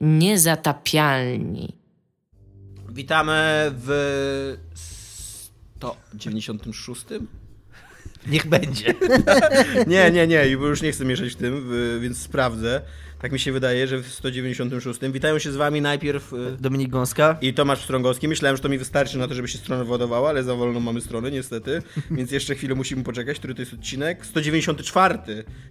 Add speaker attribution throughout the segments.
Speaker 1: Niezatapialni.
Speaker 2: Witamy w 196.
Speaker 3: Niech będzie.
Speaker 2: nie, nie, nie, już nie chcę mieszać w tym, więc sprawdzę. Tak mi się wydaje, że w 196. Witają się z wami najpierw y,
Speaker 3: Dominik Gąska
Speaker 2: i Tomasz Strągowski. Myślałem, że to mi wystarczy na to, żeby się strona władowała, ale za wolno mamy stronę niestety, więc jeszcze chwilę musimy poczekać, który to jest odcinek. 194.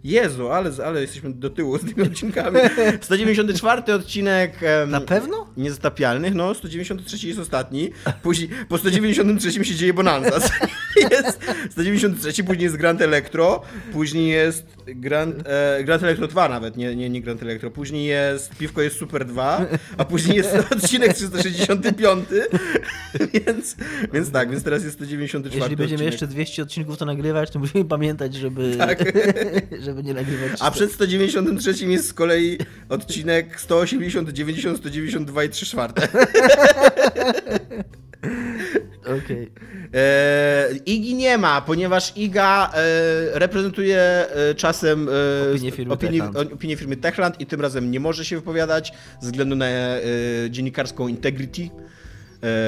Speaker 2: Jezu, ale, ale jesteśmy do tyłu z tymi odcinkami. 194 odcinek...
Speaker 3: Na pewno?
Speaker 2: Niezatapialnych, no 193 jest ostatni. Później, po 193 się dzieje Bonanza. Jest 193, później jest Grand Electro, później jest Grand, e, Grand Electro 2 nawet, nie, nie, nie Grand Elektro. Później jest Piwko jest Super 2, a później jest odcinek 365, więc, więc tak, więc teraz jest 194
Speaker 3: Jeśli będziemy
Speaker 2: odcinek.
Speaker 3: jeszcze 200 odcinków to nagrywać, to musimy pamiętać, żeby, tak. żeby nie nagrywać.
Speaker 2: A przed 193 jest z kolei odcinek 180, 90, 192 i 3 czwarte.
Speaker 3: Okej. Okay.
Speaker 2: E, Igi nie ma, ponieważ Iga e, reprezentuje e, czasem
Speaker 3: e, opinię, firmy opinię,
Speaker 2: opinię firmy Techland i tym razem nie może się wypowiadać ze względu na e, dziennikarską integrity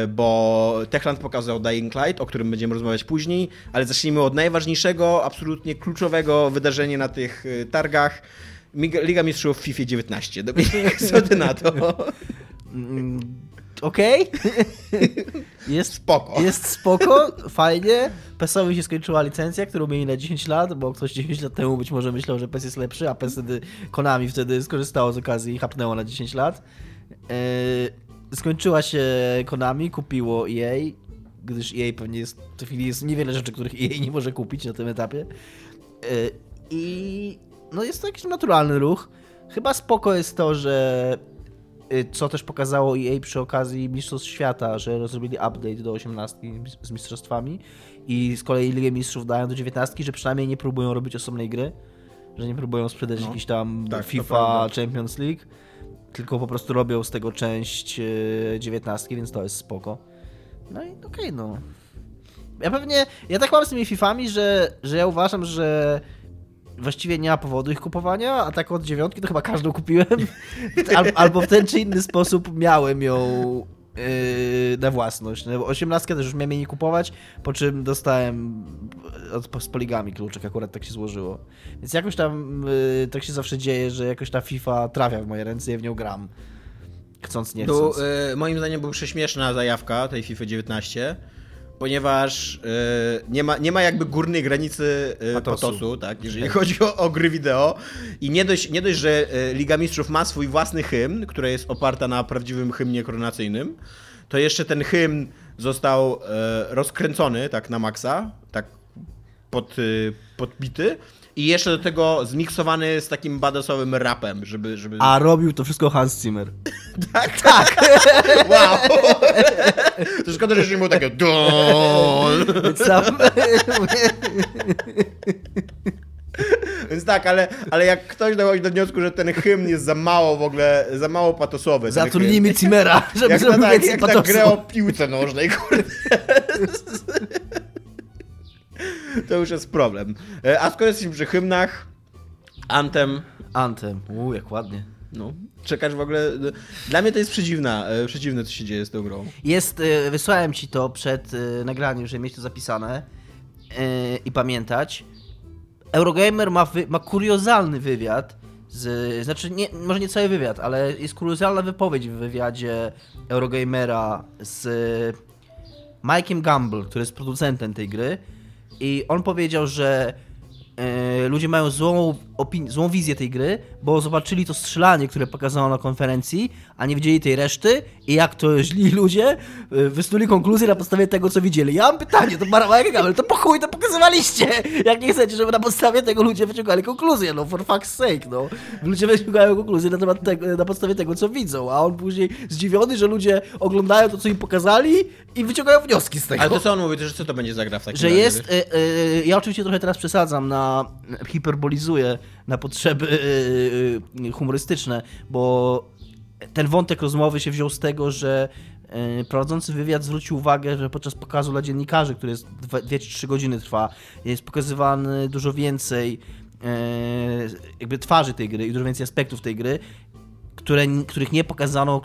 Speaker 2: bo Techland pokazał Dying Light, o którym będziemy rozmawiać później, ale zacznijmy od najważniejszego, absolutnie kluczowego wydarzenia na tych targach. Liga Mistrzów w FIFA 19. Co ty na to?
Speaker 3: Okej. Okay.
Speaker 2: Jest spoko.
Speaker 3: Jest spoko, fajnie. PESowi się skończyła licencja, którą mieli na 10 lat, bo ktoś 10 lat temu być może myślał, że PES jest lepszy, a PES wtedy, Konami wtedy skorzystało z okazji i hapnęło na 10 lat. Yy, skończyła się Konami, kupiło EA, gdyż EA pewnie jest, w tej chwili jest niewiele rzeczy, których EA nie może kupić na tym etapie. Yy, I no jest to jakiś naturalny ruch. Chyba spoko jest to, że co też pokazało EA przy okazji Mistrzostw Świata, że zrobili update do 18 z mistrzostwami i z kolei Ligę Mistrzów dają do 19, że przynajmniej nie próbują robić osobnej gry, że nie próbują sprzedać no, jakiś tam tak, FIFA Champions League, tylko po prostu robią z tego część 19, y, więc to jest spoko. No i okej, okay, no. Ja pewnie, ja tak mam z tymi FIFami, że, że ja uważam, że właściwie nie ma powodu ich kupowania, a tak od dziewiątki to chyba każdą kupiłem. Al, albo w ten czy inny sposób miałem ją yy, na własność. No, osiemnastkę też już miałem jej nie kupować, po czym dostałem od, z poligami kluczek, akurat tak się złożyło. Więc jakoś tam yy, tak się zawsze dzieje, że jakoś ta FIFA trafia w moje ręce i w nią gram. Chcąc, nie chcąc.
Speaker 2: To, yy, moim zdaniem była prześmieszna zajawka tej FIFA 19 ponieważ y, nie, ma, nie ma jakby górnej granicy y, patosu. patosu, tak, jeżeli chodzi o, o, gry wideo. I nie dość, nie dość, że y, Liga Mistrzów ma swój własny hymn, która jest oparta na prawdziwym hymnie koronacyjnym, to jeszcze ten hymn został rozkręcony tak na maksa, tak pod, podbity i jeszcze do tego zmiksowany z takim badasowym rapem, żeby... żeby...
Speaker 3: A robił to wszystko Hans Zimmer.
Speaker 2: tak? Tak. wow. to szkoda, że nie było takie Sam... Więc tak, ale, ale jak ktoś dochodzi do wniosku, że ten hymn jest za mało w ogóle, za mało patosowy.
Speaker 3: Zatrudnijmy Cimera, żeby
Speaker 2: jak
Speaker 3: zrobił
Speaker 2: tak, więcej jak tak grę o piłce nożnej, kurde to już jest problem. E, a skoro jesteśmy przy hymnach, Antem.
Speaker 3: Antem, uuu, jak ładnie.
Speaker 2: No, czekasz w ogóle. Dla mnie to jest przedziwna, e, przedziwne, co się dzieje z tą grą.
Speaker 3: Jest, e, wysłałem ci to przed nagraniem, żeby mieć to zapisane i pamiętać. Eurogamer ma, wy, ma kuriozalny wywiad. Z, znaczy, nie, może nie cały wywiad, ale jest kuriozalna wypowiedź w wywiadzie Eurogamera z Mike'iem Gamble, który jest producentem tej gry i on powiedział, że e, ludzie mają złą, złą wizję tej gry, bo zobaczyli to strzelanie, które pokazano na konferencji, a nie widzieli tej reszty i jak to źli ludzie y, wysnuli konkluzję na podstawie tego, co widzieli. Ja mam pytanie to Marek ale to po chuj to pokazywaliście! Jak nie chcecie, żeby na podstawie tego ludzie wyciągali konkluzję, no for fuck's sake, no. Ludzie wyciągają konkluzję na, temat tego, na podstawie tego, co widzą, a on później zdziwiony, że ludzie oglądają to, co im pokazali i wyciągają wnioski z tego.
Speaker 2: Ale to co on mówi, to, że co to będzie za gra w takim
Speaker 3: Że razie, jest, y, y, ja oczywiście trochę teraz przesadzam na, hiperbolizuję na potrzeby y, y, humorystyczne, bo ten wątek rozmowy się wziął z tego, że e, prowadzący wywiad zwrócił uwagę, że podczas pokazu dla dziennikarzy, który jest 2 czy 3 godziny trwa, jest pokazywany dużo więcej e, jakby twarzy tej gry i dużo więcej aspektów tej gry, które, których nie pokazano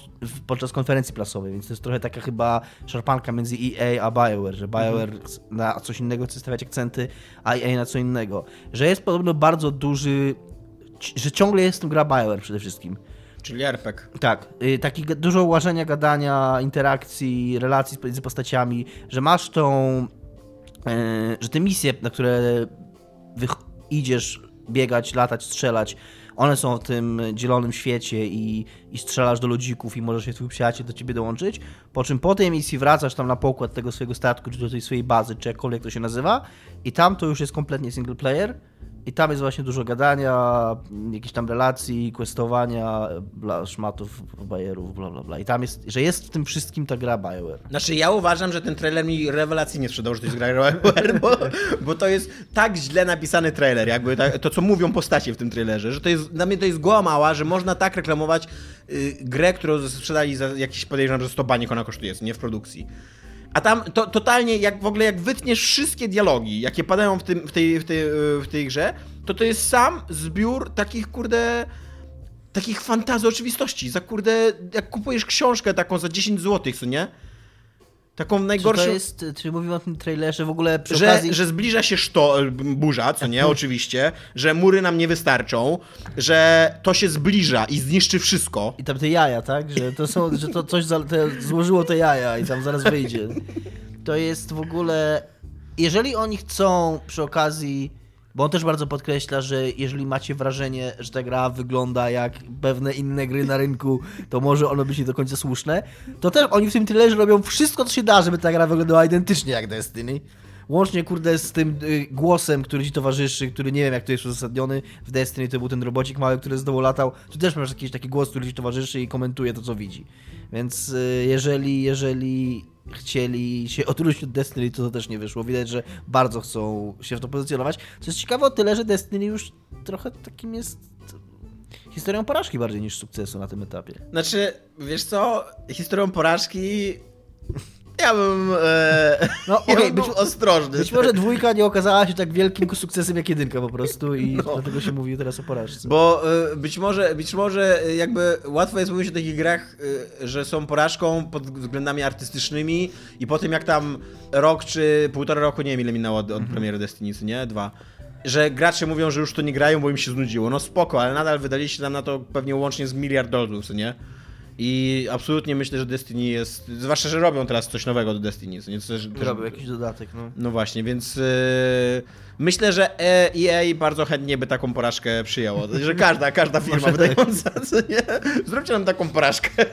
Speaker 3: podczas konferencji prasowej, więc to jest trochę taka chyba szarpanka między EA a BioWare, że BioWare mhm. na coś innego chce stawiać akcenty, a EA na co innego. Że jest podobno bardzo duży, że ciągle jest tu gra BioWare przede wszystkim.
Speaker 2: Czyli RPG.
Speaker 3: Tak. Y, taki dużo ułożenia, gadania, interakcji, relacji między postaciami, że masz tą, yy, że te misje, na które idziesz biegać, latać, strzelać, one są w tym dzielonym świecie i, i strzelasz do ludzików i możesz się twój przyjaciel do ciebie dołączyć, po czym po tej misji wracasz tam na pokład tego swojego statku, czy do tej swojej bazy, czy jakkolwiek to się nazywa i tam to już jest kompletnie single player i tam jest właśnie dużo gadania, jakichś tam relacji, questowania, bla, szmatów, bajerów, bla, bla, bla. I tam jest, że jest w tym wszystkim ta gra Bioware.
Speaker 2: Znaczy ja uważam, że ten trailer mi rewelacyjnie sprzedał, że to jest gra Bioware, bo, bo to jest tak źle napisany trailer, jakby tak, to, co mówią postacie w tym trailerze, że to jest, dla mnie to jest goła mała, że można tak reklamować y, grę, którą sprzedali za jakieś, podejrzewam, że 100 baniek ona kosztuje, nie w produkcji. A tam to, totalnie, jak w ogóle jak wytniesz wszystkie dialogi, jakie padają w, tym, w, tej, w, tej, w tej grze, to to jest sam zbiór takich, kurde, takich fantazji oczywistości. Za kurde, jak kupujesz książkę taką za 10 zł, co nie? Taką najgorszą... Czy
Speaker 3: to jest, czy mówimy o tym trailerze w ogóle przy
Speaker 2: że,
Speaker 3: okazji...
Speaker 2: że zbliża się szto, burza, co nie, oczywiście, że mury nam nie wystarczą, że to się zbliża i zniszczy wszystko.
Speaker 3: I tam te jaja, tak? Że to, są, że to coś za, te, złożyło te jaja i tam zaraz wyjdzie. To jest w ogóle... Jeżeli oni chcą przy okazji bo on też bardzo podkreśla, że jeżeli macie wrażenie, że ta gra wygląda jak pewne inne gry na rynku, to może ono być nie do końca słuszne, to też oni w tym trailerze robią wszystko, co się da, żeby ta gra wyglądała identycznie jak Destiny. Łącznie, kurde, z tym y, głosem, który ci towarzyszy, który nie wiem, jak to jest uzasadniony. W Destiny to był ten robocik mały, który z dołu latał. Tu też masz jakiś taki głos, który ci towarzyszy i komentuje to, co widzi. Więc y, jeżeli, jeżeli chcieli się odróżnić od Destiny, to to też nie wyszło. Widać, że bardzo chcą się w to pozycjonować. Co jest ciekawe o tyle, że Destiny już trochę takim jest historią porażki bardziej niż sukcesu na tym etapie.
Speaker 2: Znaczy, wiesz co, historią porażki ja bym, e, no, okay, ja być, ostrożny.
Speaker 3: Być może dwójka nie okazała się tak wielkim sukcesem jak jedynka po prostu i no. dlatego się mówi teraz o porażce.
Speaker 2: Bo e, być może, być może jakby łatwo jest mówić o takich grach, e, że są porażką pod względami artystycznymi i po tym jak tam rok czy półtora roku, nie wiem ile minęło od, od mhm. premiery Destiny, nie? Dwa że gracze mówią, że już to nie grają, bo im się znudziło. No spoko, ale nadal wydaliście nam na to pewnie łącznie z miliard dolarów, nie? I absolutnie myślę, że Destiny jest. Zwłaszcza, że robią teraz coś nowego do Destiny. Co nie? Coś,
Speaker 3: robią jakiś dodatek, no.
Speaker 2: No właśnie, więc yy, myślę, że EA bardzo chętnie by taką porażkę przyjęło. Że każda, każda firma wydająca, co nie? Zróbcie nam taką porażkę.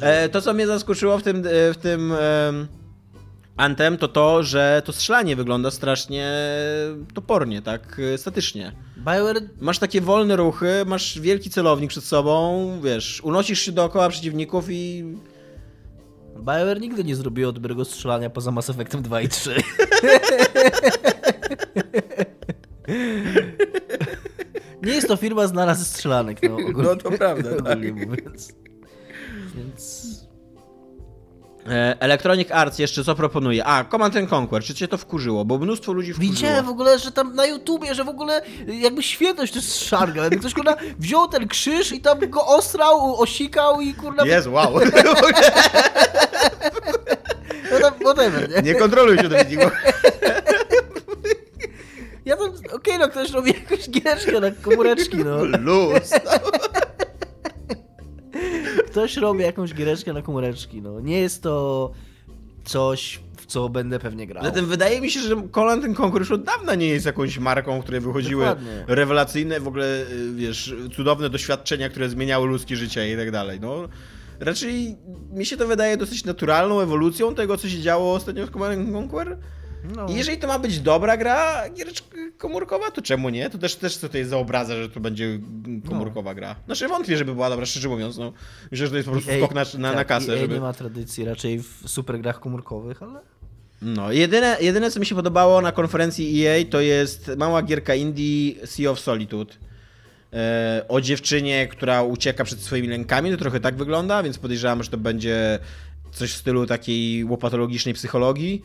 Speaker 2: e, to, co mnie zaskoczyło w tym. W tym Antem to to, że to strzelanie wygląda strasznie topornie, tak statycznie.
Speaker 3: BioWare...
Speaker 2: Masz takie wolne ruchy, masz wielki celownik przed sobą, wiesz, unosisz się dookoła przeciwników i...
Speaker 3: BioWare nigdy nie zrobiło dobrego strzelania poza Mass Effectem 2 i 3. nie jest to firma znana ze strzelanek, no.
Speaker 2: No to prawda, tak.
Speaker 3: mówiąc. Więc...
Speaker 2: E, Electronic Arts jeszcze co proponuje? A, Command and Conquer, czy cię to wkurzyło? Bo mnóstwo ludzi wkurzyło.
Speaker 3: Widziałem w ogóle, że tam na YouTubie, że w ogóle jakby świetność to jest szarga. Jakby ktoś kurna wziął ten krzyż i tam go ostrał, osikał i kurna...
Speaker 2: Jest, wow.
Speaker 3: no tam, whatever, nie?
Speaker 2: Nie kontroluj się do widzimy.
Speaker 3: Ja tam, okej, okay, no ktoś robi jakąś giereczkę na komóreczki, no.
Speaker 2: Luz.
Speaker 3: Ktoś robi jakąś giereczkę na komóreczki, no. Nie jest to coś, w co będę pewnie grał.
Speaker 2: Zatem wydaje mi się, że Conan ten konkurs już od dawna nie jest jakąś marką, której wychodziły Dokładnie. rewelacyjne, w ogóle, y, wiesz, cudowne doświadczenia, które zmieniały ludzkie życie i tak dalej, no. Raczej mi się to wydaje dosyć naturalną ewolucją tego, co się działo ostatnio w Command Conquer. No. I jeżeli to ma być dobra gra komórkowa, to czemu nie? To też, też co to jest za obraza, że to będzie komórkowa no. gra. Znaczy wątpię, żeby była dobra, szczerze mówiąc. No. Myślę, że to jest po prostu skok na, na, tak, na kasę.
Speaker 3: żeby... nie ma tradycji raczej w super grach komórkowych, ale...
Speaker 2: No, jedyne, jedyne co mi się podobało na konferencji EA to jest mała gierka indie Sea of Solitude. E, o dziewczynie, która ucieka przed swoimi lękami, to trochę tak wygląda, więc podejrzewam, że to będzie coś w stylu takiej łopatologicznej psychologii.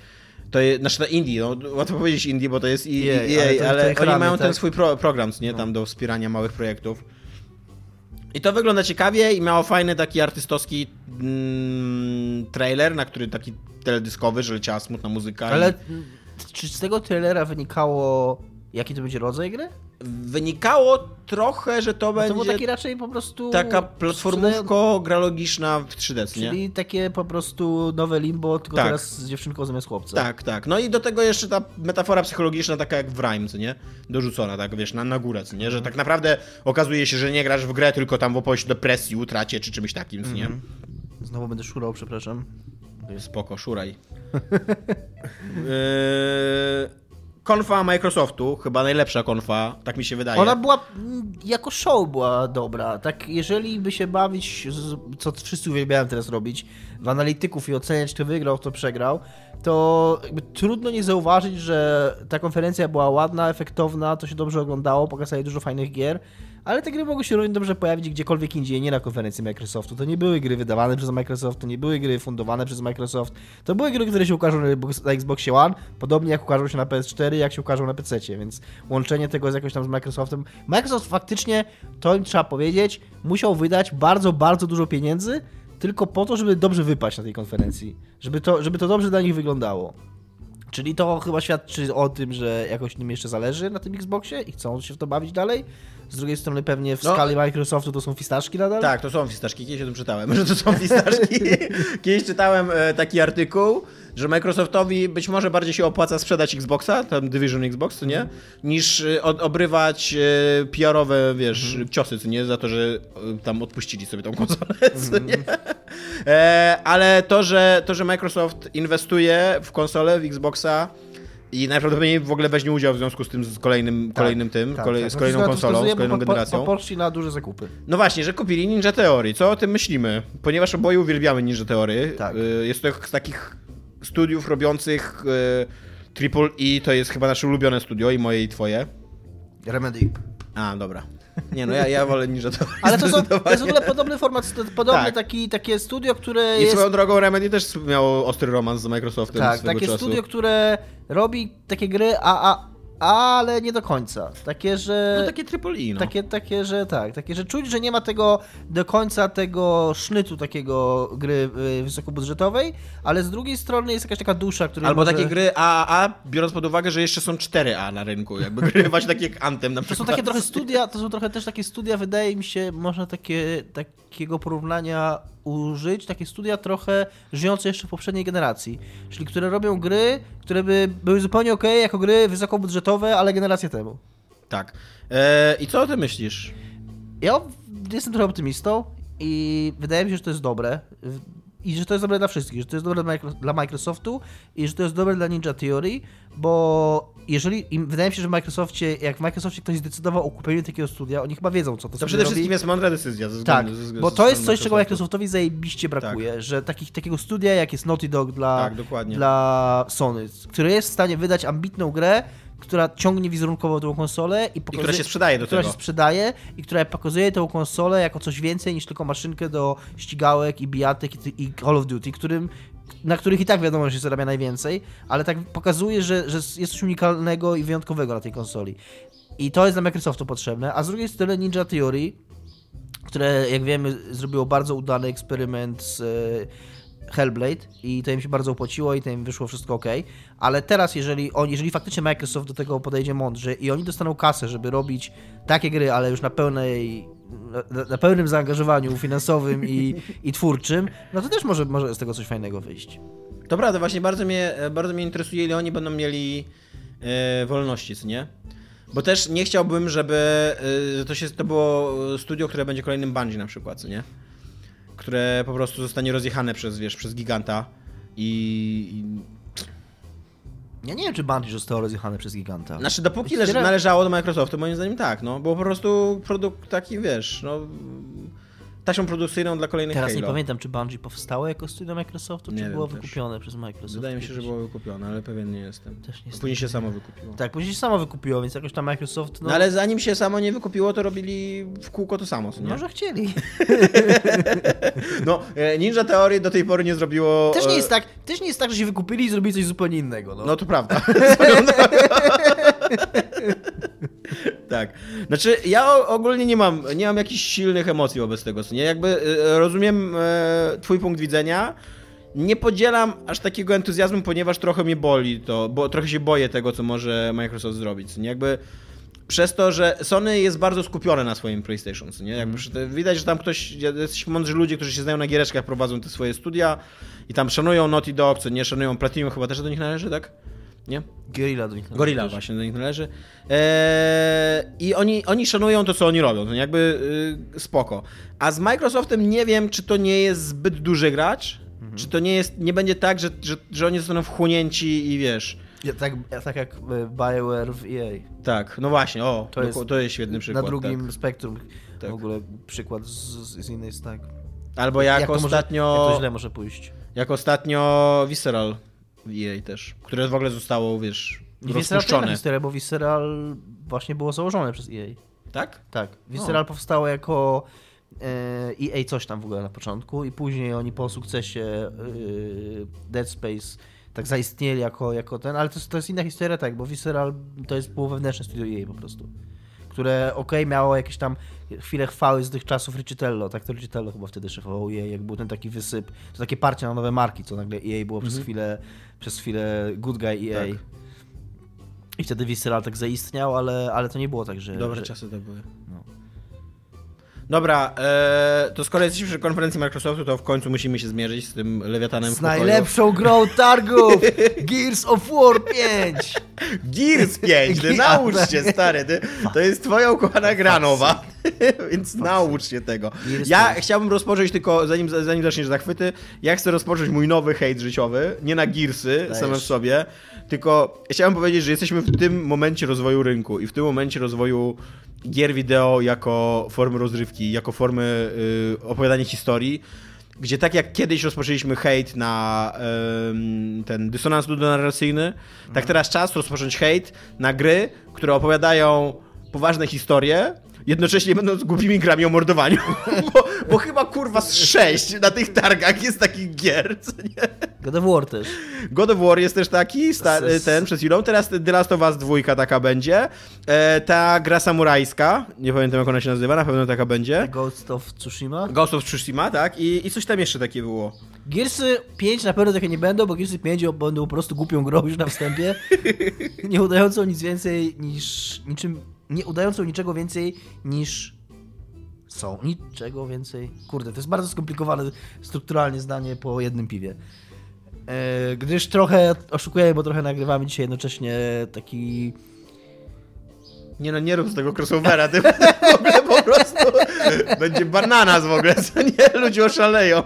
Speaker 2: To jest, znaczy to indie, no, łatwo powiedzieć indie, bo to jest EA,
Speaker 3: Jej, ale
Speaker 2: ale,
Speaker 3: to- to
Speaker 2: oni mają ten
Speaker 3: tak?
Speaker 2: swój pro, program, nie, tam do wspierania małych projektów. I to wygląda ciekawie i miało fajny taki artystowski mm, trailer, na który taki teledyskowy, że leciała smutna muzyka. i-
Speaker 3: Ale mm, czy z tego trailera wynikało, jaki to będzie rodzaj gry?
Speaker 2: Wynikało trochę, że to
Speaker 3: Bo to
Speaker 2: będzie
Speaker 3: był taki raczej po prostu...
Speaker 2: taka platformówko gralogiczna w 3D, nie?
Speaker 3: Czyli takie po prostu nowe limbo, tylko
Speaker 2: Tak.
Speaker 3: teraz z dziewczynką zamiast chłopca.
Speaker 2: Tak, tak. No i do tego jeszcze ta metafora psychologiczna, taka jak w Rhyme, co nie? Dorzucona, tak wiesz, na, na górę, co nie? Że tak naprawdę okazuje się, że nie grasz w grę, tylko tam w opowieść o depresji, utracie czy czymś takim, co nie?
Speaker 3: Mhm. Znowu będę szurał, przepraszam.
Speaker 2: Spoko, szuraj. yy... Konfa Microsoftu, chyba najlepsza konfa, tak mi się wydaje.
Speaker 3: Ona była, mm, jako show była dobra. Tak, jeżeli by się bawić, co wszyscy uwielbiają teraz robić, w analityków i oceniać, kto wygrał, kto przegrał, to trudno nie zauważyć, że ta konferencja była ładna, efektowna, to się dobrze oglądało, pokazali dużo fajnych gier, ale te gry mogły się równie dobrze pojawić gdziekolwiek indziej, nie na konferencji Microsoftu. To nie były gry wydawane przez Microsoft, to nie były gry fundowane przez Microsoft, to były gry, które się ukażą na Xbox- na Xboxie One, podobnie jak ukażą się na PS4, jak się ukażą na PC, więc łączenie tego z jakoś tam z Microsoftem. Microsoft faktycznie, to im trzeba powiedzieć, musiał wydać bardzo, bardzo dużo pieniędzy, tylko po to, żeby dobrze wypaść na tej konferencji, żeby to, żeby to dobrze dla nich wyglądało. Czyli to chyba świadczy o tym, że jakoś nim jeszcze zależy na tym Xboxie i chcą się w to bawić dalej. Z drugiej strony pewnie w
Speaker 2: No.
Speaker 3: skali Microsoftu to są fistaszki nadal.
Speaker 2: Tak, to są fistaszki. Kiedyś o tym czytałem, że to są fistaszki. Kiedyś czytałem e, taki artykuł, że Microsoftowi być może bardziej się opłaca sprzedać Xboxa, tam Division Xbox, nie? Niż e, obrywać e, PR-owe, wiesz, ciosy, co nie? Za to, że tam odpuścili sobie tą konsolę, nie? E, ale to że, to, że Microsoft inwestuje w konsolę, w Xboxa i najprawdopodobniej w ogóle weźmie udział w związku z tym, z kolejnym, kolejnym tym, kolej,
Speaker 3: tak.
Speaker 2: z kolejną
Speaker 3: No
Speaker 2: konsolą, z kolejną
Speaker 3: po-
Speaker 2: generacją.
Speaker 3: Po, poszli na duże zakupy.
Speaker 2: No właśnie, że kupili Ninja Theory. Co o tym myślimy? Ponieważ oboje uwielbiamy Ninja Theory.
Speaker 3: Tak.
Speaker 2: y, Jest to z takich studiów robiących y, Triple E, to jest chyba nasze ulubione studio i moje i twoje.
Speaker 3: Remedy.
Speaker 2: A, dobra. Nie no, ja, ja wolę Ninja Theory
Speaker 3: Ale to, są, to jest w ogóle podobny format, podobny
Speaker 2: Tak.
Speaker 3: taki, takie studio, które
Speaker 2: I
Speaker 3: jest...
Speaker 2: swoją drogą Remedy też miało ostry romans z Microsoftem
Speaker 3: Tak, takie
Speaker 2: czasu.
Speaker 3: studio, które robi takie gry, a, a, ale nie do końca. Takie, że...
Speaker 2: No takie Triple E, no.
Speaker 3: Takie, takie, że tak, takie, że czuć, że nie ma tego do końca tego sznytu takiego gry y, wysokobudżetowej, ale z drugiej strony jest jakaś taka dusza, która
Speaker 2: Albo
Speaker 3: może...
Speaker 2: takie gry AAA, biorąc pod uwagę, że jeszcze są 4A na rynku, jakby gry właśnie takie jak Anthem na
Speaker 3: To są
Speaker 2: przykład.
Speaker 3: takie trochę studia, to są trochę też takie studia, wydaje mi się, można takie, takiego porównania użyć, takie studia trochę żyjące jeszcze w poprzedniej generacji, czyli które robią gry, które by były zupełnie ok jako gry wysokobudżetowe, ale generację temu.
Speaker 2: Tak. E, I co o tym myślisz?
Speaker 3: Ja jestem trochę optymistą i wydaje mi się, że to jest dobre. I że to jest dobre dla wszystkich, że to jest dobre dla Micro- dla Microsoftu i że to jest dobre dla Ninja Theory, bo jeżeli, wydaje mi się, że w Microsoftie, jak w Microsoftie ktoś zdecydował o kupieniu takiego studia, oni chyba wiedzą, co to
Speaker 2: To
Speaker 3: sobie
Speaker 2: przede
Speaker 3: robi.
Speaker 2: wszystkim jest mądra decyzja. Ze
Speaker 3: Tak,
Speaker 2: względu, ze,
Speaker 3: bo
Speaker 2: ze
Speaker 3: to jest coś, czego. Microsoftowi zajebiście brakuje, że takich, takiego studia, jak jest Naughty Dog dla,
Speaker 2: Tak,
Speaker 3: dla Sony, które jest w stanie wydać ambitną grę, która ciągnie wizerunkowo tą konsolę i,
Speaker 2: I
Speaker 3: pokazuje,
Speaker 2: która się sprzedaje do
Speaker 3: która
Speaker 2: tego.
Speaker 3: się sprzedaje i która pokazuje tę konsolę jako coś więcej niż tylko maszynkę do ścigałek i bijatek i, i Call of Duty, którym, na których i tak wiadomo, że się zarabia najwięcej, ale tak pokazuje, że, że jest coś unikalnego i wyjątkowego na tej konsoli. I to jest dla Microsoftu potrzebne, a z drugiej strony Ninja Theory, które jak wiemy zrobiło bardzo udany eksperyment z e, Hellblade i to im się bardzo opłaciło i to im wyszło wszystko ok, ale teraz jeżeli on, jeżeli faktycznie Microsoft do tego podejdzie mądrze i oni dostaną kasę, żeby robić takie gry, ale już na pełnej na, na pełnym zaangażowaniu finansowym i, i twórczym, no to też może, może z tego coś fajnego wyjść.
Speaker 2: To prawda, właśnie bardzo mnie, bardzo mnie interesuje, ile oni będą mieli e, wolności, co nie? Bo też nie chciałbym, żeby e, to, się, to było studio, które będzie kolejnym Bungie na przykład, co nie? Które po prostu zostanie rozjechane przez, wiesz, przez giganta i...
Speaker 3: Ja nie wiem, czy Bungie zostało rozjechane przez giganta.
Speaker 2: znaczy, dopóki leż,
Speaker 3: Wspiera-
Speaker 2: należało do Microsoftu, moim zdaniem tak, no. Bo po prostu produkt taki, wiesz, no... taśmą produkcyjną dla kolejnych
Speaker 3: Teraz
Speaker 2: Halo.
Speaker 3: nie pamiętam, czy Bungie powstało jako studio Microsoftu,
Speaker 2: Nie
Speaker 3: czy było
Speaker 2: też.
Speaker 3: wykupione przez Microsoft.
Speaker 2: Wydaje mi się, że było wykupione, ale pewien nie jestem.
Speaker 3: Też nie
Speaker 2: Później się samo wykupiło.
Speaker 3: Tak, później się samo wykupiło, więc jakoś tam Microsoft, no,
Speaker 2: No ale zanim się samo nie wykupiło, to robili w kółko to samo, co nie?
Speaker 3: może chcieli.
Speaker 2: No, e, Ninja Theory do tej pory nie zrobiło...
Speaker 3: Też nie
Speaker 2: e,
Speaker 3: jest tak, też nie jest tak, że się wykupili i zrobili coś zupełnie innego, no.
Speaker 2: No to prawda. tak. Znaczy, ja ogólnie nie mam, nie mam jakichś silnych emocji wobec tego, nie? Jakby e, rozumiem e, twój punkt widzenia, nie podzielam aż takiego entuzjazmu, ponieważ trochę mnie boli to, bo trochę się boję tego, co może Microsoft zrobić, nie? Jakby przez to, że Sony jest bardzo skupione na swoim PlayStation, nie? Jakby te- widać, że tam ktoś, jacyś mądrzy ludzie, którzy się znają na giereczkach, prowadzą te swoje studia i tam szanują Naughty Dog, co nie szanują Platinum, chyba też do nich należy, tak? Nie?
Speaker 3: Gorilla do nich należy
Speaker 2: Gorilla właśnie do nich należy. Eee, I oni, oni szanują to, co oni robią. To jakby y, spoko. A z Microsoftem nie wiem, czy to nie jest zbyt duży gracz,
Speaker 3: Mhm.
Speaker 2: czy to nie jest, nie będzie tak, że, że, że oni zostaną wchłonięci i wiesz.
Speaker 3: Ja, tak, ja, tak jak e, BioWare w EA.
Speaker 2: Tak, no właśnie, o,
Speaker 3: To jest
Speaker 2: to jest świetny przykład.
Speaker 3: Na drugim
Speaker 2: tak.
Speaker 3: spektrum
Speaker 2: Tak.
Speaker 3: w ogóle przykład z, z, innej tak.
Speaker 2: Albo jak,
Speaker 3: może,
Speaker 2: ostatnio.
Speaker 3: jak to źle może pójść.
Speaker 2: Jak ostatnio Visceral EA też, które w ogóle zostało, wiesz,
Speaker 3: I
Speaker 2: rozpuszczone.
Speaker 3: historia, bo Visceral właśnie było założone przez EA.
Speaker 2: Tak?
Speaker 3: Tak. Visceral powstało jako e, EA coś tam w ogóle na początku i później oni po sukcesie e, Dead Space tak zaistnieli jako, jako ten, ale to jest, to jest inna historia, tak, bo Visceral to jest było wewnętrzne studio EA po prostu, które okej miało jakieś tam chwile chwały z tych czasów Richitello, tak to Richitello chyba wtedy szefował EA, jak był ten taki wysyp, to takie parcie na nowe marki, co nagle EA było przez chwilę, przez chwilę good guy EA.
Speaker 2: Tak.
Speaker 3: I wtedy Visceral tak zaistniał, ale, ale to nie było tak, że...
Speaker 2: Dobre
Speaker 3: że,
Speaker 2: czasy to były. Dobra, e, to skoro jesteśmy przy konferencji Microsoftu, to w końcu musimy się zmierzyć z tym lewiatanem w
Speaker 3: Z najlepszą grą targów! Gears of War 5!
Speaker 2: Gears 5, ty naucz się, stary, ty, to jest twoja ukochana gra nowa, więc naucz się tego. Ja
Speaker 3: 5.
Speaker 2: chciałbym rozpocząć tylko, zanim, zanim zaczniesz zachwyty, ja chcę rozpocząć mój nowy hejt życiowy, nie na Gearsy
Speaker 3: Dajesz.
Speaker 2: same w sobie, tylko chciałem powiedzieć, że jesteśmy w tym momencie rozwoju rynku i w tym momencie rozwoju gier wideo jako formy rozrywki, jako formy y, opowiadania historii, gdzie tak jak kiedyś rozpoczęliśmy hejt na ten dysonans ludonarracyjny, tak teraz czas rozpocząć hejt na gry, które opowiadają poważne historie, jednocześnie będąc głupimi grami o mordowaniu. bo, bo chyba kurwa z sześć na tych targach jest takich gier, co nie?
Speaker 3: God of War też.
Speaker 2: God of War jest też taki, sta- ten przed chwilą, teraz The Last of Us dwójka taka będzie, e, ta gra samurajska, nie pamiętam jak ona się nazywa, na pewno taka będzie.
Speaker 3: Ghost of Tsushima.
Speaker 2: Ghost of Tsushima, tak? I, I coś tam jeszcze takie było.
Speaker 3: Gearsy 5 na pewno takie nie będą, bo Gearsy 5 będą po prostu głupią grą już na wstępie. nie udającą nic więcej niż... niczym... Nie udającą niczego więcej niż... Są. Niczego więcej. Kurde, to jest bardzo skomplikowane strukturalnie zdanie po jednym piwie. E, gdyż trochę oszukujemy, bo trochę nagrywamy dzisiaj jednocześnie taki
Speaker 2: Nie no, nie rób z tego crossovera, ty w ogóle po prostu będzie bananas w ogóle, co nie? Ludzie oszaleją.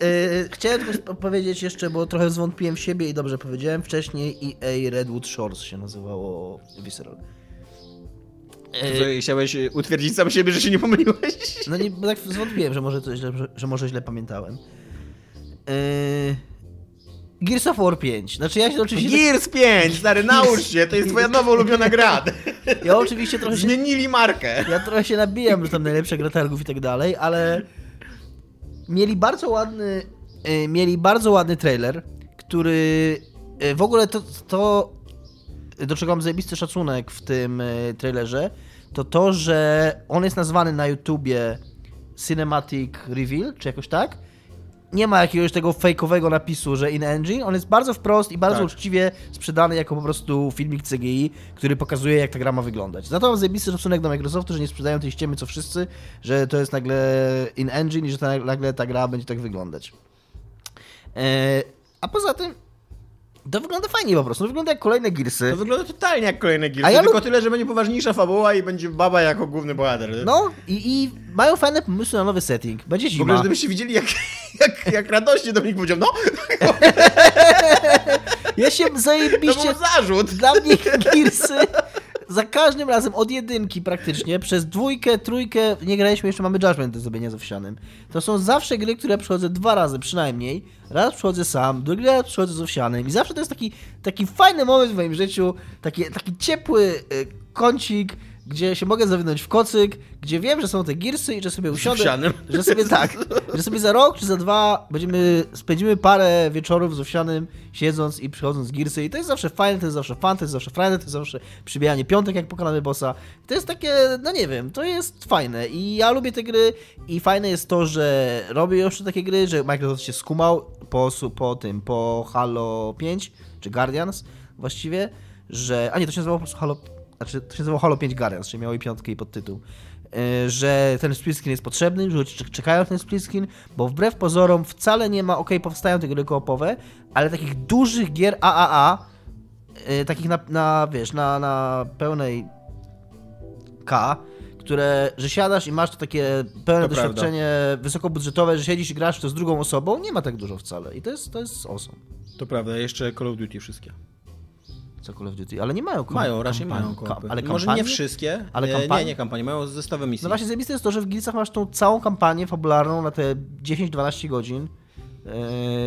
Speaker 3: Yy, chciałem tylko powiedzieć jeszcze, bo trochę zwątpiłem w siebie i dobrze powiedziałem. Wcześniej EA Redwood Shores się nazywało Visceral. Yy,
Speaker 2: Chciałeś utwierdzić sam siebie, że się nie pomyliłeś?
Speaker 3: no nie, tak zwątpiłem, że może, to źle, że, że może źle pamiętałem. Yy, Gears of War 5. Znaczy ja się oczywiście...
Speaker 2: Gears 5, stary, naucz się, to jest twoja nowa ulubiona gra.
Speaker 3: Ja oczywiście trochę się,
Speaker 2: Zmienili markę.
Speaker 3: ja trochę się nabijam, że tam najlepsza gra targów i tak dalej, ale mieli bardzo ładny, e, mieli bardzo ładny trailer, który e, w ogóle to, to do czego mam zajebisty szacunek w tym e, trailerze, to to, że on jest nazwany na YouTubie Cinematic Reveal, czy jakoś tak. Nie ma jakiegoś tego fejkowego napisu, że in engine. On jest bardzo wprost i bardzo
Speaker 2: Tak.
Speaker 3: uczciwie sprzedany jako po prostu filmik CGI, który pokazuje, jak ta gra ma wyglądać. Za to mam zajebisty szacunek do Microsoftu, że nie sprzedają tej ściemy co wszyscy, że to jest nagle in engine i że ta, nagle ta gra będzie tak wyglądać. E, a poza tym, to wygląda fajnie po prostu. To wygląda jak kolejne Gearsy.
Speaker 2: To wygląda totalnie jak kolejne Gears,
Speaker 3: A ja
Speaker 2: tylko
Speaker 3: lub-
Speaker 2: tyle, że będzie poważniejsza fabuła i będzie baba jako główny bohater.
Speaker 3: No i, i mają fajne pomysły na nowy setting. Będzie
Speaker 2: W ogóle,
Speaker 3: zima.
Speaker 2: gdybyście widzieli, jak, jak, jak radośnie Dominik powiedział, no,
Speaker 3: Ja się
Speaker 2: to
Speaker 3: zajebiście...
Speaker 2: był zarzut.
Speaker 3: Dla mnie Gearsy za każdym razem od jedynki praktycznie, przez dwójkę, trójkę, nie graliśmy, jeszcze mamy Judgment do zrobienia z Owsianym. To są zawsze gry, które przychodzę dwa razy przynajmniej. Raz przychodzę sam, drugi raz przychodzę z Owsianym i zawsze to jest taki, taki fajny moment w moim życiu, taki, taki ciepły y, kącik, gdzie się mogę zawinąć w kocyk, gdzie wiem, że są te girsy i że sobie usiądę, że sobie tak, że sobie za rok czy za dwa będziemy, spędzimy parę wieczorów z Owsianym, siedząc i przychodząc z girsy. I to jest zawsze fajne, to jest zawsze fan, to jest zawsze fajne, to jest zawsze przybijanie piątek, jak pokonamy bossa. To jest takie, no nie wiem, to jest fajne. I ja lubię te gry i fajne jest to, że robię jeszcze takie gry, że Microsoft się skumał po, po tym, po Halo 5, czy Guardians właściwie, że, a nie, to się nazywało po prostu Halo znaczy to się nazywało Halo 5 Guardians, czyli miało i piątkę i podtytuł, e, że ten split screen jest potrzebny, że ludzie czekają na ten split screen, bo wbrew pozorom wcale nie ma, ok, powstają te gry koopowe, ale takich dużych gier AAA, e, takich na, na wiesz, na, na pełnej K, które, że siadasz i masz to takie pełne to doświadczenie prawda. wysokobudżetowe, że siedzisz i grasz to z drugą osobą, nie ma tak dużo wcale i to jest, to jest awesome.
Speaker 2: To prawda, jeszcze Call of Duty wszystkie
Speaker 3: co Call of Duty, ale nie mają
Speaker 2: Mają, raczej mają kompy. Ale Może nie wszystkie, ale kampanie? nie, nie kampanie, mają zestawy misji.
Speaker 3: No właśnie zajebiste jest to, że w Gearsach masz tą całą kampanię fabularną na te 10-12 godzin,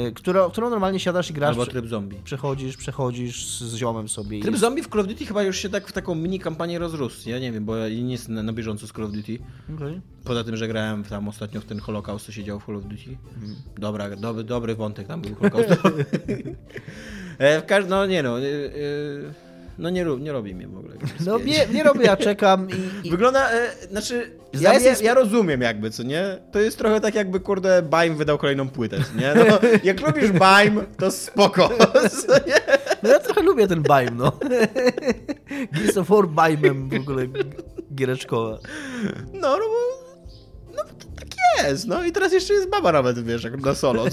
Speaker 3: Yy, którą, którą normalnie siadasz i grasz.
Speaker 2: Albo tryb zombie.
Speaker 3: Przechodzisz, przechodzisz z ziomem sobie.
Speaker 2: Tryb jest... zombie w Call of Duty chyba już się tak w taką mini kampanię rozrósł. Ja nie wiem, bo ja nie jestem na, na bieżąco z Call of Duty. Okay. Poza tym, że grałem tam ostatnio w ten Holocaust, co się działo w Call of Duty. Hmm. Dobra, dobry, dobry wątek tam był Holocaust. E, w każdym, no nie no. Yy, yy no nie, nie robi mnie w ogóle.
Speaker 3: No nie, nie robię, ja czekam i...
Speaker 2: i... Wygląda, e, znaczy, ja, ja, ja, rozumiem jakby, co nie? To jest trochę tak jakby, kurde, Baim wydał kolejną płytę, nie? No, jak lubisz Baim, to spoko, co nie?
Speaker 3: No ja trochę lubię ten Baim, no. Gears of War Baimem w ogóle giereczkowa.
Speaker 2: No, no bo... No jest, no i teraz jeszcze jest baba nawet, wiesz, jak na solo.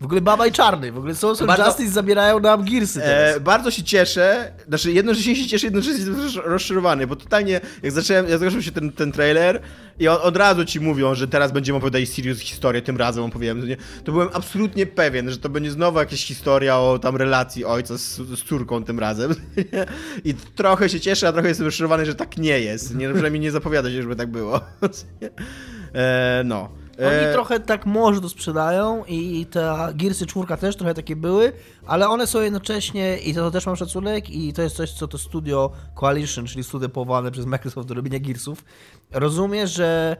Speaker 3: W ogóle Baba i Czarny, w ogóle Social bardzo, Justice zabierają nam Gearsy e,
Speaker 2: bardzo się cieszę, znaczy jednocześnie się cieszę, jednocześnie jestem rozczarowany, bo totalnie jak zacząłem, jak zaczął się ten, ten trailer i od, od razu ci mówią, że teraz będziemy opowiadać serious historię, tym razem opowiem, nie? to byłem absolutnie pewien, że to będzie znowu jakaś historia o tam relacji ojca z, z córką tym razem. I trochę się cieszę, a trochę jestem rozczarowany, że tak nie jest. Nie, przynajmniej nie zapowiada się, żeby tak było. E, no.
Speaker 3: Oni e... trochę tak może to sprzedają i ta Gearsy czwórka też trochę takie były, ale one są jednocześnie, i to też mam szacunek, i to jest coś, co to studio Coalition, czyli studio powołane przez Microsoft do robienia Gearsów, rozumie, że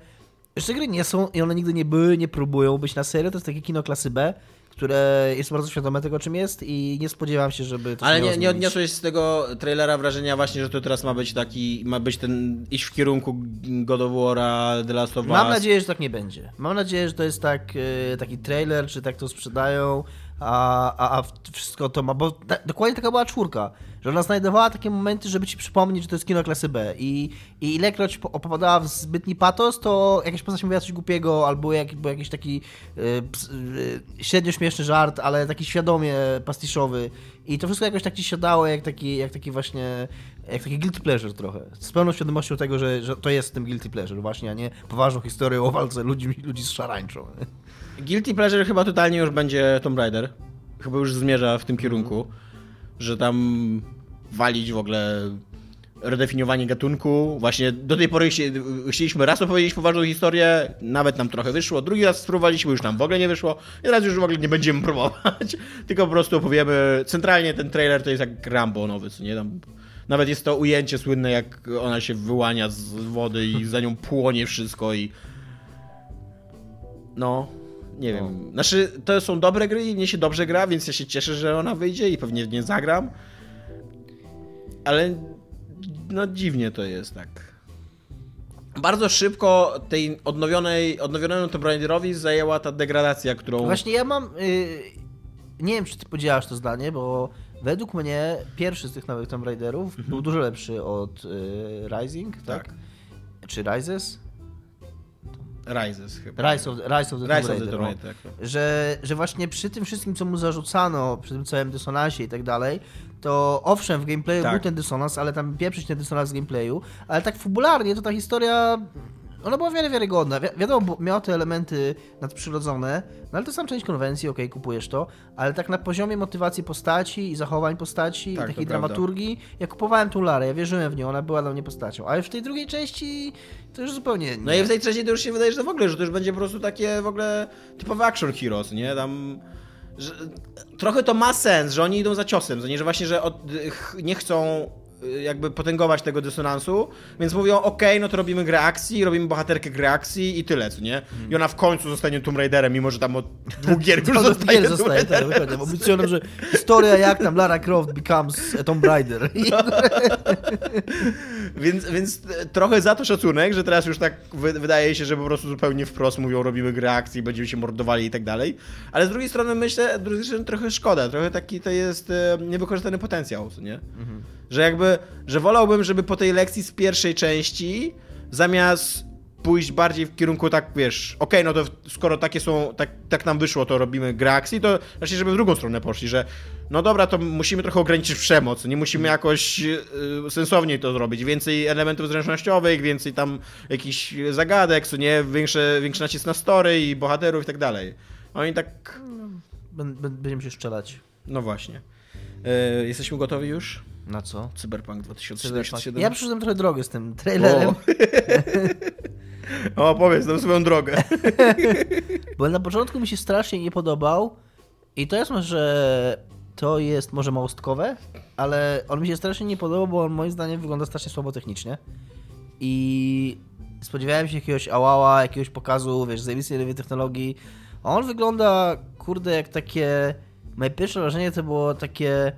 Speaker 3: jeszcze gry nie są i one nigdy nie były, nie próbują być na serio, to jest takie kino klasy B, które jest bardzo świadome tego, czym jest i nie spodziewam się, żeby to
Speaker 2: Ale nie, nie odniosłeś z tego trailera wrażenia właśnie, że to teraz ma być taki, ma być ten, iść w kierunku God of War'a, The Last of Us.
Speaker 3: Mam nadzieję, że tak nie będzie. Mam nadzieję, że to jest tak, e, taki trailer, czy tak to sprzedają, a, a, a wszystko to ma, bo ta, dokładnie taka była czwórka, że ona znajdowała takie momenty, żeby ci przypomnieć, że to jest kino klasy B. I, i ilekroć opowiadała w zbytni patos, to jakaś postać mówiła coś głupiego, albo jak, jakiś taki y, y, średnio śmieszny żart, ale taki świadomie pastiszowy. I to wszystko jakoś tak ci siadało, jak taki, jak taki właśnie, jak taki guilty pleasure trochę, z pełną świadomością tego, że, że to jest tym guilty pleasure właśnie, a nie poważną historię o walce ludzi, ludzi z szarańczą.
Speaker 2: Guilty Pleasure chyba totalnie już będzie Tomb Raider. Chyba już zmierza w tym kierunku, że tam walić w ogóle redefiniowanie gatunku. Właśnie do tej pory chcieliśmy raz opowiedzieć poważną historię, nawet nam trochę wyszło, drugi raz spróbowaliśmy, już nam w ogóle nie wyszło i teraz już w ogóle nie będziemy próbować, tylko po prostu opowiemy, centralnie ten trailer to jest jak Rambo nowy, co nie? Tam nawet jest to ujęcie słynne, jak ona się wyłania z wody i za nią płonie wszystko i no, nie no. wiem. Znaczy, to są dobre gry i mnie się dobrze gra, więc ja się cieszę, że ona wyjdzie i pewnie nie zagram. Ale no dziwnie to jest tak. Bardzo szybko tej odnowionej, odnowionemu Tomb Raiderowi zajęła ta degradacja, którą...
Speaker 3: Właśnie ja mam... Yy, nie wiem, czy ty podzielasz to zdanie, bo według mnie pierwszy z tych nowych Tomb Raiderów mhm. był dużo lepszy od yy, Rising, tak? tak? Czy Rises?
Speaker 2: Rises chyba.
Speaker 3: Rise of, Rise of the Rise Tomb Raider. Of the tak. że, że właśnie przy tym wszystkim, co mu zarzucano, przy tym całym dysonansie i tak dalej, to owszem, w gameplayu tak. był ten dysonans, ale tam pieprzyć ten dysonans z gameplayu, ale tak fabularnie to ta historia Ona była wiele wiarygodna. Wi wiadomo, miała te elementy nadprzyrodzone, no ale to sam część konwencji, okej, okay, kupujesz to, ale tak na poziomie motywacji postaci i zachowań postaci tak, i takiej dramaturgii, ja kupowałem tą Larę, ja wierzyłem w nią, ona była dla mnie postacią. Ale w tej drugiej części to już zupełnie nie.
Speaker 2: No i w tej trzeciej to już się wydaje, że w ogóle, że to już będzie po prostu takie w ogóle typowe action heroes, nie? Tam... Że, trochę to ma sens, że oni idą za ciosem, nie, że właśnie, że od, nie chcą jakby potęgować tego dysonansu, więc mówią, ok, no to robimy grę akcji, robimy bohaterkę gry akcji i tyle, co nie? I ona w końcu zostanie Tomb Raiderem, mimo że tam od dwóch gier już zostaje, gier zostaje tak, dokładnie.
Speaker 3: Obiecują że historia jak tam Lara Croft becomes a Tomb Raider. No.
Speaker 2: więc, więc trochę za to szacunek, że teraz już tak wydaje się, że po prostu zupełnie wprost mówią, robimy grę akcji, będziemy się mordowali i tak dalej, ale z drugiej strony myślę, z drugiej strony trochę szkoda, trochę taki to jest e, niewykorzystany potencjał, co nie? Mhm. Że jakby, że wolałbym, żeby po tej lekcji z pierwszej części, zamiast pójść bardziej w kierunku tak, wiesz, okej, okay, no to skoro takie są, tak, tak nam wyszło, to robimy grę akcji, to raczej, żeby w drugą stronę poszli, że no dobra, to musimy trochę ograniczyć przemoc, nie musimy mm. jakoś y, sensowniej to zrobić, więcej elementów zręcznościowych, więcej tam jakichś zagadek, co nie, większy, większy nacisk na story i bohaterów i tak dalej. Oni tak...
Speaker 3: Będziemy się strzelać.
Speaker 2: No właśnie. Y, jesteśmy gotowi już?
Speaker 3: Na co?
Speaker 2: Cyberpunk 2077.
Speaker 3: Ja przyszedłem trochę drogę z tym trailerem.
Speaker 2: O, o powiedz nam swoją drogę.
Speaker 3: Bo na początku mi się strasznie nie podobał i to jest może to jest może małostkowe, ale on mi się strasznie nie podobał, bo on moim zdaniem wygląda strasznie słabo technicznie. I spodziewałem się jakiegoś awała, jakiegoś pokazu, wiesz, zajebistej nowej technologii. A on wygląda, kurde, jak takie... Moje pierwsze wrażenie to było takie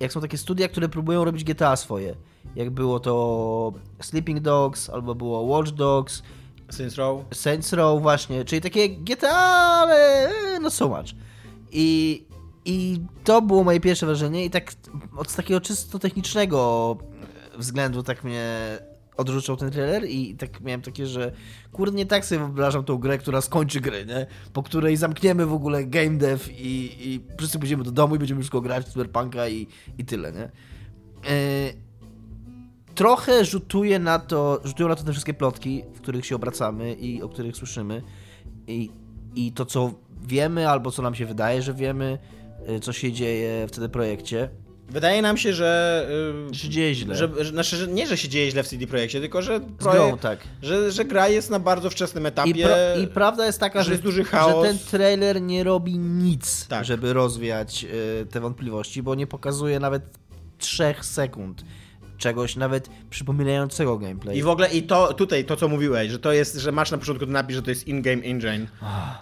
Speaker 3: jak są takie studia, które próbują robić GTA swoje. Jak było to Sleeping Dogs, albo było Watch Dogs.
Speaker 2: Saints Row.
Speaker 3: Saints Row, właśnie. Czyli takie GTA, ale no so much. I, I to było moje pierwsze wrażenie i tak od takiego czysto technicznego względu tak mnie odrzucał ten trailer i tak miałem takie, że kurde, nie tak sobie wyobrażam tą grę, która skończy grę, nie? Po której zamkniemy w ogóle game dev i, i wszyscy pójdziemy do domu i będziemy już grać w Cyberpunka i, i tyle, nie? E, trochę rzutuje na to, rzutują na to te wszystkie plotki, w których się obracamy i o których słyszymy i, i to, co wiemy albo co nam się wydaje, że wiemy, e, co się dzieje w tym projekcie
Speaker 2: Wydaje nam się, że.
Speaker 3: Yy, się dzieje źle.
Speaker 2: Że, że, znaczy, że, nie, że się dzieje źle w CD Projekcie, tylko że, projekt, tak. że, że gra jest na bardzo wczesnym etapie.
Speaker 3: I, i prawda jest taka, że, jest duży chaos. że ten trailer nie robi nic, tak. żeby rozwiać y, te wątpliwości, bo nie pokazuje nawet trzech sekund czegoś nawet przypominającego gameplay.
Speaker 2: I w ogóle i to tutaj to co mówiłeś, że to jest, że masz na początku napis, że to jest in-game engine.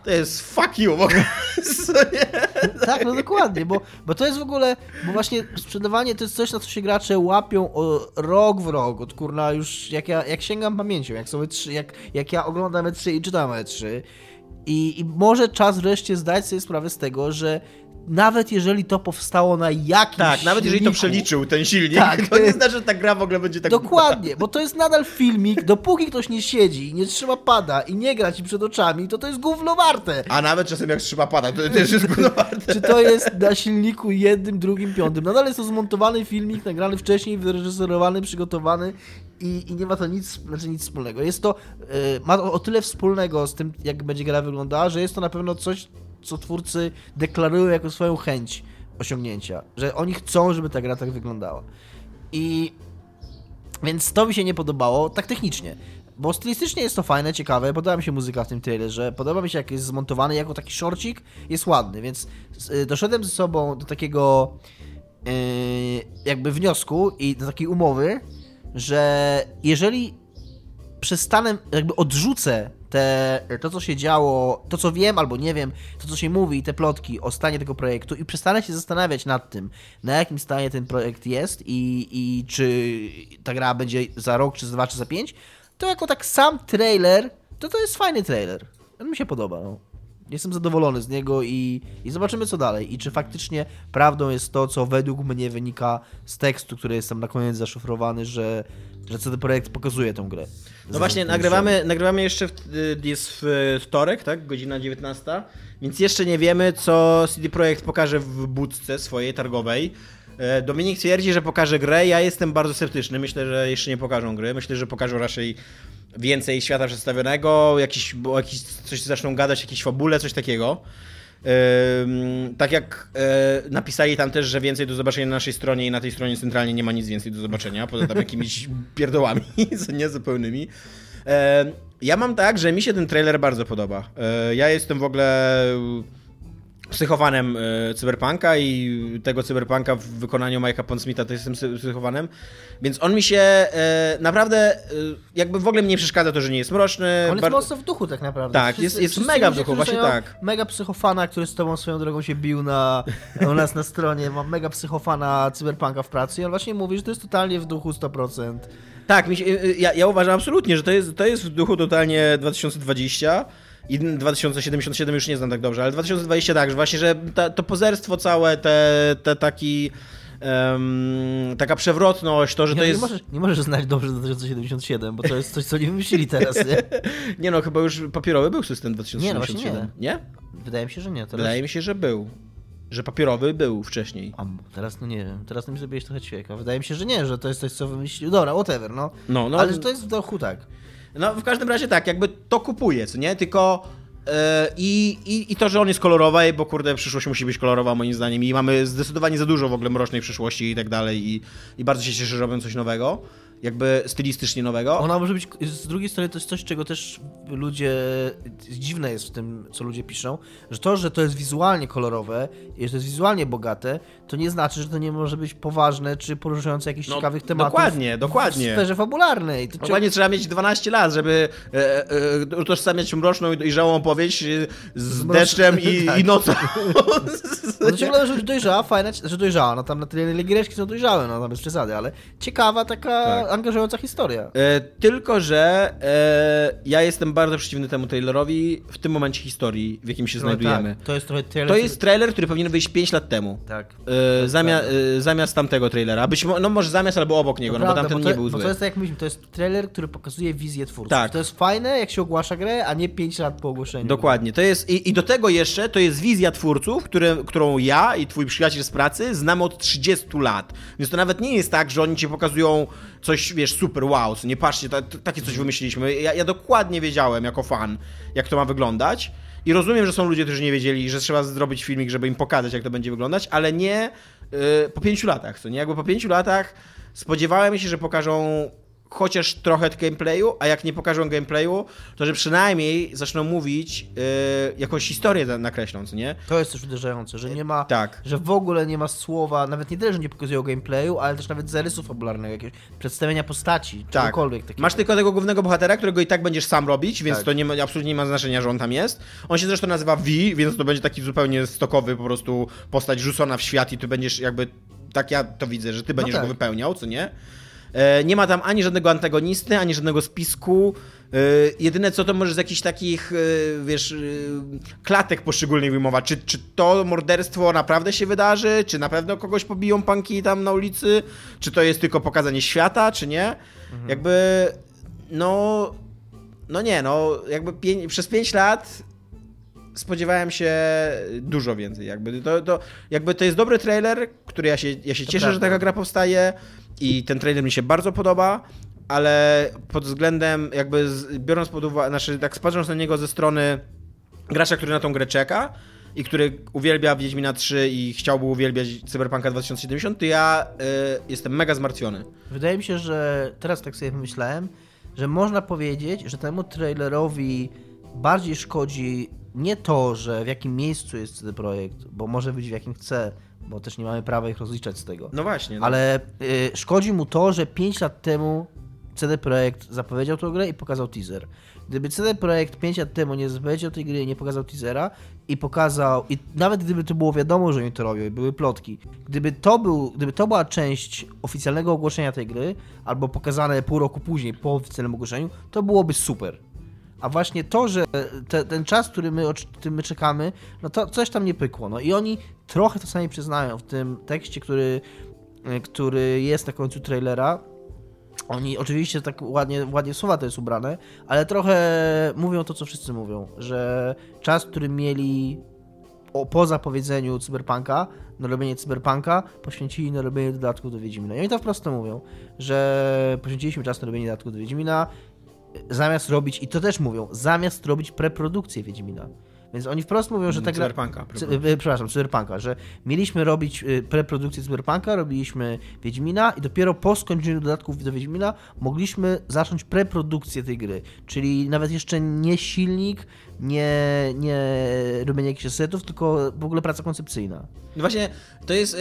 Speaker 2: To jest fuck you w ogóle.
Speaker 3: tak, no dokładnie, bo, bo to jest w ogóle, bo właśnie sprzedawanie to jest coś, na co się gracze łapią o rok w rok, od kurna już jak ja jak sięgam pamięcią, jak sobie trzy, jak, jak ja oglądam E3 i czytam E3 i, I może czas wreszcie zdać sobie sprawę z tego, że nawet jeżeli to powstało na jakimś
Speaker 2: Tak,
Speaker 3: silniku,
Speaker 2: nawet jeżeli to przeliczył ten silnik, tak. to nie znaczy, że ta gra w ogóle będzie tak
Speaker 3: Dokładnie, bo to jest nadal filmik, dopóki ktoś nie siedzi, nie trzyma pada i nie gra ci przed oczami, to to jest gówno warte.
Speaker 2: A nawet czasem jak trzyma pada, to też jest gówno warte.
Speaker 3: Czy to jest na silniku jednym, drugim, piątym. Nadal jest to zmontowany filmik, nagrany wcześniej, wyreżyserowany, przygotowany i, i nie ma to nic, znaczy nic wspólnego. Jest to, yy, ma o tyle wspólnego z tym, jak będzie gra wyglądała, że jest to na pewno coś, co twórcy deklarują jako swoją chęć osiągnięcia, że oni chcą, żeby ta gra tak wyglądała. I więc to mi się nie podobało, tak technicznie. Bo stylistycznie jest to fajne, ciekawe, podoba mi się muzyka w tym trailerze, podoba mi się jak jest zmontowany, jako taki shortcik jest ładny, więc y, doszedłem ze sobą do takiego yy, jakby wniosku i do takiej umowy, że jeżeli przestanę, jakby odrzucę te, to, co się działo, to, co wiem albo nie wiem, to, co się mówi, te plotki o stanie tego projektu i przestanę się zastanawiać nad tym, na jakim stanie ten projekt jest i, i czy ta gra będzie za rok, czy za dwa, czy za pięć, to jako tak sam trailer, to to jest fajny trailer. On mi się podoba. No. Jestem zadowolony z niego i, i zobaczymy co dalej. I czy faktycznie prawdą jest to, co według mnie wynika z tekstu, który jest tam na koniec zaszyfrowany, że, że CD Projekt pokazuje tę grę.
Speaker 2: No właśnie, nagrywamy, nagrywamy jeszcze, w, jest w wtorek, tak? Godzina 19, więc jeszcze nie wiemy, co CD Projekt pokaże w budce swojej targowej. E, Dominik twierdzi, że pokaże grę, ja jestem bardzo sceptyczny. Myślę, że jeszcze nie pokażą gry. Myślę, że pokażą raczej więcej świata przedstawionego, jakiś, bo jakiś, coś zaczną gadać, jakieś fabule, coś takiego. tak jak e, napisali tam też, że więcej do zobaczenia na naszej stronie i na tej stronie centralnie nie ma nic więcej do zobaczenia, poza tam jakimiś pierdołami, niezupełnymi. ja mam tak, że mi się ten trailer bardzo podoba. E, ja jestem w ogóle psychowanem e, cyberpunka i tego cyberpunka w wykonaniu Mike'a Pondsmitha to jestem psychowanem, więc on mi się e, naprawdę e, jakby w ogóle mnie nie przeszkadza to, że nie jest mroczny.
Speaker 3: On jest mocno w duchu tak naprawdę.
Speaker 2: Tak, wszyscy, jest, jest mega w duchu, właśnie tak.
Speaker 3: Mega psychofana, który z tobą swoją drogą się bił na, u nas na stronie, mam mega psychofana cyberpunka w pracy i on właśnie mówi, że to jest totalnie w duchu 100%.
Speaker 2: Tak, się, ja, ja uważam absolutnie, że to jest, to jest w duchu totalnie 2020 i 2077 już nie znam tak dobrze, ale 2020 tak, że właśnie, że ta, to pozerstwo całe, te, te taki... Um, taka przewrotność, to, że
Speaker 3: nie,
Speaker 2: to
Speaker 3: nie
Speaker 2: jest...
Speaker 3: Możesz, nie możesz znać dobrze 2077, bo to jest coś, co nie wymyślili teraz, nie?
Speaker 2: nie no, chyba już papierowy był system 2077. Nie, no nie. nie?
Speaker 3: Wydaje mi się, że nie.
Speaker 2: Teraz... Wydaje mi się, że był. Że papierowy był wcześniej.
Speaker 3: A, teraz no nie wiem, teraz mi zrobiłeś trochę ćwieka. Wydaje mi się, że nie, że to jest coś, co wymyślił. Dobra, whatever, no. no, no Ale że to jest w duchu tak.
Speaker 2: No w każdym razie tak, jakby to kupuje, co nie? Tylko e, i, i, I to, że on jest kolorowy, bo kurde, przyszłość musi być kolorowa moim zdaniem i mamy zdecydowanie za dużo w ogóle mrocznej przyszłości i tak dalej i, i bardzo się cieszę, że robią coś nowego jakby stylistycznie nowego.
Speaker 3: Ona może być, z drugiej strony to jest coś, czego też ludzie, dziwne jest w tym, co ludzie piszą, że to, że to jest wizualnie kolorowe i że to jest wizualnie bogate, to nie znaczy, że to nie może być poważne, czy poruszające jakichś no, ciekawych tematów.
Speaker 2: Dokładnie, dokładnie.
Speaker 3: W sferze fabularnej.
Speaker 2: To dokładnie trzeba mieć 12 lat, żeby e, e, utożsamiać mroczną i dojrzałą opowieść e, z deszczem i, tak. i nocą.
Speaker 3: No ciągle, że dojrzała, fajna, że dojrzała, no tam na tyle giereczki są dojrzałe, no tam bez przesady, ale ciekawa taka tak angażująca historia.
Speaker 2: E, tylko, że e, ja jestem bardzo przeciwny temu trailerowi w tym momencie historii, w jakim się no znajdujemy.
Speaker 3: Tak, to jest trochę
Speaker 2: trailer. To jest trailer, który powinien wyjść 5 lat temu.
Speaker 3: Tak.
Speaker 2: E, zamia tak. e, zamiast tamtego trailera. Być, no może zamiast albo obok niego, no, no bo tamten bo to, nie był zły.
Speaker 3: To jest tak jak mówimy, to jest trailer, który pokazuje wizję twórców. Tak. To jest fajne, jak się ogłasza grę, a nie 5 lat po ogłoszeniu.
Speaker 2: Dokładnie. To jest, i, i do tego jeszcze to jest wizja twórców, które, którą ja i twój przyjaciel z pracy znamy od 30 lat. Więc to nawet nie jest tak, że oni ci pokazują coś, wiesz, super wow, nie patrzcie, ta, takie coś wymyśliliśmy. Ja, ja dokładnie wiedziałem jako fan, jak to ma wyglądać. I rozumiem, że są ludzie, którzy nie wiedzieli, że trzeba zrobić filmik, żeby im pokazać, jak to będzie wyglądać, ale nie yy, po pięciu latach, co nie? Jakby po pięciu latach spodziewałem się, że pokażą chociaż trochę gameplayu, a jak nie pokażą gameplayu, to że przynajmniej zaczną mówić yy, jakąś historię nakreśląc, nie?
Speaker 3: To jest też uderzające, że nie ma, tak. że w ogóle nie ma słowa, nawet nie tyle, że nie pokazują gameplayu, ale też nawet zarysu fabularnego, jakiegoś przedstawienia postaci, tak. czegokolwiek takiego.
Speaker 2: Masz tylko tego głównego bohatera, którego i tak będziesz sam robić, więc tak. to nie ma, absolutnie nie ma znaczenia, że on tam jest. On się zresztą nazywa V, więc to będzie taki zupełnie stokowy po prostu postać rzucona w świat i ty będziesz jakby, tak ja to widzę, że ty no będziesz tak. go wypełniał, co nie? E, nie ma tam ani żadnego antagonisty, ani żadnego spisku. E, jedyne co to może z jakichś takich, e, wiesz, klatek poszczególnych wyjmować. Czy, czy to morderstwo naprawdę się wydarzy? Czy na pewno kogoś pobiją panki tam na ulicy? Czy to jest tylko pokazanie świata, czy nie? Mhm. Jakby, no, no nie, no, jakby pię przez 5 lat spodziewałem się dużo więcej. Jakby to, to, jakby to jest dobry trailer, który ja się, ja się cieszę, prawda. że taka gra powstaje. I ten trailer mi się bardzo podoba, ale pod względem jakby z, biorąc pod uwagę, znaczy tak patrząc na niego ze strony gracza, który na tą grę czeka i który uwielbia Wiedźmina 3 i chciałby uwielbiać Cyberpunka 2070, to ja y, jestem mega zmartwiony.
Speaker 3: Wydaje mi się, że teraz tak sobie myślałem, że można powiedzieć, że temu trailerowi bardziej szkodzi nie to, że w jakim miejscu jest CD Projekt, bo może być w jakim chce, bo też nie mamy prawa ich rozliczać z tego.
Speaker 2: No właśnie. No.
Speaker 3: Ale y, szkodzi mu to, że 5 lat temu CD Projekt zapowiedział tę grę i pokazał teaser. Gdyby CD Projekt 5 lat temu nie zapowiedział tej gry i nie pokazał teasera i pokazał, i nawet gdyby to było wiadomo, że oni to robią i były plotki, gdyby to, był, gdyby to była część oficjalnego ogłoszenia tej gry, albo pokazane pół roku później po oficjalnym ogłoszeniu, to byłoby super. A właśnie to, że te, ten czas, który my, my czekamy, no to coś tam nie pykło. No i oni trochę to sami przyznają w tym tekście, który, który jest na końcu trailera. Oni oczywiście tak ładnie, ładnie słowa to jest ubrane, ale trochę mówią to, co wszyscy mówią, że czas, który mieli o, po zapowiedzeniu Cyberpunka, na robienie Cyberpunka, poświęcili na robienie dodatku do Wiedźmina. I oni to wprost mówią, że poświęciliśmy czas na robienie dodatku do Wiedźmina zamiast robić, i to też mówią, zamiast robić preprodukcję Wiedźmina. Więc oni wprost mówią, że tak.
Speaker 2: Cyberpunka.
Speaker 3: Cy, przepraszam, Cyberpunka, że mieliśmy robić preprodukcję Cyberpunka, robiliśmy Wiedźmina i dopiero po skończeniu dodatków do Wiedźmina mogliśmy zacząć preprodukcję tej gry. Czyli nawet jeszcze nie silnik, nie, nie robienie jakichś setów, tylko w ogóle praca koncepcyjna.
Speaker 2: No właśnie, to jest,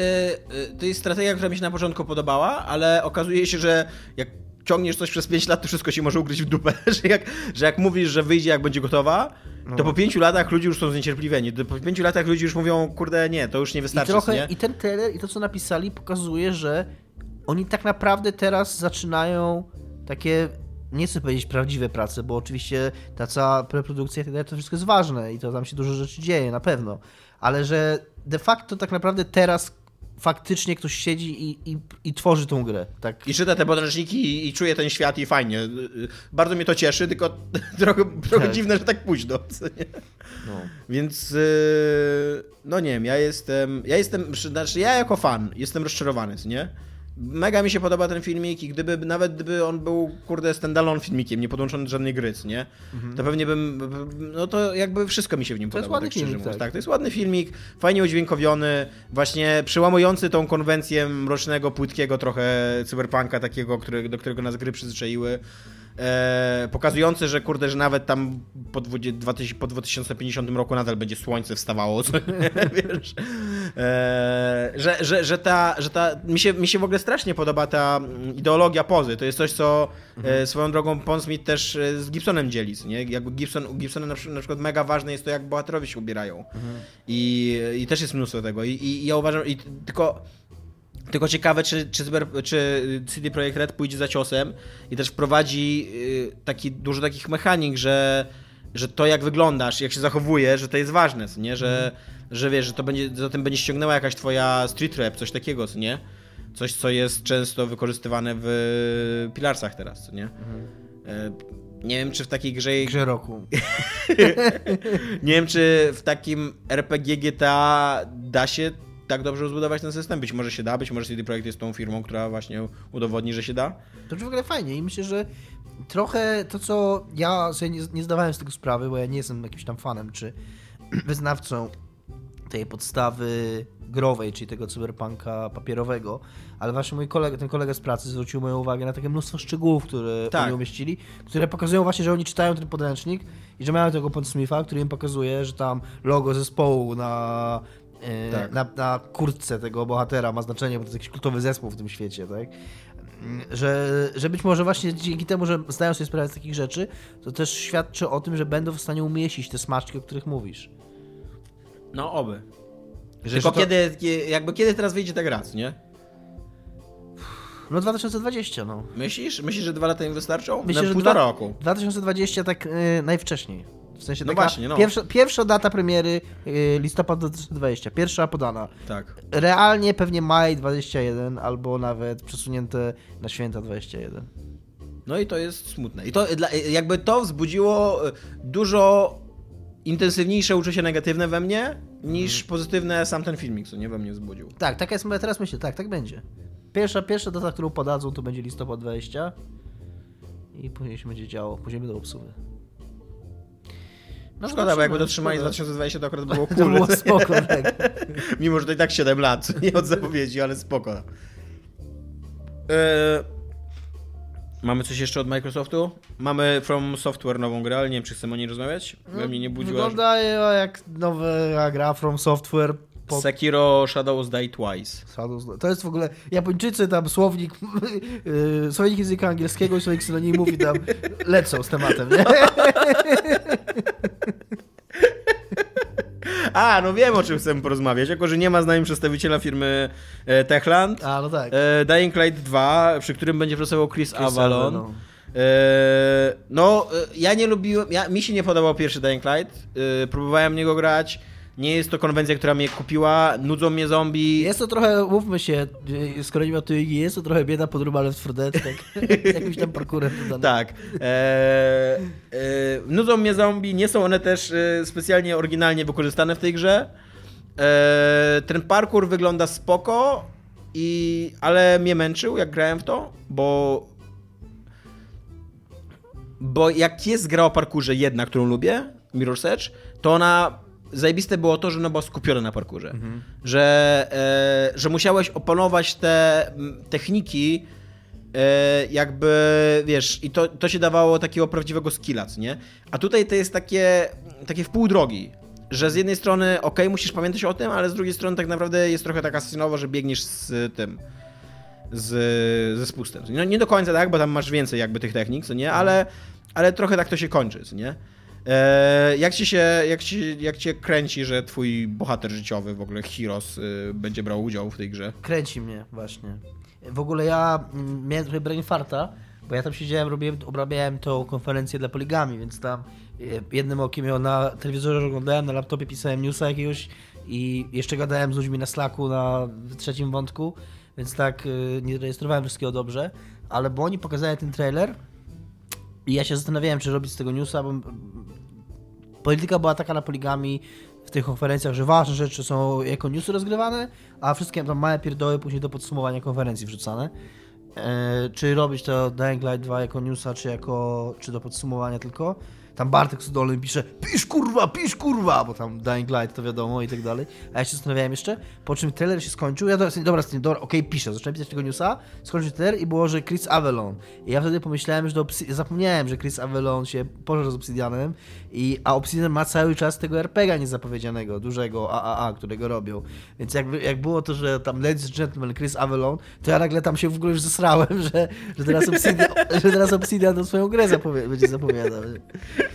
Speaker 2: to jest strategia, która mi się na początku podobała, ale okazuje się, że jak ciągniesz coś przez 5 lat, to wszystko się może ugryźć w dupę, że jak, że jak mówisz, że wyjdzie, jak będzie gotowa, no. to po 5 latach ludzie już są zniecierpliwieni. Po 5 latach ludzie już mówią, kurde, nie, to już nie wystarczy.
Speaker 3: I, trochę,
Speaker 2: nie?
Speaker 3: I ten trailer i to, co napisali, pokazuje, że oni tak naprawdę teraz zaczynają takie nie chcę powiedzieć prawdziwe prace, bo oczywiście ta cała preprodukcja i tak dalej, to wszystko jest ważne i to tam się dużo rzeczy dzieje, na pewno. Ale że de facto tak naprawdę teraz faktycznie ktoś siedzi i, i, i, tworzy tą grę. Tak.
Speaker 2: I czyta te podręczniki i, i, czuje ten świat i fajnie. Bardzo mnie to cieszy, tylko trochę, trochę tak. dziwne, że tak późno. No. Więc y, no nie wiem, ja jestem, ja jestem, znaczy ja jako fan jestem rozczarowany, nie? Mega mi się podoba ten filmik i gdyby, nawet gdyby on był, kurde, standalone filmikiem, nie podłączony do żadnej gry, nie? Mhm. To pewnie bym, no to jakby wszystko mi się w nim to podoba, tak szczerze mówiąc. Tak. tak. to jest ładny filmik, fajnie udźwiękowiony, właśnie przełamujący tą konwencję mrocznego, płytkiego trochę cyberpunka takiego, który, do którego nas gry przyzwyczaiły e, pokazujący, że kurde, że nawet tam po, 20, po 2050 roku nadal będzie słońce wstawało, co, wiesz, e, że, że, że, ta, że ta, mi się, mi się w ogóle strasznie podoba ta ideologia pozy, to jest coś, co e, mhm. swoją drogą Pon Smith też e, z Gibsonem dzieli, nie? Jakby Gibson, u Gibsona na, na, przykład mega ważne jest to, jak bohaterowie się ubierają mhm. I, i też jest mnóstwo tego I, i ja uważam, i tylko tylko ciekawe, czy, czy, czy CD Projekt Red pójdzie za ciosem i też wprowadzi y, taki, dużo takich mechanik, że, że to jak wyglądasz, jak się zachowujesz, że to jest ważne, nie? Że, mm. że wiesz, że to będzie, za tym będzie ściągnęła jakaś twoja street rap, coś takiego, nie? Coś, co jest często wykorzystywane w Pilarsach teraz, nie? Mm. Nie wiem, czy w takiej grze...
Speaker 3: Grze roku.
Speaker 2: nie wiem, czy w takim RPG GTA da się tak dobrze rozbudować ten system. Być może się da, być może CD Projekt jest tą firmą, która właśnie udowodni, że się da.
Speaker 3: To w ogóle fajnie i myślę, że trochę to, co ja sobie nie, nie zdawałem z tego sprawy, bo ja nie jestem jakimś tam fanem czy wyznawcą tej podstawy growej, czyli tego cyberpunka papierowego, ale właśnie mój kolega, ten kolega z pracy zwrócił moją uwagę na takie mnóstwo szczegółów, które tak. oni umieścili, które pokazują właśnie, że oni czytają ten podręcznik i że mają tego Smitha, który im pokazuje, że tam logo zespołu na tak. na, na kurtce tego bohatera ma znaczenie, bo to jest jakiś kultowy zespół w tym świecie, tak? Że, że być może właśnie dzięki temu, że zdają sobie sprawę z takich rzeczy, to też świadczy o tym, że będą w stanie umieścić te smaczki, o których mówisz.
Speaker 2: No oby. Że Tylko to... kiedy, jakby kiedy teraz wyjdzie ta gra, nie?
Speaker 3: No 2020, no.
Speaker 2: Myślisz? Myślisz, że dwa lata im wystarczą? Myślę, Na że półtora dwa... roku.
Speaker 3: 2020 tak yy, najwcześniej. W sensie
Speaker 2: no właśnie, no.
Speaker 3: Pierwsza, pierwsza data premiery yy, listopad 2020, pierwsza podana.
Speaker 2: Tak.
Speaker 3: Realnie pewnie maj 21 albo nawet przesunięte na święta 21.
Speaker 2: No i to jest smutne. I to jakby to wzbudziło y, dużo intensywniejsze uczucie negatywne we mnie niż hmm. pozytywne sam ten filmik, co nie we mnie wzbudził.
Speaker 3: Tak, tak jest, teraz myślę, tak, tak będzie. Pierwsza, pierwsza data, którą podadzą, to będzie listopad 20 i później się będzie działo, później będą obsługi.
Speaker 2: No Szkoda, bo jakby dotrzymali z 2020 to akurat było cool.
Speaker 3: To było spoko, tak.
Speaker 2: Mimo, że to i tak 7 lat, nie od zapowiedzi, ale spoko. E, mamy coś jeszcze od Microsoftu? Mamy From Software nową grę, ale nie wiem, czy chcemy o niej rozmawiać. No, mnie nie budziła.
Speaker 3: Wygląda jak nowa gra From Software
Speaker 2: po... Sekiro Shadows Die Twice.
Speaker 3: Shadows... To jest w ogóle Japończycy tam słownik yy, słownik języka angielskiego i słownik synonimów i tam lecą z tematem, nie?
Speaker 2: A, no wiem o czym chcemy porozmawiać. Jako, że nie ma z nami przedstawiciela firmy e, Techland.
Speaker 3: A, no tak.
Speaker 2: E, Dying Light 2, przy którym będzie pracował Chris, Chris Avalon. No. E, no, ja nie lubiłem, ja, mi się nie podobał pierwszy Dying Light. Próbowałem niego grać. Nie jest to konwencja, która mnie kupiła, nudzą mnie zombie.
Speaker 3: Jest to trochę, mówmy się, skoro nie ma tu jest to trochę bieda podróba Left 4 Dead, tak? jakimś tam parkurem.
Speaker 2: Tak. E, e, nudzą mnie zombie, nie są one też e, specjalnie oryginalnie wykorzystane w tej grze. E, ten parkour wygląda spoko, i, ale mnie męczył, jak grałem w to, bo bo jak jest gra o parkurze jedna, którą lubię, Mirror's Edge, to ona zajebiste było to, że ona była skupiona na parkurze. Mhm. Że, e, że musiałeś opanować te techniki e, jakby, wiesz, i to, to się dawało takiego prawdziwego skilla, nie? A tutaj to jest takie, takie w pół drogi, że z jednej strony, ok, musisz pamiętać o tym, ale z drugiej strony tak naprawdę jest trochę tak asesynowo, że biegniesz z tym, z, ze spustem. No nie do końca tak, bo tam masz więcej jakby tych technik, co nie, ale, ale trochę tak to się kończy, co nie? E, jak ci się, jak, ci, jak cię kręci, że twój bohater życiowy, w ogóle Heroes, y, będzie brał udział w tej grze?
Speaker 3: Kręci mnie, właśnie. W ogóle ja mm, miałem trochę brain farta, bo ja tam siedziałem, robiłem, obrabiałem tą konferencję dla poligami, więc tam y, jednym okiem ją na telewizorze oglądałem, na laptopie pisałem newsa jakiegoś i jeszcze gadałem z ludźmi na Slacku na trzecim wątku, więc tak y, nie rejestrowałem wszystkiego dobrze, ale bo oni pokazali ten trailer i ja się zastanawiałem, czy robić z tego newsa, bo polityka była taka na poligami w tych konferencjach, że ważne rzeczy są jako newsy rozgrywane, a wszystkie tam małe pierdoły później do podsumowania konferencji wrzucane. E, czy robić to Dying Light 2 jako newsa, czy jako, czy do podsumowania tylko. Tam Bartek Sudolny pisze, pisz kurwa, pisz kurwa, bo tam Dying Light to wiadomo i tak dalej. A ja się zastanawiałem jeszcze, po czym trailer się skończył, ja dobra, dobra, dobra okej, okay, piszę, zacząłem pisać tego newsa, skończył trailer i było, że Chris Avalon. I ja wtedy pomyślałem, że do zapomniałem, że Chris Avalon się pożarł z Obsidianem, i, a Obsidian ma cały czas tego RPGa niezapowiedzianego, dużego AAA, którego robią. Więc jak, jak było to, że tam Ladies and Gentlemen, Chris Avalon, to ja nagle tam się w ogóle już zesrałem, że, że, teraz, Obsidian, że teraz Obsidian tą swoją grę zapowie będzie zapowiadał.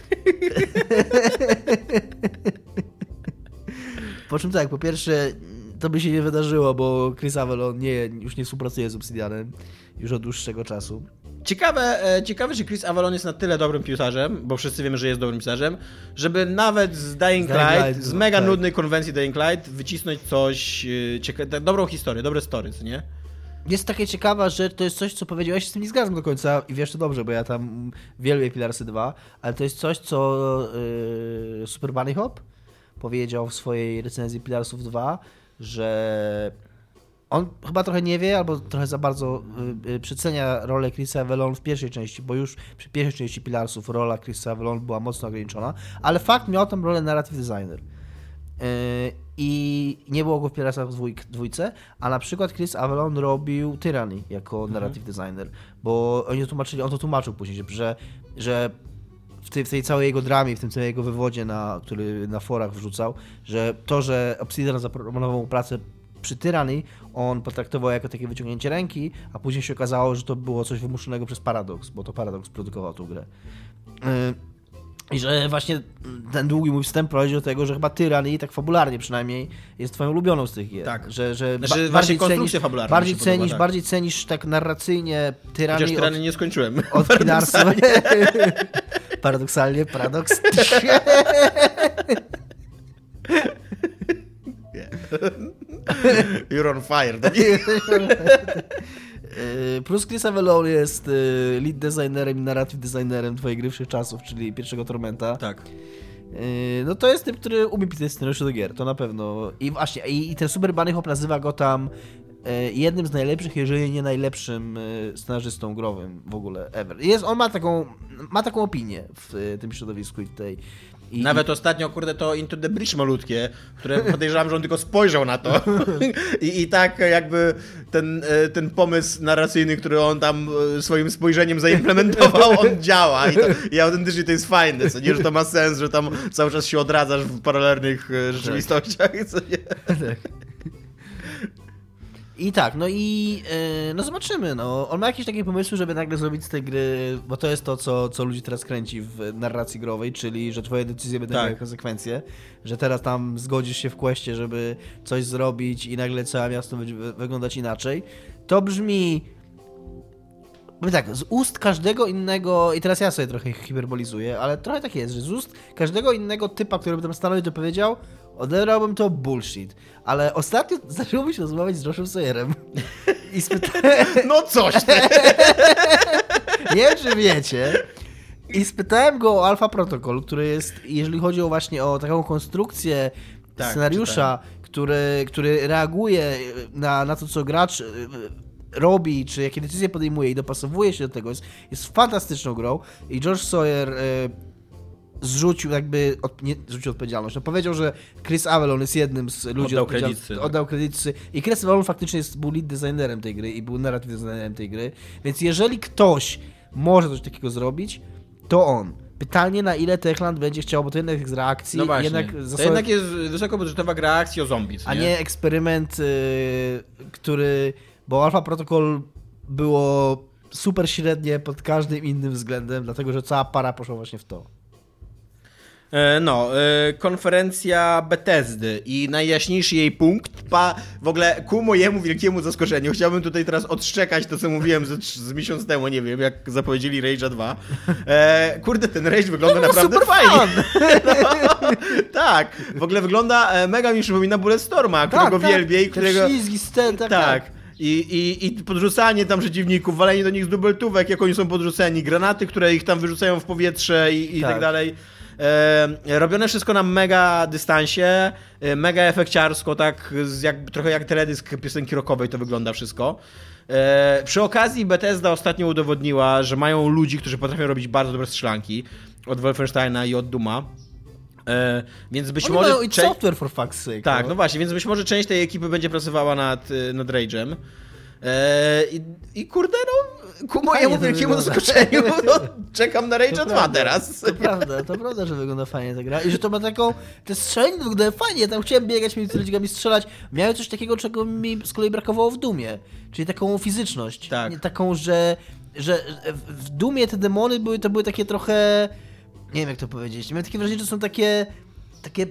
Speaker 3: Po czym tak, po pierwsze, to by się nie wydarzyło, bo Chris Avalon nie, już nie współpracuje z Obsidianem już od dłuższego czasu.
Speaker 2: Ciekawe, e, ciekawe, że Chris Avalon jest na tyle dobrym pisarzem, bo wszyscy wiemy, że jest dobrym pisarzem, żeby nawet z Dying, Light, Light, z mega tak. nudnej konwencji Dying Light wycisnąć coś, e, dobrą historię, dobre stories, nie?
Speaker 3: Jest takie ciekawa że to jest coś, co powiedziałeś, z tym nie zgadzam do końca i wiesz to dobrze, bo ja tam wielbię Pilarsy 2, ale to jest coś, co yy, Super Bunny Hop powiedział w swojej recenzji Pilarsów 2, że on chyba trochę nie wie, albo trochę za bardzo yy, przecenia rolę Chrisa Avalon w pierwszej części, bo już przy pierwszej części Pilarsów rola Chrisa Avalon była mocno ograniczona, ale fakt miał tam rolę narrative designer. Yy, i nie było go w Piratach dwójk, dwójce, a na przykład Chris Avalon robił Tyranny jako mhm. narrative designer, bo oni to tłumaczyli, on to tłumaczył później, że, że w tej, w tej całej jego dramie, w tym całej jego wywodzie, na, który na forach wrzucał, że to, że Obsidian zaproponował mu pracę przy Tyranny, on potraktował jako takie wyciągnięcie ręki, a później się okazało, że to było coś wymuszonego przez Paradox, bo to Paradox produkował tę grę. Yy, i że właśnie ten długi mój wstęp prowadzi do tego, że chyba Tyranny, tak fabularnie przynajmniej, jest twoją ulubioną z tych gier.
Speaker 2: Tak.
Speaker 3: Że, że
Speaker 2: znaczy, ba bardziej cenisz,
Speaker 3: bardziej cenisz, podoba, tak. bardziej cenisz tak narracyjnie Tyranny
Speaker 2: Chociaż od, nie skończyłem.
Speaker 3: Od paradoksalnie. paradoksalnie, paradoks.
Speaker 2: You're on fire.
Speaker 3: Plus Chris Avellone jest e, lead designerem i narrative designerem twojej gry czasów, czyli pierwszego Tormenta.
Speaker 2: Tak.
Speaker 3: E, no to jest typ, który umie pisać scenariusze do gier, to na pewno. I właśnie, i, i ten Super Bunny Hop nazywa go tam jednym z najlepszych, jeżeli nie najlepszym scenarzystą growym w ogóle ever. Jest, on ma taką, ma taką opinię w tym środowisku i w tej,
Speaker 2: i, Nawet ostatnio, kurde, to Into the Bridge malutkie, które podejrzewam, że on tylko spojrzał na to. I, I tak jakby ten, e, ten pomysł narracyjny, który on tam e, swoim spojrzeniem zaimplementował, on działa. I, to, i autentycznie to jest fajne, co nie, że to ma sens, że tam cały czas się odradzasz w paralelnych e, rzeczywistościach. Co nie? Tak.
Speaker 3: I tak, no i yy, no zobaczymy. No. On ma jakieś takie pomysły, żeby nagle zrobić z tej gry, bo to jest to, co, co ludzi teraz kręci w narracji growej, czyli że twoje decyzje będą tak. miały konsekwencje, że teraz tam zgodzisz się w kwestie, żeby coś zrobić i nagle całe miasto będzie wyglądać inaczej. To brzmi Powiem tak, z ust każdego innego, i teraz ja sobie trochę hiperbolizuję, ale trochę tak jest, że z ust każdego innego typa, który by tam stanął i to powiedział, odebrałbym to bullshit. Ale ostatnio zaczęło mi się rozmawiać z Joshem Sawyerem. I spytałem...
Speaker 2: No coś
Speaker 3: Nie wiem, czy wiecie. I spytałem go o Alpha Protocol, który jest, jeżeli chodzi o właśnie o taką konstrukcję tak, scenariusza, który, który reaguje na, na to, co gracz robi, czy jakie decyzje podejmuje i dopasowuje się do tego, jest, jest fantastyczną grą i George Sawyer e, zrzucił jakby, od, nie zrzucił odpowiedzialność, no powiedział, że Chris Avalon jest jednym z ludzi
Speaker 2: Oddał kredyty, tak.
Speaker 3: oddał kredyty i Chris Avalon faktycznie jest, był lead designerem tej gry i był narrative designerem tej gry, więc jeżeli ktoś może coś takiego zrobić, to on. Pytanie, na ile Techland będzie chciał, bo to jednak jest z reakcji,
Speaker 2: No właśnie.
Speaker 3: jednak
Speaker 2: to
Speaker 3: zasoby-
Speaker 2: jednak jest wysokobudżetowa gra akcji o zombie, co
Speaker 3: a nie eksperyment, y, który. Bo Alpha Protocol było super średnie pod każdym innym względem, dlatego że cała para poszła właśnie w to.
Speaker 2: E, No, e, konferencja Bethesdy i najjaśniejszy jej punkt, pa, w ogóle ku mojemu wielkiemu zaskoczeniu, chciałbym tutaj teraz odszczekać to, co mówiłem z, z miesiąc temu, nie wiem, jak zapowiedzieli Rage'a 2. E, kurde, ten Rage wygląda naprawdę
Speaker 3: super
Speaker 2: fajnie. No, tak, w ogóle wygląda, e, mega mi przypomina Bulletstorma, którego wielbię i
Speaker 3: Te
Speaker 2: którego...
Speaker 3: ślizgi, scen, tak,
Speaker 2: Tak. I, i, I podrzucanie tam przeciwników, walenie do nich z dubeltówek, jak oni są podrzuceni, granaty, które ich tam wyrzucają w powietrze i, i tak.
Speaker 3: Tak.
Speaker 2: dalej. E, robione wszystko na mega dystansie, e, mega efekciarsko, tak jak, trochę jak teledysk piosenki rockowej to wygląda wszystko. E, przy okazji Bethesda ostatnio udowodniła, że mają ludzi, którzy potrafią robić bardzo dobre strzelanki od Wolfensteina i od Duma. E, więc być
Speaker 3: Oni
Speaker 2: może...
Speaker 3: mają i
Speaker 2: cze-
Speaker 3: software for fuck's sake.
Speaker 2: tak, no właśnie, więc być może część tej ekipy będzie pracowała nad, nad Rage'em. E, i, I kurde, no, ku mojemu wielkiemu
Speaker 3: wygląda.
Speaker 2: zaskoczeniu, no, czekam na Rage'a 2
Speaker 3: prawda,
Speaker 2: teraz.
Speaker 3: To prawda, to prawda, że wygląda fajnie ta gra. I że to ma taką. Te strzelanie wyglądają fajnie. Ja tam chciałem biegać między ludzikami strzelać. Miały coś takiego, czego mi z kolei brakowało w Dumie. Czyli taką fizyczność.
Speaker 2: Tak.
Speaker 3: Nie, taką, że. że w Dumie te demony były, to były takie trochę. Nie wiem jak to powiedzieć. Miałem takie wrażenie, że są takie. takie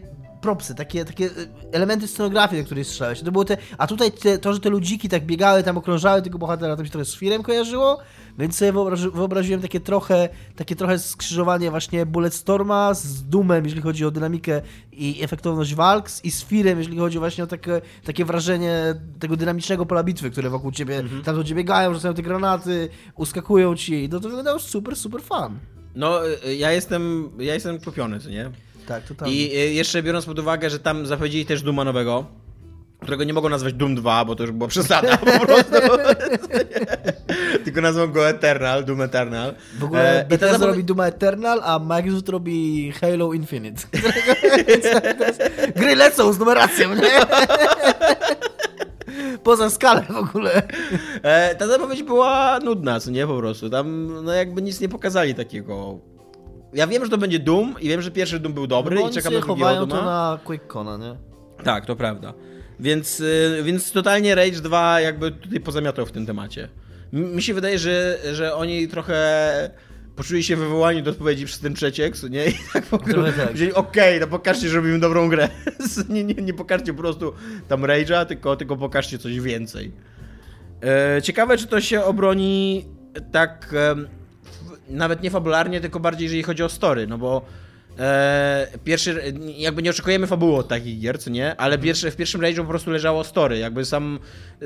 Speaker 3: propsy, takie, takie elementy scenografii, do której strzelałeś. To było te, a tutaj te, to, że te ludziki tak biegały, tam okrążały tego bohatera, to mi się trochę z Firem kojarzyło, więc sobie wyobrazi, wyobraziłem takie trochę, takie trochę skrzyżowanie właśnie Bulletstorma z Doomem, jeżeli chodzi o dynamikę i efektowność walk, i z Firem, jeżeli chodzi właśnie o takie, takie wrażenie tego dynamicznego pola bitwy, które wokół ciebie, tam do ciebie biegają, rzucają te granaty, uskakują ci, no to wyglądało super, super fan.
Speaker 2: No, y, ja jestem, ja jestem kupiony, co nie?
Speaker 3: Tak, totalnie.
Speaker 2: I y, jeszcze biorąc pod uwagę, że tam zapowiedzieli też Duma nowego, którego nie mogą nazwać Doom 2, bo to już była przesada po prostu. Tylko nazwą go Eternal, Doom Eternal.
Speaker 3: W ogóle
Speaker 2: E,
Speaker 3: Bethesda robi Doom Eternal, a Microsoft robi Halo Infinite. Gry lecą z numeracją, nie? Poza skalę w ogóle.
Speaker 2: E, ta zapowiedź była nudna, co nie, po prostu. Tam no jakby nic nie pokazali takiego. Ja wiem, że to będzie Doom i wiem, że pierwszy Doom był dobry
Speaker 3: No,
Speaker 2: i czekam na drugiego
Speaker 3: chowają
Speaker 2: Dooma.
Speaker 3: to na QuakeCona, nie?
Speaker 2: Tak, to prawda. Więc, y, więc totalnie Rage 2 jakby tutaj pozamiatał w tym temacie. Mi się wydaje, że, że oni trochę poczuli się wywołani do odpowiedzi przez ten przeciek, co nie? I tak po prostu
Speaker 3: tak.
Speaker 2: wzięli, okej, no pokażcie, że robimy dobrą grę. nie, nie, nie pokażcie po prostu tam Rage'a, tylko, tylko pokażcie coś więcej. E, ciekawe, czy to się obroni tak nawet nie fabularnie, tylko bardziej jeżeli chodzi o story, no bo e, pierwszy, jakby nie oczekujemy fabuły od takich gier, co nie? Ale pierwszy, w pierwszym Rage'u po prostu leżało story, jakby sam,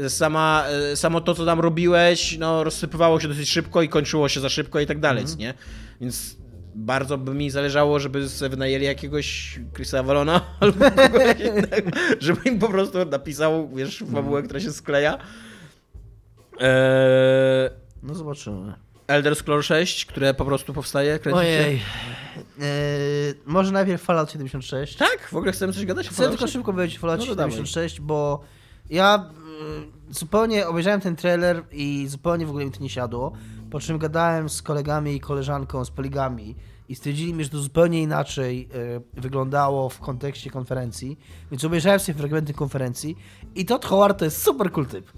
Speaker 2: sama, e, samo to, co tam robiłeś, no rozsypywało się dosyć szybko i kończyło się za szybko i tak dalej, co nie? Więc bardzo by mi zależało, żeby sobie wynajęli jakiegoś Chrisa Avalona albo kogoś innego, żeby im po prostu napisał, wiesz, fabułę, która się skleja. Eee,
Speaker 3: No zobaczymy.
Speaker 2: Elder Scrolls 6, które po prostu powstaje.
Speaker 3: Ojej. Eee, może najpierw Fallout 76.
Speaker 2: Tak? W ogóle chcemy coś gadać
Speaker 3: Chcę tylko szybko powiedzieć o Falloutie
Speaker 2: No to dawaj.
Speaker 3: 76, bo ja y, zupełnie obejrzałem ten trailer i zupełnie w ogóle mi to nie siadło, po czym gadałem z kolegami i koleżanką z Poligami i stwierdzili mi, że to zupełnie inaczej y, wyglądało w kontekście konferencji, więc obejrzałem sobie fragmenty konferencji i Todd Howard to jest super cool typ.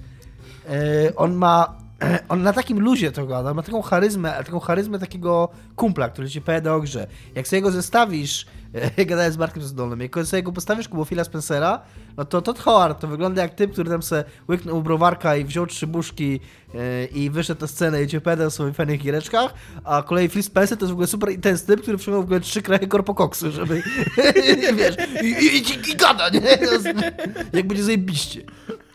Speaker 3: Y, on ma on na takim luzie to gada, ma taką charyzmę, taką charyzmę takiego kumpla, który ci powiada o grze. Jak sobie go zestawisz, gadałem z Markiem Zdolnym, jak sobie go postawisz koło Phila Spencera, no to Todd Howard to wygląda jak typ, który tam se łyknął browarka i wziął trzy buszki e, i wyszedł na scenę i ci opowiadał o swoich fajnych giereczkach, a kolei Phil Spencer to jest w ogóle super intens typ, który przyjął w ogóle trzy kraje korpokoksu, żeby, wiesz, i, i, i, i gada, nie? Jak będzie zajebiście.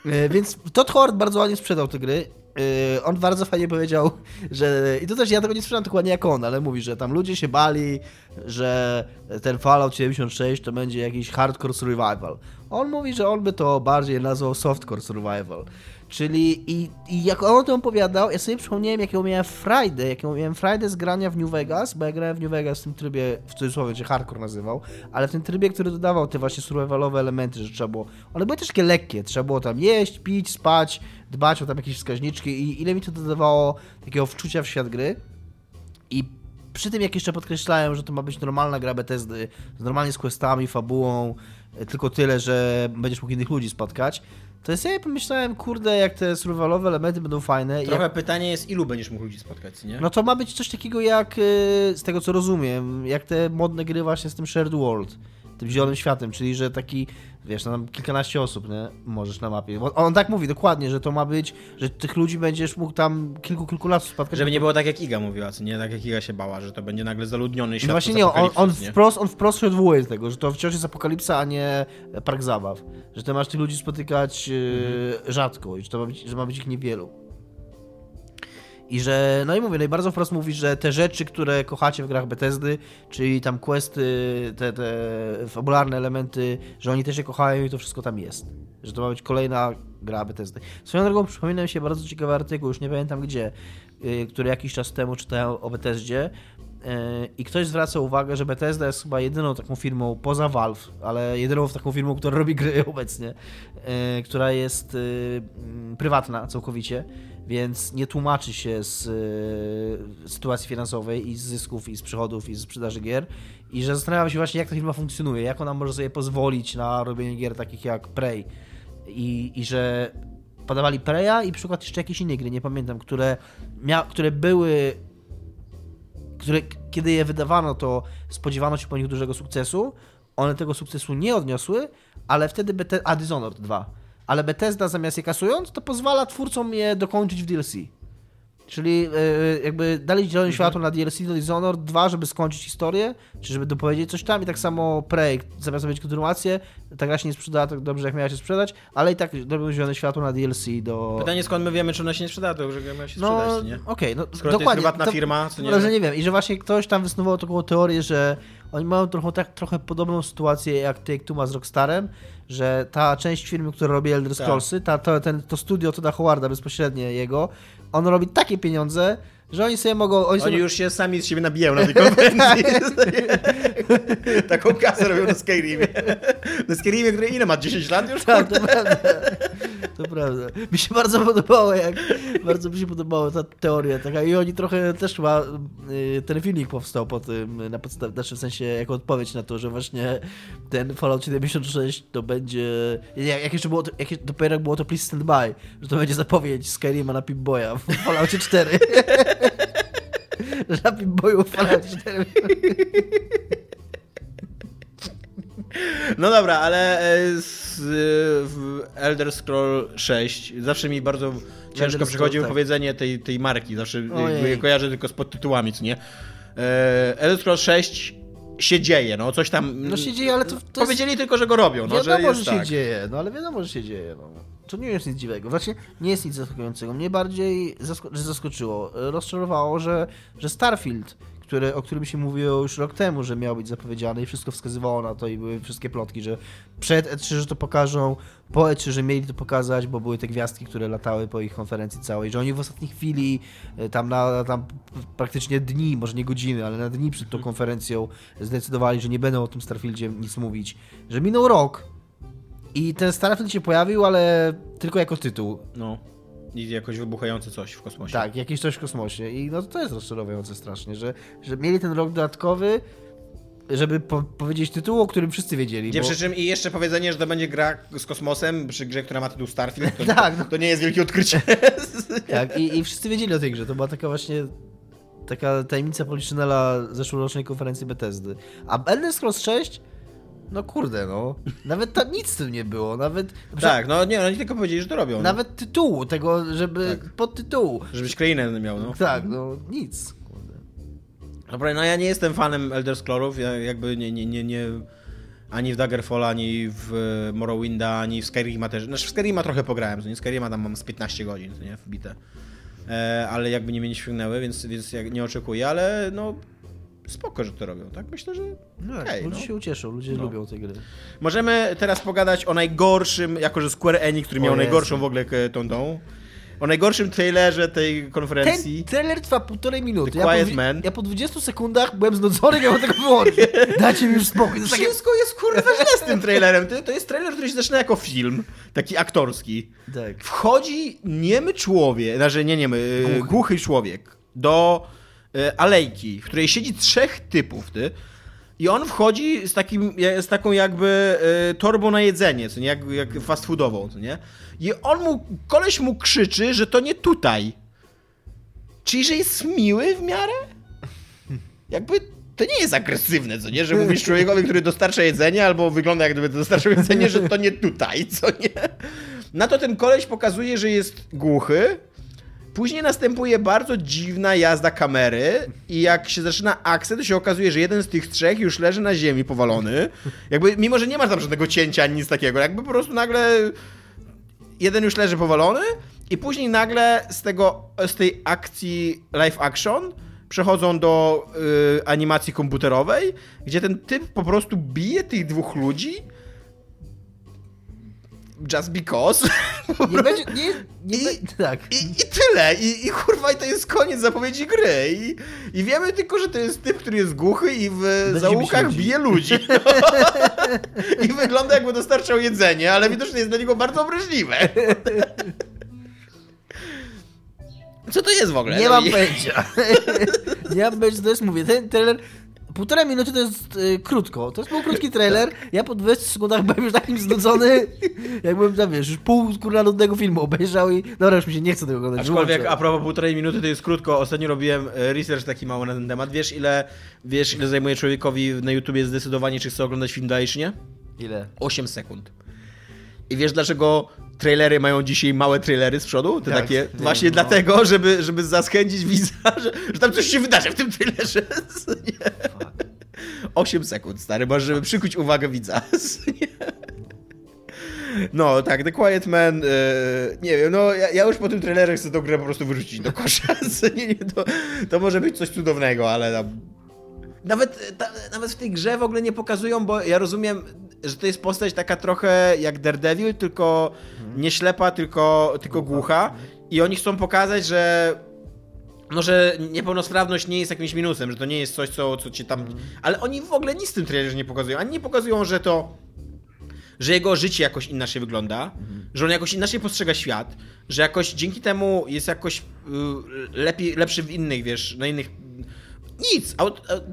Speaker 3: E, Więc Todd Howard bardzo ładnie sprzedał te gry. Yy, on bardzo fajnie powiedział, że. I to też ja tego nie sprzedam dokładnie jak on, ale mówi, że tam ludzie się bali, że ten Fallout 76 to będzie jakiś hardcore survival. On mówi, że on by to bardziej nazwał softcore survival. Czyli i, i jak on o tym opowiadał, ja sobie przypomniałem, jakiego miałem Friday, jakiego miałem Friday z grania w New Vegas, bo ja grałem w New Vegas w tym trybie, w cudzysłowie się hardcore nazywał, ale w tym trybie, który dodawał te właśnie survivalowe elementy, że trzeba było, one były też takie lekkie, trzeba było tam jeść, pić, spać, dbać o tam jakieś wskaźniczki i ile mi to dodawało takiego wczucia w świat gry. I przy tym jak jeszcze podkreślałem, że to ma być normalna gra Bethesdy, normalnie z questami, fabułą, tylko tyle, że będziesz mógł innych ludzi spotkać, to jest ja pomyślałem, kurde, jak te survivalowe elementy będą fajne.
Speaker 2: Trochę
Speaker 3: jak...
Speaker 2: pytanie jest, ilu będziesz mógł ludzi spotkać, nie?
Speaker 3: No to ma być coś takiego jak, y, z tego co rozumiem, jak te modne gry właśnie z tym Shared World, tym zielonym światem, czyli że taki wiesz, no tam kilkanaście osób, nie? Możesz na mapie. Bo on tak mówi dokładnie, że to ma być, że tych ludzi będziesz mógł tam kilku, kilku lat spotkać.
Speaker 2: Żeby nie było tak jak Iga mówiła, co nie? Tak jak Iga się bała, że to będzie nagle zaludniony świat.
Speaker 3: No właśnie nie, on, on, wprost, on wprost się odwołuje do tego, że to wciąż jest apokalipsa, a nie park zabaw. Że ty masz tych ludzi spotykać mhm. rzadko i że, to ma być, że ma być ich niewielu. I że, no i mówię, no i bardzo wprost mówi, że te rzeczy, które kochacie w grach Bethesdy, czyli tam questy, te, te fabularne elementy, że oni też je kochają i to wszystko tam jest. Że to ma być kolejna gra Bethesdy. Swoją drogą przypomina mi się bardzo ciekawy artykuł, już nie pamiętam gdzie, yy, który jakiś czas temu czytałem o Bethesdzie, yy, i ktoś zwraca uwagę, że Bethesda jest chyba jedyną taką firmą poza Valve, ale jedyną taką firmą, która robi gry obecnie, yy, która jest prywatna całkowicie więc nie tłumaczy się z y, sytuacji finansowej i z zysków, i z przychodów, i z sprzedaży gier. I że zastanawiam się właśnie, jak ta firma funkcjonuje, jak ona może sobie pozwolić na robienie gier takich jak Prey. I, i że podawali Preya i przykład jeszcze jakieś inne gry, nie pamiętam, które, mia które były które kiedy je wydawano, to spodziewano się po nich dużego sukcesu. One tego sukcesu nie odniosły, ale wtedy BT... A Dishonored 2 ale Bethesda zamiast je kasując, to pozwala twórcom je dokończyć w DLC. Czyli yy, jakby dali zielone mhm. światło na DLC do Dishonored 2, żeby skończyć historię, czy żeby dopowiedzieć coś tam i tak samo Prey, zamiast robić kontynuację, ta gra się nie sprzedała tak dobrze, jak miała się sprzedać, ale i tak robią zielone światło na DLC do...
Speaker 2: Pytanie skąd my wiemy, czy ona się nie sprzeda, to że gra miała się no, sprzedać, nie?
Speaker 3: Okej, okay, no
Speaker 2: Skoro dokładnie. to jest prywatna to, firma, co nie...
Speaker 3: Ale że nie wiem. I że właśnie ktoś tam wysnuwał taką teorię, że oni mają trochę, tak, trochę podobną sytuację jak Take-Two ma z Rockstarem, że ta część firmy, która robi Elder tak. Scrollsy, ta, to, ten, to studio Toda Howarda bezpośrednio jego, on robi takie pieniądze, że oni sobie mogą...
Speaker 2: Oni,
Speaker 3: oni
Speaker 2: sobie... już się sami z siebie nabijają na tej konferencji. Taką kasę robią na Skyrimie. Na Skyrimie, który ile ma? 10 lat już?
Speaker 3: Tak, to prawda. To prawda. Mi się bardzo podobało, jak... Bardzo mi się podobała ta teoria taka i oni trochę też chyba... Y, ten filmik powstał po tym, na podstawie, znaczy w sensie jako odpowiedź na to, że właśnie ten Fallout 76 to będzie... Jak jeszcze było to, jak dopiero było to Please Stand By, że to będzie zapowiedź Skyrima na Pip-Boya w Falloutie 4. Żabi boju Fallout 4.
Speaker 2: No dobra, ale e, z, w Elder Scroll 6 zawsze mi bardzo ciężko przychodzi tak. powiedzenie tej, tej marki. Zawsze je kojarzę tylko z podtytułami, co nie? E, Elder Scroll 6 się dzieje, no coś tam.
Speaker 3: No się dzieje, ale to. to
Speaker 2: powiedzieli jest... tylko, że go robią. No,
Speaker 3: wiadomo,
Speaker 2: że,
Speaker 3: że
Speaker 2: tak.
Speaker 3: się dzieje, no ale wiadomo, że się dzieje. No. To nie jest nic dziwnego. Właśnie nie jest nic zaskakującego. Mnie bardziej zasko zaskoczyło, rozczarowało, że, że Starfield, który, o którym się mówiło już rok temu, że miał być zapowiedziany i wszystko wskazywało na to i były wszystkie plotki, że przed E3, że to pokażą, po E3, że mieli to pokazać, bo były te gwiazdki, które latały po ich konferencji całej, że oni w ostatniej chwili, e, tam na tam praktycznie dni, może nie godziny, ale na dni przed tą konferencją zdecydowali, że nie będą o tym Starfieldzie nic mówić, że minął rok, i ten Starfield się pojawił, ale tylko jako tytuł.
Speaker 2: No. I jakoś wybuchające coś w kosmosie.
Speaker 3: Tak, jakieś coś w kosmosie. I no to jest rozczarowujące strasznie, że, że mieli ten rok dodatkowy, żeby po powiedzieć tytuł, o którym wszyscy wiedzieli.
Speaker 2: Gdzie bo... przy czym i jeszcze powiedzenie, że to będzie gra z kosmosem, przy grze, która ma tytuł Starfield, to, tak, no. to nie jest wielkie odkrycie.
Speaker 3: tak, i, i wszyscy wiedzieli o tej grze. To była taka właśnie taka tajemnica Poliszynela zeszłorocznej konferencji Bethesdy. A Elder Scrolls 6 no kurde, no. Nawet tam nic z tym nie było, nawet...
Speaker 2: Tak, no nie, oni tylko powiedzieli, że to robią. No.
Speaker 3: Nawet no. tytułu tego, żeby... Tak. Podtytułu.
Speaker 2: Żebyś krainę miał, no.
Speaker 3: Tak, no nic. Kurde.
Speaker 2: Dobra, no ja nie jestem fanem Elder Scrollów, ja jakby nie, nie, nie, nie... Ani w Daggerfall, ani w Morrowinda, ani w Skyrima też. Znaczy w Skyrima trochę pograłem, nie? Skyrima tam mam z 15 godzin, nie? Wbite. E, ale jakby nie mnie nie więc, więc nie oczekuję, ale no spoko, że to robią, tak? Myślę, że
Speaker 3: No,
Speaker 2: okej,
Speaker 3: ludzie
Speaker 2: no.
Speaker 3: się ucieszą, ludzie
Speaker 2: No.
Speaker 3: lubią te gry.
Speaker 2: Możemy teraz pogadać o najgorszym, jako że Square Enix, który
Speaker 3: O
Speaker 2: miał
Speaker 3: Jezu.
Speaker 2: najgorszą w ogóle k- tą tą, o najgorszym trailerze tej konferencji.
Speaker 3: Ten trailer trwa półtorej minuty.
Speaker 2: The
Speaker 3: Ja po,
Speaker 2: Quiet
Speaker 3: dwu-
Speaker 2: Man.
Speaker 3: ja po 20 sekundach byłem znudzony, mam tego wyłączyć. Dajcie mi już spokój. Jest takie...
Speaker 2: Wszystko jest kurwa źle z tym trailerem. To, to jest trailer, który się zaczyna jako film, taki aktorski.
Speaker 3: Tak.
Speaker 2: Wchodzi niemy człowiek, znaczy nie niemy, głuchy,
Speaker 3: Głuchy.
Speaker 2: głuchy człowiek do e, alejki, w której siedzi trzech typów, ty. I on wchodzi z, takim, z taką jakby e, torbą na jedzenie, co nie, jak, jak fast foodową, co nie? I on mu, koleś mu krzyczy, że to nie tutaj. Czyli, że jest miły w miarę? Jakby to nie jest agresywne, co nie? Że mówisz człowiekowi, który dostarcza jedzenie, albo wygląda jak gdyby dostarczał jedzenie, że to nie tutaj, co nie? Na to ten koleś pokazuje, że jest głuchy. Później następuje bardzo dziwna jazda kamery i jak się zaczyna akcja, to się okazuje, że jeden z tych trzech już leży na ziemi powalony. Jakby, mimo że nie ma tam żadnego cięcia ani nic takiego, jakby po prostu nagle jeden już leży powalony i później nagle z tego, z tej akcji live action przechodzą do y, animacji komputerowej, gdzie ten typ po prostu bije tych dwóch ludzi just because.
Speaker 3: Nie będzie, nie, nie
Speaker 2: I-
Speaker 3: be- tak.
Speaker 2: I, I tyle. I, I kurwa, i to jest koniec zapowiedzi gry. I, I wiemy tylko, że to jest typ, który jest głuchy i w
Speaker 3: bić
Speaker 2: zaułkach bije ludzi. I wygląda jakby dostarczał jedzenie, ale widocznie jest dla niego bardzo obraźliwe. Co to jest w ogóle?
Speaker 3: Nie
Speaker 2: No
Speaker 3: mam
Speaker 2: i-
Speaker 3: pojęcia. nie mam pojęcia, to jest, mówię, ten trailer... Półtora minuty to jest y, krótko. To jest był krótki trailer. Ja po 20 sekundach byłem już takim znudzony, jakbym tam, wiesz, już pół kurwa nudnego filmu obejrzał i dobra, już mi się nie chce tego oglądać.
Speaker 2: Aczkolwiek a propos półtorej minuty to jest krótko. Ostatnio robiłem e, research taki mały na ten temat. Wiesz ile, wiesz ile zajmuje człowiekowi na YouTubie zdecydowanie, czy chce oglądać film dalej, czy nie?
Speaker 3: Ile?
Speaker 2: 8 sekund. I wiesz dlaczego trailery mają dzisiaj małe trailery z przodu? Te
Speaker 3: Tak,
Speaker 2: takie.
Speaker 3: wiem,
Speaker 2: Właśnie
Speaker 3: no.
Speaker 2: dlatego, żeby, żeby zachęcić widza, że, że tam coś się wydarzy w tym trailerze. Nie. 8 sekund, stary, masz, żeby przykuć uwagę widza. Nie. No, tak, The Quiet Man, e, nie wiem, no ja, ja już po tym trailerze chcę tę grę po prostu wyrzucić do kosza. Nie, nie, to, to może być coś cudownego, ale tam... Nawet, ta, nawet w tej grze w ogóle nie pokazują, bo ja rozumiem, że to jest postać taka trochę jak Daredevil, tylko nie ślepa, tylko, tylko głucha. I oni chcą pokazać, że no, że niepełnosprawność nie jest jakimś minusem, że to nie jest coś, co, co cię tam... Ale oni w ogóle nic w tym trailerze nie pokazują. Ani nie pokazują, że to że jego życie jakoś inaczej wygląda, że on jakoś inaczej postrzega świat, że jakoś dzięki temu jest jakoś y, lepiej, lepszy w innych, wiesz, na innych... Nic.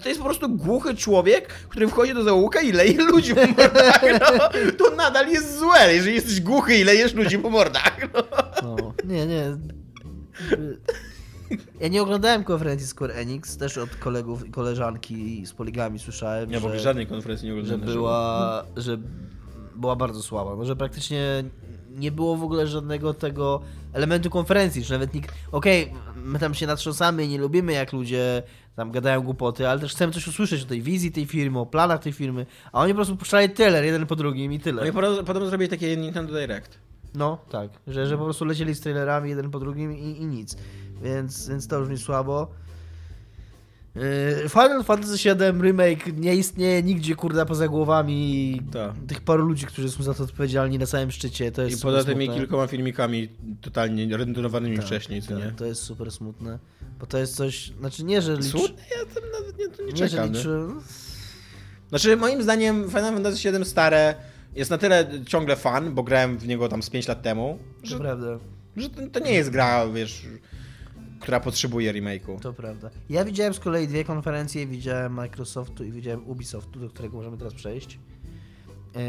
Speaker 2: To jest po prostu głuchy człowiek, który wchodzi do zaułka i leje ludzi po mordach. No, to nadal jest złe, jeżeli jesteś głuchy i lejesz ludzi po mordach. No.
Speaker 3: No, nie, nie. Ja nie oglądałem konferencji Square Enix, też od kolegów i koleżanki z Poligami słyszałem,
Speaker 2: Ja w ogóle
Speaker 3: że,
Speaker 2: żadnej konferencji nie
Speaker 3: że
Speaker 2: oglądałem.
Speaker 3: była, że była bardzo słaba, no, że praktycznie nie było w ogóle żadnego tego elementu konferencji, że nawet nikt, okej, my tam się natrząsamy i nie lubimy jak ludzie tam gadają głupoty, ale też chcemy coś usłyszeć o tej wizji tej firmy, o planach tej firmy, a oni po prostu puszczali trailer jeden po drugim i tyle.
Speaker 2: No i podobno, zrobili takie Nintendo Direct.
Speaker 3: No, tak. Że, że po prostu lecieli z trailerami jeden po drugim i, i nic. Więc, więc to brzmi słabo. Yy, Final Fantasy VII Remake nie istnieje nigdzie, kurde, poza głowami
Speaker 2: Tak.
Speaker 3: tych paru ludzi, którzy są za to odpowiedzialni na samym szczycie. To jest
Speaker 2: I poza tymi
Speaker 3: smutne.
Speaker 2: kilkoma filmikami totalnie rendonowanymi
Speaker 3: Tak,
Speaker 2: wcześniej, co
Speaker 3: tak,
Speaker 2: nie?
Speaker 3: To jest super smutne. Bo to jest coś, znaczy nie, że licz...
Speaker 2: Smutne? Ja tam nawet nie, to nie,
Speaker 3: nie, że
Speaker 2: czekam. nie?
Speaker 3: liczy...
Speaker 2: Znaczy, moim zdaniem Final Fantasy VII stare jest na tyle ciągle fan, bo grałem w niego tam z 5 lat temu,
Speaker 3: To
Speaker 2: że,
Speaker 3: prawda,
Speaker 2: że to, to nie jest gra, wiesz, która potrzebuje remake'u.
Speaker 3: to prawda. Ja widziałem z kolei dwie konferencje, widziałem Microsoftu i widziałem Ubisoftu, do którego możemy teraz przejść. Yy,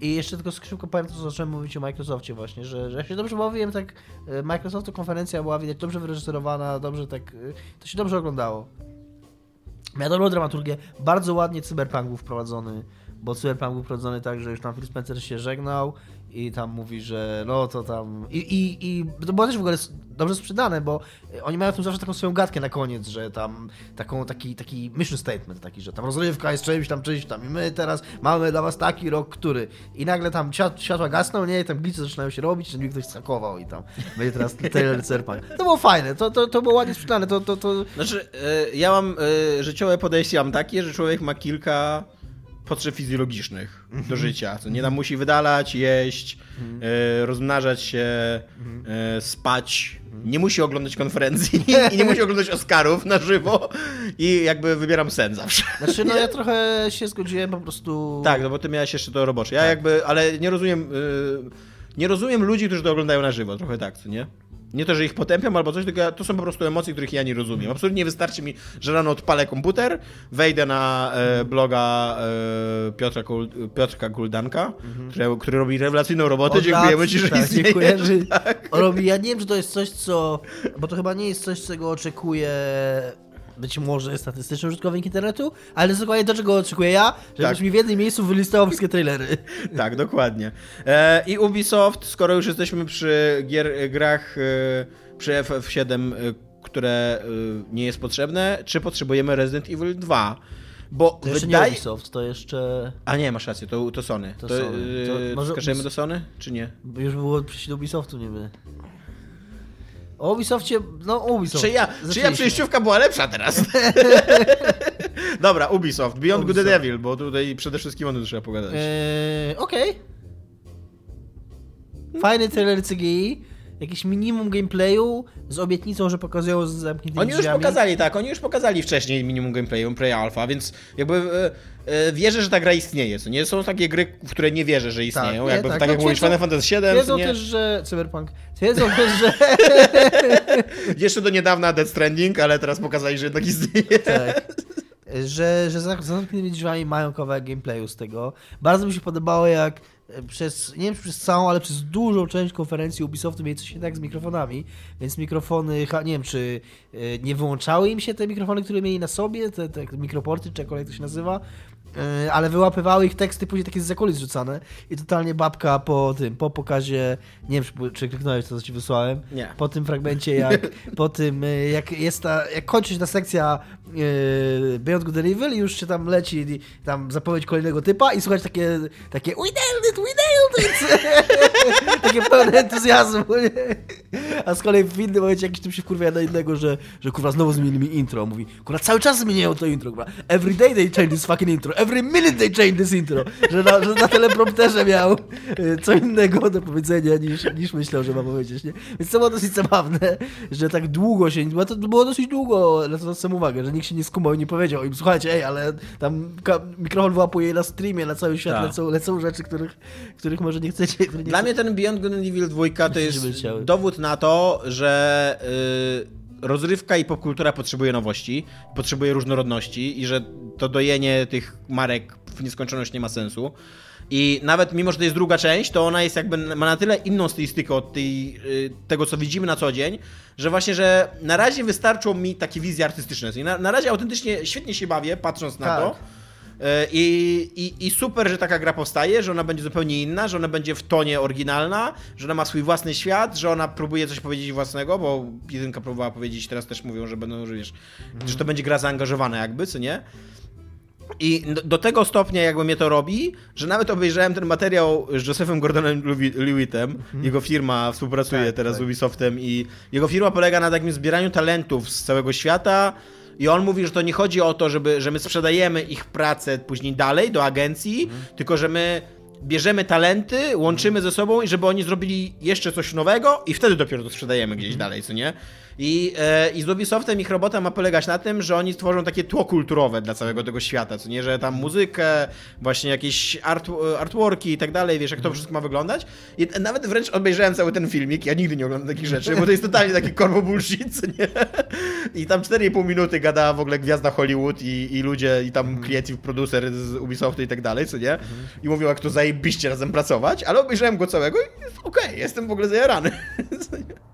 Speaker 3: I jeszcze tylko szybko powiem to, co zacząłem mówić o Microsoftie właśnie, że, że jak się dobrze bawiłem, tak yy, Microsoftu konferencja była widać dobrze wyreżyserowana, dobrze tak, yy, to się dobrze oglądało. Miała dobrą dramaturgię, bardzo ładnie cyberpunk był wprowadzony, bo Cyberpunk był prowadzony tak, że już tam Phil Spencer się żegnał i tam mówi, że no to tam... I, i, i to było też w ogóle dobrze sprzedane, bo oni mają tu zawsze taką swoją gadkę na koniec, że tam taką, taki, taki mission statement taki, że tam rozrywka jest czymś tam, czymś tam i my teraz mamy dla was taki rok, który... I nagle tam światła gasną, nie, i tam glicze zaczynają się robić, że ktoś skakował i tam będzie teraz trailer Cyberpunk. To było fajne, to, to, to było ładnie sprzedane, to... to, to...
Speaker 2: Znaczy, ja mam życiowe podejście, mam takie, że człowiek ma kilka potrzeb fizjologicznych do mhm. życia. Co nie tam musi wydalać, jeść, mhm. e, rozmnażać się, mhm. e, spać. Nie musi oglądać konferencji i nie musi oglądać Oscarów na żywo i jakby wybieram sen zawsze.
Speaker 3: Znaczy, no ja trochę się zgodziłem po prostu...
Speaker 2: Tak, no bo ty miałeś jeszcze to robocze. Ja tak. jakby, ale nie rozumiem... Y, nie rozumiem ludzi, którzy to oglądają na żywo, trochę tak, co nie? Nie to, że ich potępiam albo coś, tylko to są po prostu emocje, których ja nie rozumiem. Absolutnie nie wystarczy mi, że rano odpalę komputer, wejdę na e, bloga e, Piotra Kul, Piotrka Kuldanka, mhm. który, który, robi rewelacyjną robotę. Od Dziękujemy ci, że tak, dziękuję, że
Speaker 3: tak. robi. Ja nie wiem, czy to jest coś, co... Bo to chyba nie jest coś, czego oczekuje być może statystyczny użytkownik internetu, ale dokładnie to, czego oczekuję ja, żebyś tak. mi w jednym miejscu wylistował wszystkie trailery.
Speaker 2: Tak, dokładnie. E, I Ubisoft, skoro już jesteśmy przy gier, grach, e, przy FF7, e, które e, nie jest potrzebne, czy potrzebujemy Resident Evil 2? Bo
Speaker 3: to jeszcze wydaje... nie Ubisoft, to jeszcze...
Speaker 2: A nie, masz rację, to, to Sony. To, to Sony. To może... Skaczemy do Sony, czy nie?
Speaker 3: Już było przyjść do Ubisoftu niby. O Ubisoftie, no Ubisoft.
Speaker 2: Czy ja, czy ja przejściówka była lepsza teraz? Dobra, Ubisoft, Beyond Ubisoft. Good and Evil, bo tutaj przede wszystkim o tym trzeba pogadać.
Speaker 3: Eee, Okej. Okay. Fajny trailer CGI jakieś minimum gameplayu z obietnicą, że pokazują z zamkniętymi
Speaker 2: Oni już pokazali, tak, oni już pokazali wcześniej minimum gameplayu, pre-alpha, więc jakby e, e, wierzę, że ta gra istnieje, co nie? Są takie gry, w które nie wierzę, że istnieją, tak, jakby, tak, tak jak no, mówisz, Final Fantasy 7,
Speaker 3: Wiedzą też, że Cyberpunk, wiedzą też, że...
Speaker 2: Jeszcze do niedawna Dead Stranding, ale teraz pokazali, że jednak istnieje. Tak
Speaker 3: że, że za zamkniętymi drzwiami mają kawałek gameplayu z tego. Bardzo mi się podobało, jak przez, nie wiem przez całą, ale przez dużą część konferencji Ubisoftu mieli coś nie tak z mikrofonami, więc mikrofony, nie wiem, czy e, nie wyłączały im się te mikrofony, które mieli na sobie, te, te mikroporty, czy jakkolwiek to się nazywa, ale wyłapywały ich teksty później takie z zakulis rzucane i totalnie babka po tym, po pokazie, nie wiem czy kliknąłeś to, co ci wysłałem,
Speaker 2: nie.
Speaker 3: po tym fragmencie, jak po tym, e, jak jest ta, jak kończy się ta sekcja e, Beyond Good and Evil i już się tam leci tam zapowiedź kolejnego typa i słuchać takie, takie we nailed it, we nailed it! takie pełne entuzjazmu, nie? A z kolei w innym momencie jakiś typ się wkurwia na innego, że, że kurwa znowu zmienili mi intro, mówi, kurwa cały czas zmieniają to intro, kurwa, every day they change this fucking intro, every minute they change this intro. Że na, że na teleprompterze miał y, co innego do powiedzenia niż, niż myślał, że ma powiedzieć. Nie? Więc to było dosyć zabawne, że tak długo się, bo to było dosyć długo, na to zwracam uwagę, że nikt się nie skumał i nie powiedział im, słuchajcie, ej, ale tam mikrofon wyłapuje na streamie, na całym świecie lecą, lecą rzeczy, których, których może nie chcecie. Nie
Speaker 2: Dla mnie ten Beyond Good and Evil 2 to jest dowód na to, że... Yy rozrywka i popkultura potrzebuje nowości, potrzebuje różnorodności i że to dojenie tych marek w nieskończoność nie ma sensu. I nawet mimo, że to jest druga część, to ona jest jakby, ma na tyle inną stylistykę od tej, y, tego, co widzimy na co dzień, że właśnie, że na razie wystarczą mi takie wizje artystyczne. Na, na razie autentycznie świetnie się bawię, patrząc na tak. to. E, I, i, I super, że taka gra powstaje, że ona będzie zupełnie inna, że ona będzie w tonie oryginalna, że ona ma swój własny świat, że ona próbuje coś powiedzieć własnego, bo jedynka próbowała powiedzieć, teraz też mówią, że będą, że wiesz, mm. że to będzie gra zaangażowana jakby, co nie? I do tego stopnia jakby mnie to robi, że nawet obejrzałem ten materiał z Josephem Gordonem Lewittem. Mhm. Jego firma współpracuje tak, teraz tak. z Ubisoftem i jego firma polega na takim zbieraniu talentów z całego świata, i on mówi, że to nie chodzi o to, żeby, że my sprzedajemy ich pracę później dalej do agencji, mhm. tylko że my bierzemy talenty, łączymy ze sobą i żeby oni zrobili jeszcze coś nowego i wtedy dopiero to sprzedajemy gdzieś mhm. dalej, co nie? I, e, I z Ubisoftem ich robota ma polegać na tym, że oni tworzą takie tło kulturowe dla całego tego świata, co nie, że tam muzykę, właśnie jakieś art, artworki i tak dalej, wiesz, jak to mhm. wszystko ma wyglądać. I nawet wręcz obejrzałem cały ten filmik, ja nigdy nie oglądam takich rzeczy, bo to jest totalnie taki korbo bullshit, co nie? I tam 4,5 minuty gada w ogóle gwiazda Hollywood i, i ludzie, i tam mhm. creative producer z Ubisoftu i tak dalej, co nie? Mhm. I mówią, jak to zajebiście razem pracować, ale obejrzałem go całego i okej, okay, jestem w ogóle zajarany.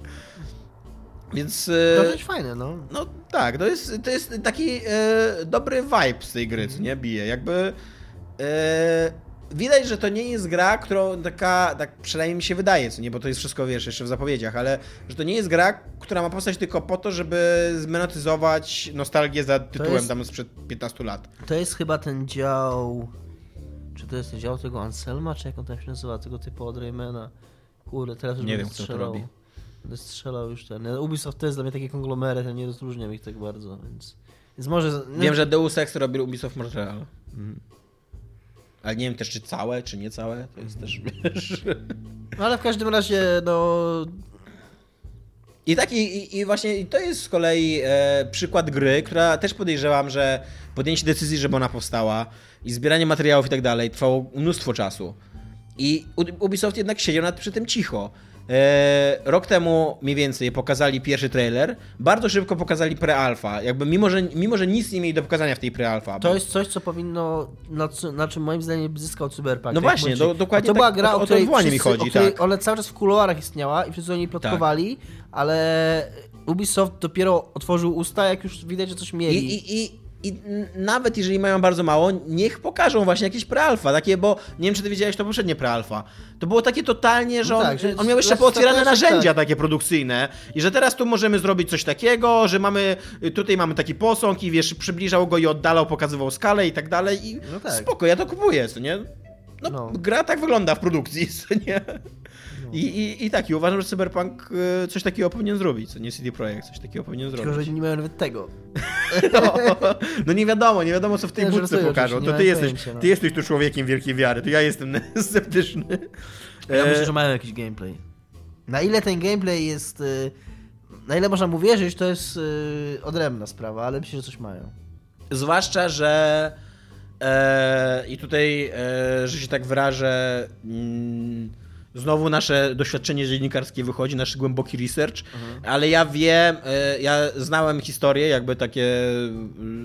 Speaker 2: Więc...
Speaker 3: E, to jest fajne, no.
Speaker 2: No tak, to jest, to jest taki e, dobry vibe z tej gry, co nie bije. Jakby widać, że to nie jest gra, którą taka, tak przynajmniej mi się wydaje, co nie, bo to jest wszystko, wiesz, jeszcze w zapowiedziach, ale że to nie jest gra, która ma powstać tylko po to, żeby zmonetyzować nostalgię za tytułem jest, tam sprzed 15 lat.
Speaker 3: To jest chyba ten dział... Czy to jest ten dział tego Anselma, czy jak on tam się nazywa, tego typu od Raymana? Kurde, teraz już
Speaker 2: nie wiem, kto to robi.
Speaker 3: Strzelał już ten. Ubisoft to jest dla mnie taki konglomerat, ja nie rozróżniam ich tak bardzo, więc... Więc może...
Speaker 2: Wiem, że Deus Ex robił Ubisoft Montreal. Mhm. Ale nie wiem też, czy całe, czy nie całe. To jest też, wiesz...
Speaker 3: No ale w każdym razie, no...
Speaker 2: I tak, i, i właśnie to jest z kolei e, przykład gry, która też podejrzewam, że podjęcie decyzji, żeby ona powstała i zbieranie materiałów i tak dalej trwało mnóstwo czasu. I Ubisoft jednak siedział nad przy tym cicho. E, rok temu mniej więcej pokazali pierwszy trailer, bardzo szybko pokazali pre-alpha, jakby mimo że, mimo, że nic nie mieli do pokazania w tej pre-alpha.
Speaker 3: To bo... jest coś, co powinno, na, na czym moim zdaniem zyskał Cyberpunk.
Speaker 2: No właśnie, do, dokładnie
Speaker 3: To
Speaker 2: tak,
Speaker 3: była gra, o, o, której wszyscy,
Speaker 2: mi chodzi,
Speaker 3: o której
Speaker 2: tak.
Speaker 3: Ona cały czas w kuluarach istniała i wszyscy o niej plotkowali, tak. ale Ubisoft dopiero otworzył usta, jak już widać, że coś mieli.
Speaker 2: I, i, i i nawet jeżeli mają bardzo mało, niech pokażą właśnie jakieś prealfa, takie, bo nie wiem, czy ty wiedziałeś to poprzednie prealfa. To było takie totalnie, że no on, no tak, że on miał jeszcze pootwierane narzędzia tak. takie produkcyjne i że teraz tu możemy zrobić coś takiego, że mamy, tutaj mamy taki posąg i wiesz, przybliżał go i oddalał, pokazywał skalę i tak dalej i no tak. spoko, ja to kupuję, co nie? No, no, gra tak wygląda w produkcji, co nie? I, i, I tak, i uważam, że Cyberpunk e, coś takiego powinien zrobić, co nie CD Projekt, coś takiego powinien zrobić.
Speaker 3: Tylko, że nie mają nawet tego.
Speaker 2: No, no, nie wiadomo, nie wiadomo, co w tej nie, budce pokażą. To ty jesteś, ty jesteś tu człowiekiem wielkiej wiary, to ja jestem sceptyczny.
Speaker 3: Ja myślę, że mają jakiś gameplay. Na ile ten gameplay jest... E, na ile można mu wierzyć, to jest e, odrębna sprawa, ale myślę, że coś mają.
Speaker 2: Zwłaszcza, że e, i tutaj, e, że się tak wyrażę... Mm, Znowu nasze doświadczenie dziennikarskie wychodzi, nasz głęboki research, mhm. ale ja wiem, e, ja znałem historię, jakby takie,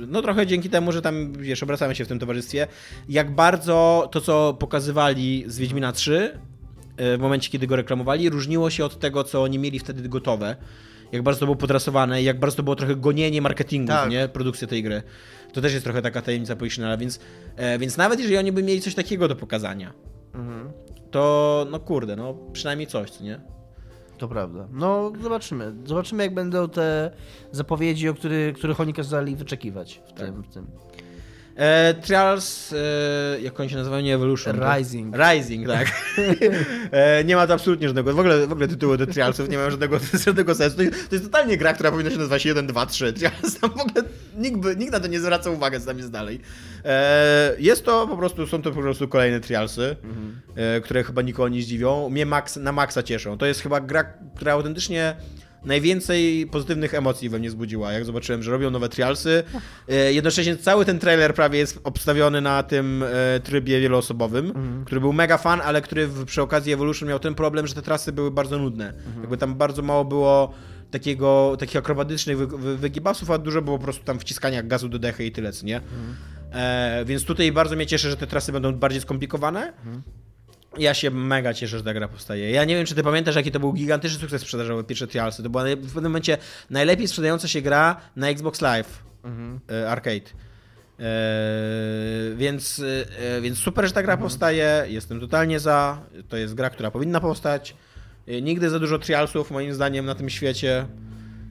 Speaker 2: no trochę dzięki temu, że tam, wiesz, obracamy się w tym towarzystwie, jak bardzo to, co pokazywali z Wiedźmina 3 e, w momencie, kiedy go reklamowali, różniło się od tego, co oni mieli wtedy gotowe. Jak bardzo to było podrasowane i jak bardzo to było trochę gonienie marketingu, tak. nie? Produkcja tej gry. To też jest trochę taka tajemnica Poliszynela, więc, e, więc nawet jeżeli oni by mieli coś takiego do pokazania, mhm to no kurde, no przynajmniej coś, co nie?
Speaker 3: To prawda. No zobaczymy. Zobaczymy jak będą te zapowiedzi, o który, których oni kazali wyczekiwać w tak. tym. W tym.
Speaker 2: E, Trials, e, jak oni się nazywają, nie Evolution.
Speaker 3: Rising.
Speaker 2: To? Rising, tak. e, nie ma to absolutnie żadnego, w ogóle, w ogóle tytuły do Trialsów nie mają żadnego, żadnego sensu. To jest, to jest, totalnie gra, która powinna się nazywać 1, 2, 3. Trials tam w ogóle nikt, by, nikt na to nie zwraca uwagi, co tam jest dalej. E, jest to po prostu, są to po prostu kolejne Trialsy, mhm. E, które chyba nikogo nie zdziwią. Mnie max, na maksa cieszą. To jest chyba gra, która autentycznie najwięcej pozytywnych emocji we mnie zbudziła, jak zobaczyłem, że robią nowe trialsy. E, jednocześnie cały ten trailer prawie jest obstawiony na tym e, trybie wieloosobowym, mhm. który był mega fan, ale który przy okazji Evolution miał ten problem, że te trasy były bardzo nudne. Mhm. Jakby tam bardzo mało było takiego, takich akrobatycznych wy, wy, wygibasów, a dużo było po prostu tam wciskania gazu do dechy i tyle, co nie? Mhm. E, więc tutaj bardzo mnie cieszy, że te trasy będą bardziej skomplikowane. Mhm. Ja się mega cieszę, że ta gra powstaje. Ja nie wiem, czy ty pamiętasz, jaki to był gigantyczny sukces sprzedażowy, pierwsze Trialsy. To była w pewnym momencie najlepiej sprzedająca się gra na Xbox Live mhm. E, Arcade. Eee, więc, e, więc super, że ta gra mhm. powstaje. Jestem totalnie za. To jest gra, która powinna powstać. Nigdy za dużo trialsów, moim zdaniem, na tym świecie.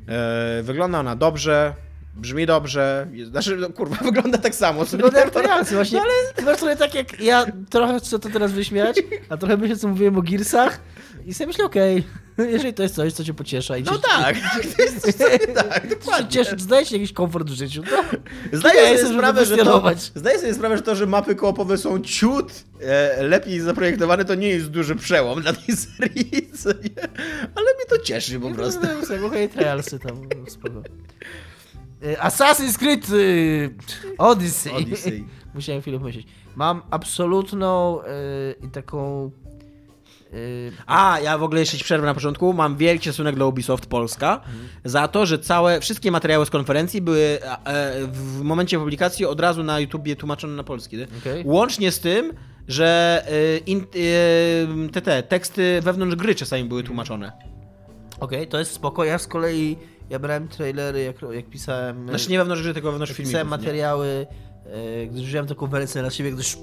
Speaker 2: E, wygląda ona dobrze. Brzmi dobrze, znaczy, no, kurwa, wygląda tak samo.
Speaker 3: Wygląda jak Trialsy właśnie, no, ale... masz trochę tak jak, ja trochę chcę to teraz wyśmiać, a trochę myślę, co mówiłem o Gearsach i sobie myślę, okej, okay, jeżeli to jest coś, co cię pociesza i
Speaker 2: No tak, to jest coś, co, tak, dokładnie.
Speaker 3: Cieszy, zdaje się jakiś komfort w życiu, to
Speaker 2: zdaję, sobie sprawę, że to, zdaję sobie sprawę, że to, że mapy koopowe są ciut e, lepiej zaprojektowane, to nie jest duży przełom dla tej serii, ale mnie to cieszy po prostu.
Speaker 3: Okej, okay, Trialsy tam, spoko. Y, Assassin's Creed y, Odyssey. Odyssey. Musiałem chwilę pomyśleć. Mam absolutną y, i taką
Speaker 2: a, ja w ogóle jeszcze ci przerwę na początku. Mam wielki szacunek dla Ubisoft Polska mhm. za to, że całe, wszystkie materiały z konferencji były e, w momencie publikacji od razu na YouTubie tłumaczone na polski. Okay. Łącznie z tym, że in, te, te teksty wewnątrz gry czasami były tłumaczone.
Speaker 3: Okej, okay, to jest spoko. Ja z kolei ja brałem trailery, jak, jak pisałem...
Speaker 2: Znaczy nie wewnątrz gry, tylko wewnątrz filmików.
Speaker 3: Pisałem materiały, e, gdyż wziąłem taką wersję na siebie, gdyż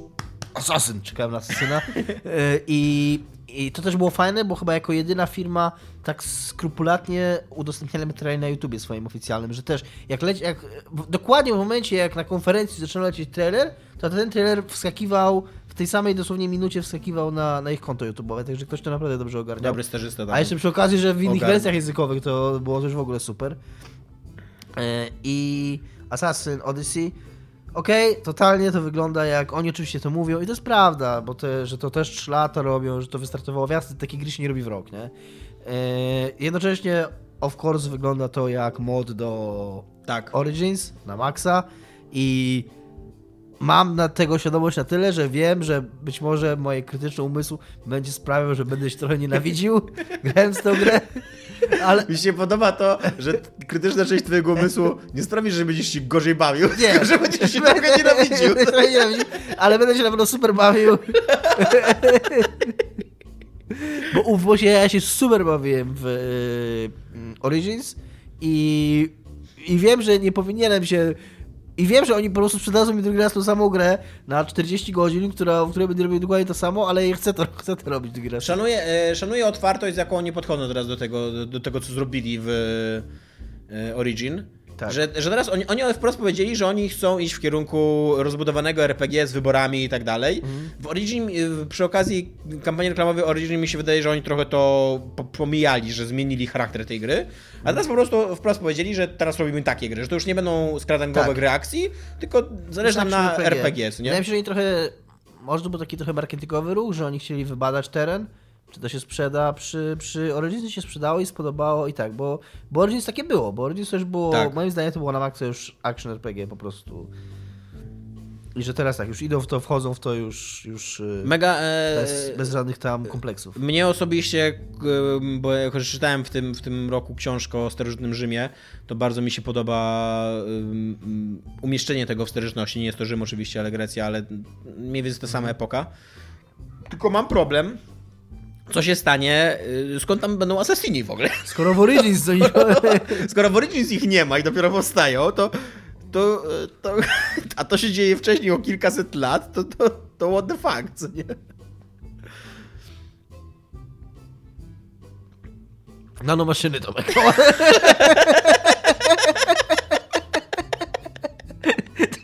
Speaker 3: Assassin, czekałem na Assassina. Y, I, I to też było fajne, bo chyba jako jedyna firma tak skrupulatnie udostępniali materiały na YouTubie swoim oficjalnym, że też jak leci, jak, w, dokładnie w momencie jak na konferencji zaczął lecieć trailer, to ten trailer wskakiwał tej samej dosłownie minucie wskakiwał na, na ich konto YouTube'owe, także ktoś to naprawdę dobrze ogarniał.
Speaker 2: Dobry stażysta tam.
Speaker 3: A jeszcze przy okazji, że w innych
Speaker 2: Ogarnął.
Speaker 3: wersjach językowych to było też w ogóle super. E, I Assassin Odyssey. Okej, totalnie to wygląda jak oni oczywiście to mówią i to jest prawda, bo te, że to też 3 lata robią, że to wystartowało w jasne, takie gry się nie robi w rok, nie? E, jednocześnie, of course, wygląda to jak mod do
Speaker 2: Tak.
Speaker 3: Origins na maksa i mam na tego świadomość na tyle, że wiem, że być może moje krytyczny umysł będzie sprawiał, że będę się trochę nienawidził grając w tę grę, ale
Speaker 2: Mi się podoba to, że krytyczna część twojego umysłu nie sprawi, że będziesz się gorzej bawił,
Speaker 3: Nie.
Speaker 2: tylko że będziesz się trochę nienawidził.
Speaker 3: Będę trochę nienawidził, ale będę się na pewno super bawił. Bo umówmy się, ja się super bawiłem w y, Origins i, i wiem, że nie powinienem się... I wiem, że oni po prostu sprzedadzą mi drugi raz tą samą grę na 40 godzin, która, w której będę robił dokładnie to samo, ale chcę to, chcę to robić drugi raz.
Speaker 2: Szanuję, e, szanuję otwartość, z jaką oni podchodzą teraz do tego, do, do tego co zrobili w e, Origin.
Speaker 3: Tak.
Speaker 2: Że, że teraz oni, oni wprost powiedzieli, że oni chcą iść w kierunku rozbudowanego RPG z wyborami i tak dalej. W Origin, e, przy okazji kampanii reklamowej Origin mi się wydaje, że oni trochę to po- pomijali, że zmienili charakter tej gry. A teraz po prostu wprost powiedzieli, że teraz robimy takie gry, że to już nie będą skradankowe
Speaker 3: Tak.
Speaker 2: gry akcji, tylko zależy nam na RPG, co nie?
Speaker 3: Wydaje mi się, że oni trochę, może to był taki trochę marketingowy ruch, że oni chcieli wybadać teren, czy to się sprzeda, przy, przy Origins się sprzedało i spodobało i tak, bo, bo Origins takie było, bo Origins też było,
Speaker 2: Tak.
Speaker 3: moim zdaniem to było na maksa już action RPG po prostu. I że teraz tak, już idą w to, wchodzą w to już, już y,
Speaker 2: Mega... E,
Speaker 3: bez, bez żadnych tam kompleksów.
Speaker 2: Mnie osobiście, bo jak już czytałem w tym, w tym roku książkę o starożytnym Rzymie, to bardzo mi się podoba umieszczenie tego w starożytności. Nie jest to Rzym oczywiście, ale Grecja, ale mniej więcej ta sama epoka. Tylko mam problem, co się stanie, y, skąd tam będą asasini w ogóle?
Speaker 3: Skoro w Origins to nie...
Speaker 2: Skoro w Origins ich nie ma i dopiero powstają, to, to, to, a to się dzieje wcześniej o kilkaset lat, to, to, to what the fuck, co nie?
Speaker 3: Nanomaszyny, Tomek.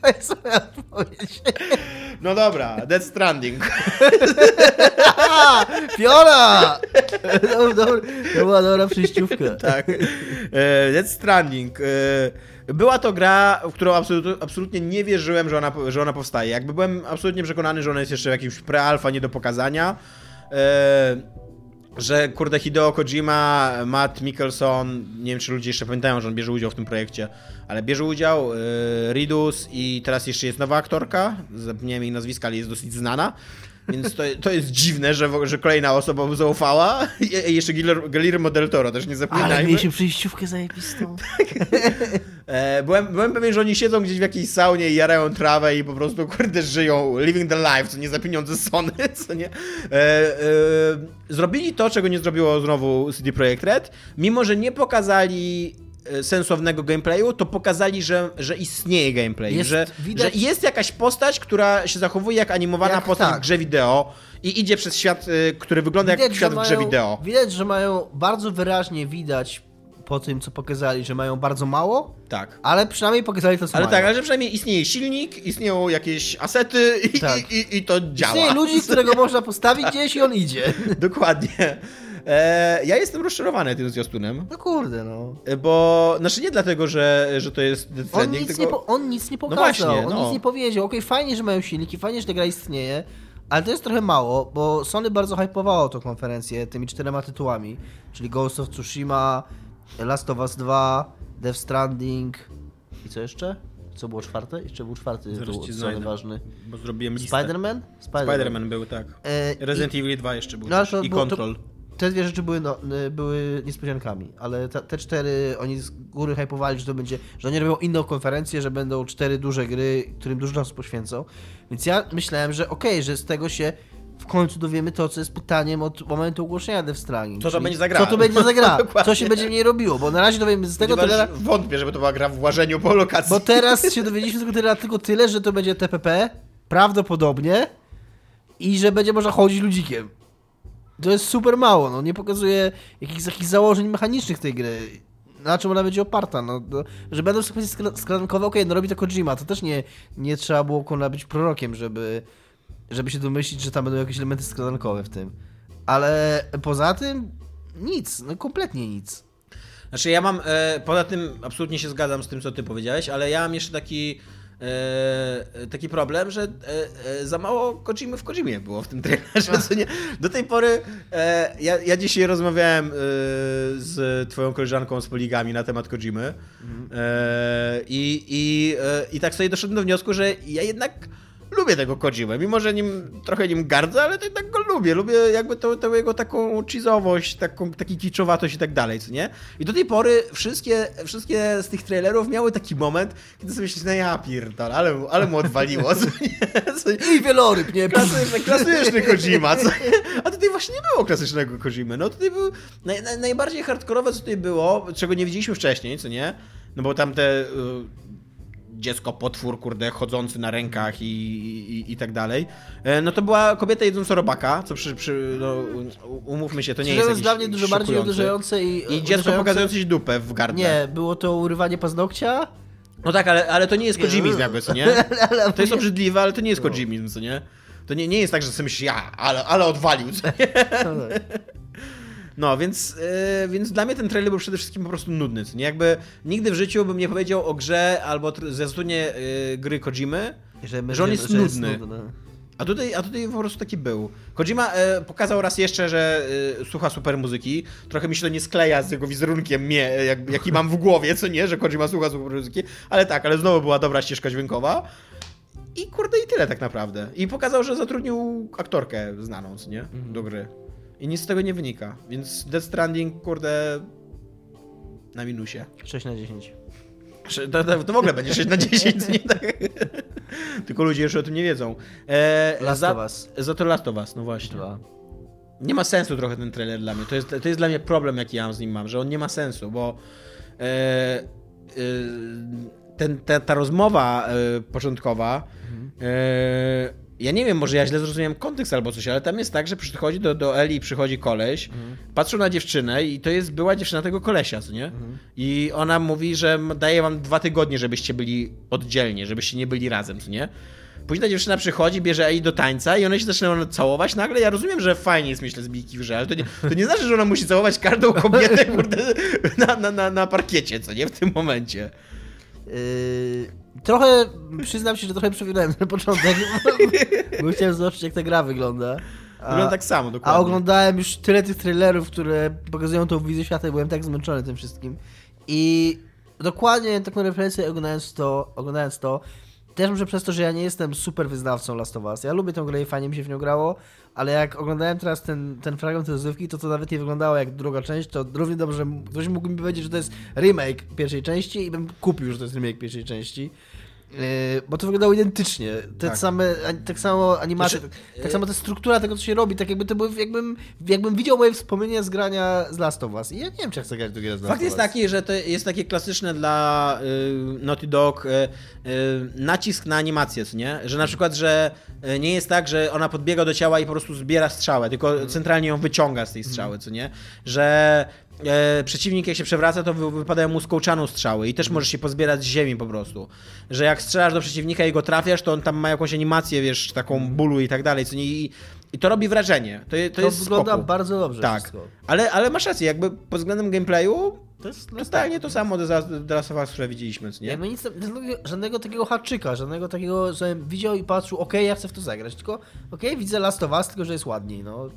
Speaker 3: To jest moja.
Speaker 2: No dobra, Death Stranding.
Speaker 3: A, Fiora! Dobry, dobry. To była dobra przejściówka.
Speaker 2: Tak. E, Death Stranding. E, Była to gra, w którą absolut, absolutnie nie wierzyłem, że ona, że ona powstaje. Jakby byłem absolutnie przekonany, że ona jest jeszcze w jakimś pre-alfa nie do pokazania. Że kurde Hideo Kojima, Matt Mikkelson, nie wiem czy ludzie jeszcze pamiętają, że on bierze udział w tym projekcie, ale bierze udział, e, Ridus i teraz jeszcze jest nowa aktorka, zapomniałem jej nazwiska, ale jest dosyć znana. Więc to, to jest dziwne, że, że kolejna osoba mu zaufała. I, jeszcze Guillermo, del Toro, też nie
Speaker 3: Ale
Speaker 2: zapominajmy.
Speaker 3: mieliśmy przejściówkę zajebistą.
Speaker 2: E, byłem, byłem pewien, że oni siedzą gdzieś w jakiejś saunie i jarają trawę i po prostu, kurde, żyją, living the life, co nie za pieniądze Sony, co nie. E, e, zrobili to, czego nie zrobiło znowu CD Projekt Red, mimo że nie pokazali sensownego gameplayu, to pokazali, że, że istnieje gameplay,
Speaker 3: Jest
Speaker 2: że,
Speaker 3: widać-
Speaker 2: że jest jakaś postać, która się zachowuje jak animowana
Speaker 3: Jak
Speaker 2: postać
Speaker 3: tak.
Speaker 2: w grze wideo i idzie przez świat, e, który wygląda jak
Speaker 3: Widać,
Speaker 2: świat
Speaker 3: że
Speaker 2: w grze
Speaker 3: mają-
Speaker 2: wideo.
Speaker 3: Widać, że mają bardzo wyraźnie widać po tym, co pokazali, że mają bardzo mało,
Speaker 2: Tak.
Speaker 3: ale przynajmniej pokazali to, co
Speaker 2: Ale
Speaker 3: mają.
Speaker 2: tak, ale że przynajmniej istnieje silnik, istnieją jakieś asety i,
Speaker 3: Tak.
Speaker 2: i, i, i to działa.
Speaker 3: Istnieje ludzi, którego można postawić gdzieś i on idzie.
Speaker 2: Dokładnie. E, ja jestem rozczarowany tym zwiastunem,
Speaker 3: No kurde, no.
Speaker 2: e, bo, znaczy nie dlatego, że, że to jest
Speaker 3: On nic,
Speaker 2: tylko...
Speaker 3: nie po, on nic nie pokazał,
Speaker 2: właśnie,
Speaker 3: on
Speaker 2: no.
Speaker 3: nic nie powiedział. Okej, fajnie, że mają silniki, fajnie, że ta gra istnieje, ale to jest trochę mało, bo Sony bardzo hypowało tą konferencję tymi czterema tytułami, czyli Ghost of Tsushima, Last of Us 2, Death Stranding i co jeszcze? Co było czwarte? Jeszcze był czwarty
Speaker 2: Zaraz
Speaker 3: tytuł. Sony ważny.
Speaker 2: Bo zrobiłem listę.
Speaker 3: Spider-Man?
Speaker 2: Spider-Man był, tak.
Speaker 3: E,
Speaker 2: Resident Evil 2 jeszcze był
Speaker 3: No,
Speaker 2: też.
Speaker 3: to
Speaker 2: i
Speaker 3: było- to-
Speaker 2: Control.
Speaker 3: Te dwie rzeczy były, no, y, były niespodziankami, ale te, te cztery oni z góry hypowali, że to będzie, że oni robią inną konferencję, że będą cztery duże gry, którym dużo czasu poświęcą. Więc ja myślałem, że okej, że z tego się w końcu dowiemy to, co jest pytaniem od momentu ogłoszenia Death Stranding.
Speaker 2: Co to będzie za gra?
Speaker 3: Co to będzie za gra? Co się będzie w niej robiło? Bo na razie dowiemy z tego tyle,
Speaker 2: wątpię, żeby to była gra w łażeniu po lokacji.
Speaker 3: bo teraz się dowiedzieliśmy z tego tyle, tylko tyle, że to będzie TPP, prawdopodobnie, i że będzie można chodzić ludzikiem. To jest super mało, no nie pokazuje jakichś takich założeń mechanicznych tej gry. Na czym ona będzie oparta, no, że będą sekwencje skla- sklankowe, okej, no robi to Kojima, to też nie, nie trzeba było kurna być prorokiem, żeby, żeby się domyślić, że tam będą jakieś elementy sklankowe w tym. Ale poza tym nic, no kompletnie nic.
Speaker 2: Znaczy ja mam, e, poza tym absolutnie się zgadzam z tym, co ty powiedziałeś, ale ja mam jeszcze taki e, taki problem, że e, e, za mało Kojimy w Kojimie było w tym trailerze? Do tej pory e, ja, ja dzisiaj rozmawiałem e, z twoją koleżanką z Poligami na temat Kojimy mhm. e, i, i, e, i tak sobie doszedłem do wniosku, że ja jednak lubię tego Kojimę, mimo że nim, trochę nim gardzę, ale to jednak go lubię. Lubię jakby tą, tą jego taką cheese'owość, taką, taki kiczowatość i tak dalej, co nie? I do tej pory wszystkie, wszystkie z tych trailerów miały taki moment, kiedy sobie myślisz, no ja pierdolę, ale, ale mu odwaliło, co nie?
Speaker 3: Co nie? I wieloryb, nie?
Speaker 2: Klasyczny, klasyczny Kojima, co nie? A tutaj właśnie nie było klasycznego Kojimy. No tutaj był naj, naj, najbardziej hardkorowe, co tutaj było, czego nie widzieliśmy wcześniej, co nie? No bo tam te... Y dziecko potwór, kurde, chodzący na rękach i, i, i tak dalej. E, no to była kobieta jedząca robaka, co przy, przy no, umówmy się, to nie jest,
Speaker 3: jest dla mnie dużo bardziej uderzające i...
Speaker 2: I dziecko pokazujące ci dupę w gardle.
Speaker 3: Nie, było to urywanie paznokcia.
Speaker 2: No tak, ale, ale to nie jest Kojimizm jakby, co nie? To jest obrzydliwe, ale to nie jest no. Kojimizm, co nie? To nie, nie jest tak, że sobie myślisz, ja, ale, ale odwalił, co nie? No więc, yy, więc dla mnie ten trailer był przede wszystkim po prostu nudny. Nie? Jakby nigdy w życiu bym nie powiedział o grze albo zwiastunie yy, gry Kojimy, że, że on jest że nudny. Jest nudny. A tutaj, a tutaj po prostu taki był. Kojima e, pokazał raz jeszcze, że e, słucha super muzyki. Trochę mi się to nie skleja z jego wizerunkiem, mnie, jak, jaki mam w głowie, co nie, że Kojima słucha super muzyki. Ale tak, ale znowu była dobra ścieżka dźwiękowa. I kurde, i tyle tak naprawdę. I pokazał, że zatrudnił aktorkę znaną, co nie, mhm. do gry. I nic z tego nie wynika. Więc Death Stranding, kurde, na minusie.
Speaker 3: 6 na 10.
Speaker 2: To, to, to w ogóle będzie 6 na 10, nie tak. Tylko ludzie jeszcze o tym nie wiedzą.
Speaker 3: E, Last za, of Us.
Speaker 2: Za to Last of Us, no właśnie. Dwa. Nie ma sensu trochę ten trailer dla mnie. To jest, to jest dla mnie problem, jaki ja z nim mam, że on nie ma sensu, bo e, e, ten, ta, ta rozmowa e, początkowa mhm. Ja nie wiem, może ja źle zrozumiałem kontekst albo coś, ale tam jest tak, że przychodzi do, do Eli, przychodzi koleś, mhm. patrzą na dziewczynę i to jest była dziewczyna tego kolesia, co nie? Mhm. I ona mówi, że daje wam dwa tygodnie, żebyście byli oddzielnie, żebyście nie byli razem, co nie? Później ta dziewczyna przychodzi, bierze Eli do tańca i one się zaczynają całować nagle. Ja rozumiem, że fajnie jest mieć lesbijki w grze, ale to nie, to nie znaczy, że ona musi całować każdą kobietę kurde, na, na, na, na parkiecie, co nie? W tym momencie.
Speaker 3: Yy, trochę, przyznam się, że trochę przewidywałem na początek, bo chciałem zobaczyć, jak ta gra wygląda.
Speaker 2: A, wygląda tak samo, dokładnie.
Speaker 3: A oglądałem już tyle tych trailerów, które pokazują tą wizję świata i byłem tak zmęczony tym wszystkim. I dokładnie tak na referencję oglądając to, oglądając to, też może przez to, że ja nie jestem super wyznawcą Last of Us. Ja lubię tę grę i fajnie mi się w nią grało, ale jak oglądałem teraz ten, ten fragment rozrywki, to to nawet nie wyglądało jak druga część, to równie dobrze ktoś mógłby mi powiedzieć, że to jest remake pierwszej części i bym kupił, że to jest remake pierwszej części. Yy, bo to wyglądało identycznie. Te tak. same, tak samo animacje, znaczy, tak, tak, samo ta struktura tego, co się robi, tak jakby to było, jakbym, jakbym widział moje wspomnienia z grania z Last of Us. I ja nie wiem, czy chcę grać drugi raz
Speaker 2: Fakt Last jest taki, że to jest takie klasyczne dla y, Naughty Dog y, y, nacisk na animację, nie? Że na przykład, że nie jest tak, że ona podbiega do ciała i po prostu zbiera strzałę, tylko mhm. centralnie ją wyciąga z tej strzały, co nie? Że e, przeciwnik jak się przewraca, to wypadają mu skołczaną strzały i też możesz się pozbierać z ziemi po prostu. Że jak strzelasz do przeciwnika i go trafiasz, to on tam ma jakąś animację, wiesz, taką bólu i tak dalej, co nie... I, i to robi wrażenie. To, to, to jest
Speaker 3: wygląda
Speaker 2: spoko.
Speaker 3: bardzo dobrze.
Speaker 2: Tak. Ale, ale masz rację, jakby pod względem gameplayu to jest totalnie to samo do Last które widzieliśmy, nie?
Speaker 3: Jakby nic, żadnego takiego haczyka, żadnego takiego, że widział i patrzył, okej, okay, ja chcę w to zagrać, tylko okej, okay, widzę Last of Us, tylko że jest ładniej, no.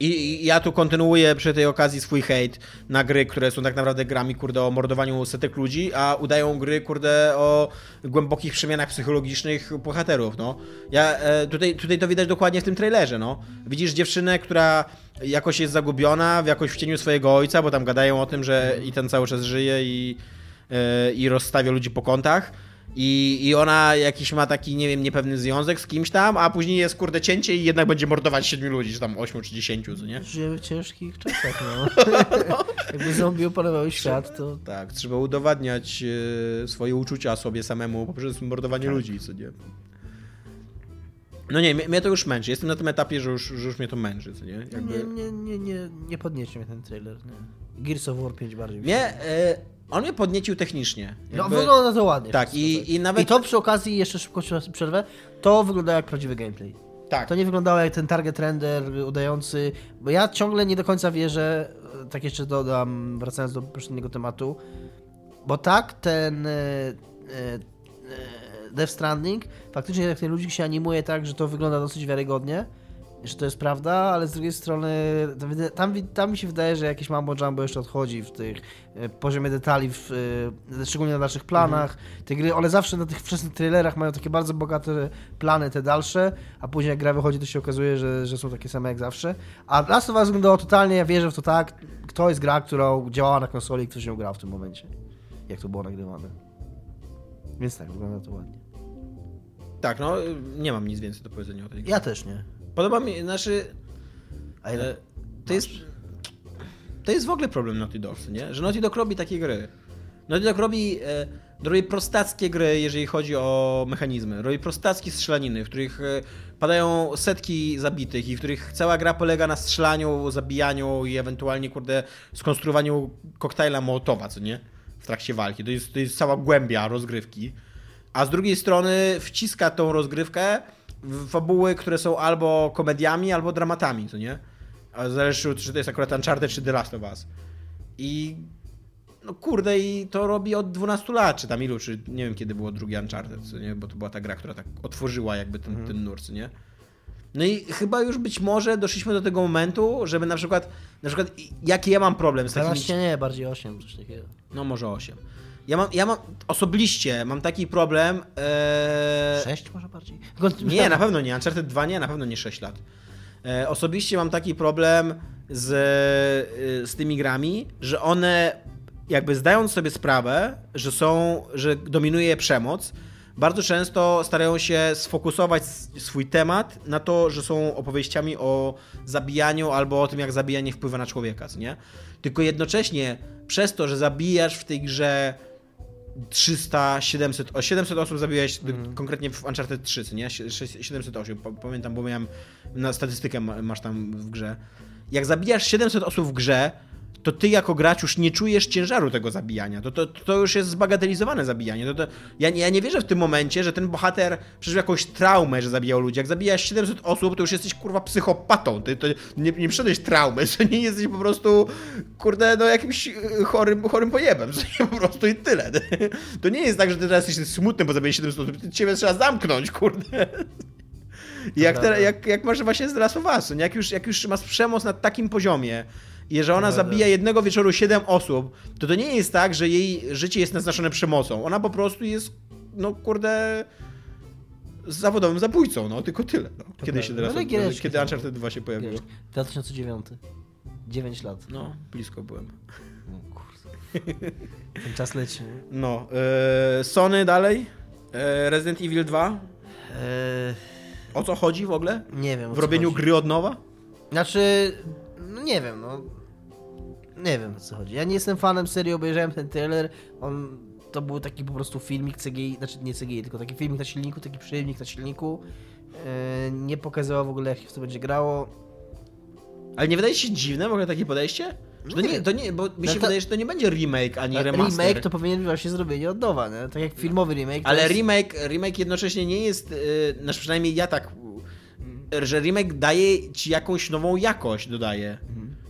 Speaker 2: I, ja tu kontynuuję przy tej okazji swój hejt na gry, które są tak naprawdę grami, kurde, o mordowaniu setek ludzi, a udają gry, kurde, o głębokich przemianach psychologicznych bohaterów, no. Ja, e, tutaj, tutaj to widać dokładnie w tym trailerze, no. Widzisz dziewczynę, która jakoś jest zagubiona, jakoś w cieniu swojego ojca, bo tam gadają o tym, że i ten cały czas żyje i, e, i rozstawia ludzi po kątach i, I ona jakiś ma taki, nie wiem, niepewny związek z kimś tam, a później jest kurde cięcie i jednak będzie mordować siedmiu ludzi, czy tam ośmiu czy dziesięciu, co nie?
Speaker 3: Żyjemy w ciężkich czasach, no. Jakby zombie opanowały świat, to...
Speaker 2: Tak, trzeba udowadniać e, swoje uczucia sobie samemu poprzez mordowanie tak. ludzi, co nie? No nie, mnie, to już męczy. Jestem na tym etapie, że już, że już mnie to męczy, co nie? Jakby...
Speaker 3: Nie, nie, nie, nie, nie podniesie mnie ten trailer. Nie. Gears of War 5 bardziej.
Speaker 2: Mnie, e, on mnie podniecił technicznie.
Speaker 3: No
Speaker 2: Jakby-
Speaker 3: wygląda to ładnie.
Speaker 2: Tak, i, i nawet...
Speaker 3: I to przy okazji, jeszcze szybko przerwę, to wygląda jak prawdziwy gameplay.
Speaker 2: tak.
Speaker 3: To nie wyglądało jak ten target render udający, bo ja ciągle nie do końca wierzę, e, tak jeszcze dodam, wracając do poprzedniego tematu, bo tak, ten e, e, e, Death Stranding, faktycznie jak ten ludzik się animuje tak, że to wygląda dosyć wiarygodnie, że to jest prawda, ale z drugiej strony tam, tam mi się wydaje, że jakieś mambo jumbo jeszcze odchodzi w tych e, poziomie detali, w, e, szczególnie na naszych planach. Te gry, one zawsze na tych wczesnych trailerach mają takie bardzo bogate plany, te dalsze, a później jak gra wychodzi, to się okazuje, że, że są takie same jak zawsze. A Last of Us wyglądało totalnie, ja wierzę w to tak, to jest gra, która działała na konsoli i ktoś ją grał w tym momencie, jak to było nagrywane. Więc tak, wygląda to ładnie.
Speaker 2: Tak, no nie mam nic więcej do powiedzenia o tej grze.
Speaker 3: Ja też nie.
Speaker 2: Podoba mi, znaczy...
Speaker 3: A ile?
Speaker 2: E, to jest... To jest w ogóle problem Naughty Dogs, nie? Że Naughty Dog robi takie gry. Naughty Dog robi, e, robi prostackie gry, jeżeli chodzi o mechanizmy. Robi prostackie strzelaniny, w których e, padają setki zabitych i w których cała gra polega na strzelaniu, zabijaniu i ewentualnie, kurde, skonstruowaniu koktajla Mołotowa, co nie? W trakcie walki. To jest, to jest cała głębia rozgrywki. A z drugiej strony wciska tą rozgrywkę fabuły, które są albo komediami, albo dramatami, co nie? A zależy, czy to jest akurat Uncharted, czy The Last of Us. I no kurde, i to robi od 12 lat, czy tam ilu, czy nie wiem kiedy było drugi Uncharted, co nie? Bo to była ta gra, która tak otworzyła jakby ten, ten nurt, co nie? No i chyba już być może doszliśmy do tego momentu, żeby na przykład, na przykład jaki ja mam problem z takimi...
Speaker 3: 12 nie, bardziej 8, coś takiego.
Speaker 2: No może 8. Ja mam, ja mam osobiście mam taki problem. E...
Speaker 3: 6 może bardziej?
Speaker 2: Nie, na pewno nie. Uncharted 2 nie, na pewno nie 6 lat. E, osobiście mam taki problem z, e, z tymi grami, że one jakby zdając sobie sprawę, że są, że dominuje przemoc, bardzo często starają się sfokusować swój temat na to, że są opowieściami o zabijaniu albo o tym, jak zabijanie wpływa na człowieka, nie? Tylko jednocześnie przez to, że zabijasz w tej grze 300, 700, o 700 osób zabiłeś konkretnie w Uncharted 3, co nie? Sie- sze- 708, pa- pamiętam, bo miałem na statystykę ma- masz tam w grze. Jak zabijasz 700 osób w grze, to ty jako gracz już nie czujesz ciężaru tego zabijania. To, to, to już jest zbagatelizowane zabijanie. To, to, ja, nie- ja nie wierzę w tym momencie, że ten bohater przeżył jakąś traumę, że zabijał ludzi. Jak zabijasz 700 osób, to już jesteś kurwa psychopatą. Ty to nie, nie przeszedłeś traumy, to nie jesteś po prostu kurde, no jakimś y, chorym, chorym pojebem. że nie, Po prostu i tyle. To nie jest tak, że ty teraz jesteś smutny, bo zabijesz 700 osób. Ciebie trzeba zamknąć, kurde. Jak, te, jak, jak masz właśnie z Last of Us, jak już, jak już masz przemoc na takim poziomie i że ona zabija jednego wieczoru 7 osób, to to nie jest tak, że jej życie jest naznaczone przemocą. Ona po prostu jest, no kurde, zawodowym zabójcą, no tylko tyle. No. Kiedy się teraz,
Speaker 3: No, giereczki
Speaker 2: kiedy. Uncharted 2 się pojawiło?
Speaker 3: Wiesz, 2009. 9 lat.
Speaker 2: No, blisko byłem.
Speaker 3: No kurde. Ten czas leci.
Speaker 2: No, e, Sony dalej, e, Resident Evil 2,
Speaker 3: Eee,
Speaker 2: o co chodzi w ogóle?
Speaker 3: nie wiem. o
Speaker 2: W
Speaker 3: co
Speaker 2: robieniu
Speaker 3: chodzi.
Speaker 2: gry od nowa?
Speaker 3: Znaczy, no nie wiem, no. Nie wiem o co chodzi. Ja nie jestem fanem serii, obejrzałem ten trailer. On to był taki po prostu filmik CGI, znaczy nie CGI, tylko taki filmik na silniku, taki przyjemnik na silniku. Eee, nie pokazywał w ogóle jak w to będzie grało.
Speaker 2: Ale nie wydaje się dziwne w ogóle takie podejście? Że to
Speaker 3: Nie
Speaker 2: to nie, bo mi
Speaker 3: No
Speaker 2: się
Speaker 3: to-
Speaker 2: wydaje, że to nie będzie remake ani remaster.
Speaker 3: Remake to powinien być właśnie zrobienie od nowa, nie? Tak jak filmowy remake.
Speaker 2: Ale
Speaker 3: jest...
Speaker 2: remake, remake jednocześnie nie jest, yy, znaczy przynajmniej ja tak, yy, że remake daje ci jakąś nową jakość, dodaje.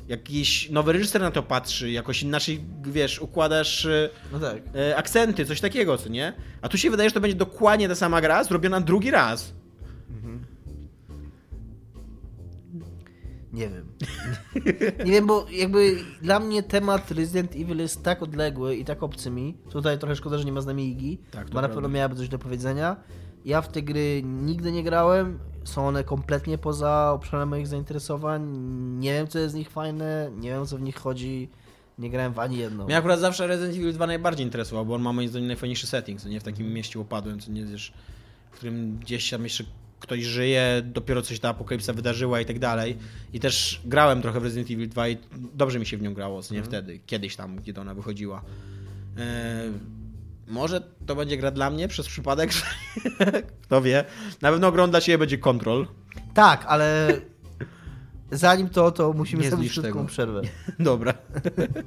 Speaker 2: Jakiś nowy reżyser na to patrzy, jakoś inaczej, wiesz, układasz yy,
Speaker 3: No tak.
Speaker 2: yy, akcenty, coś takiego, co nie? A tu się wydaje, że to będzie dokładnie ta sama gra, zrobiona drugi raz.
Speaker 3: Nie wiem. nie wiem, bo jakby dla mnie temat Resident Evil jest tak odległy i tak obcy mi. Tutaj trochę szkoda, że nie ma z nami Igi,
Speaker 2: Tak,
Speaker 3: bo na pewno miałaby coś do powiedzenia. Ja w te gry nigdy nie grałem. Są one kompletnie poza obszarem moich zainteresowań. Nie wiem, co jest z nich fajne, nie wiem, co w nich chodzi. Nie grałem w ani jedną.
Speaker 2: Mnie akurat zawsze Resident Evil 2 najbardziej interesował, bo on ma moim zdaniem najfajniejszy setting, co nie w takim mieście opadłem, co nie wiesz, w którym gdzieś tam jeszcze ktoś żyje, dopiero coś ta apokalipsa wydarzyła i tak dalej. I też grałem trochę w Resident Evil 2 i dobrze mi się w nią grało, co nie wtedy, kiedyś tam, kiedy ona wychodziła. E, może to będzie gra dla mnie przez przypadek, że kto wie. Na pewno grą dla ciebie będzie Control.
Speaker 3: Tak, ale zanim to, to musimy
Speaker 2: Nie
Speaker 3: zrobić krótką przerwę.
Speaker 2: Dobra.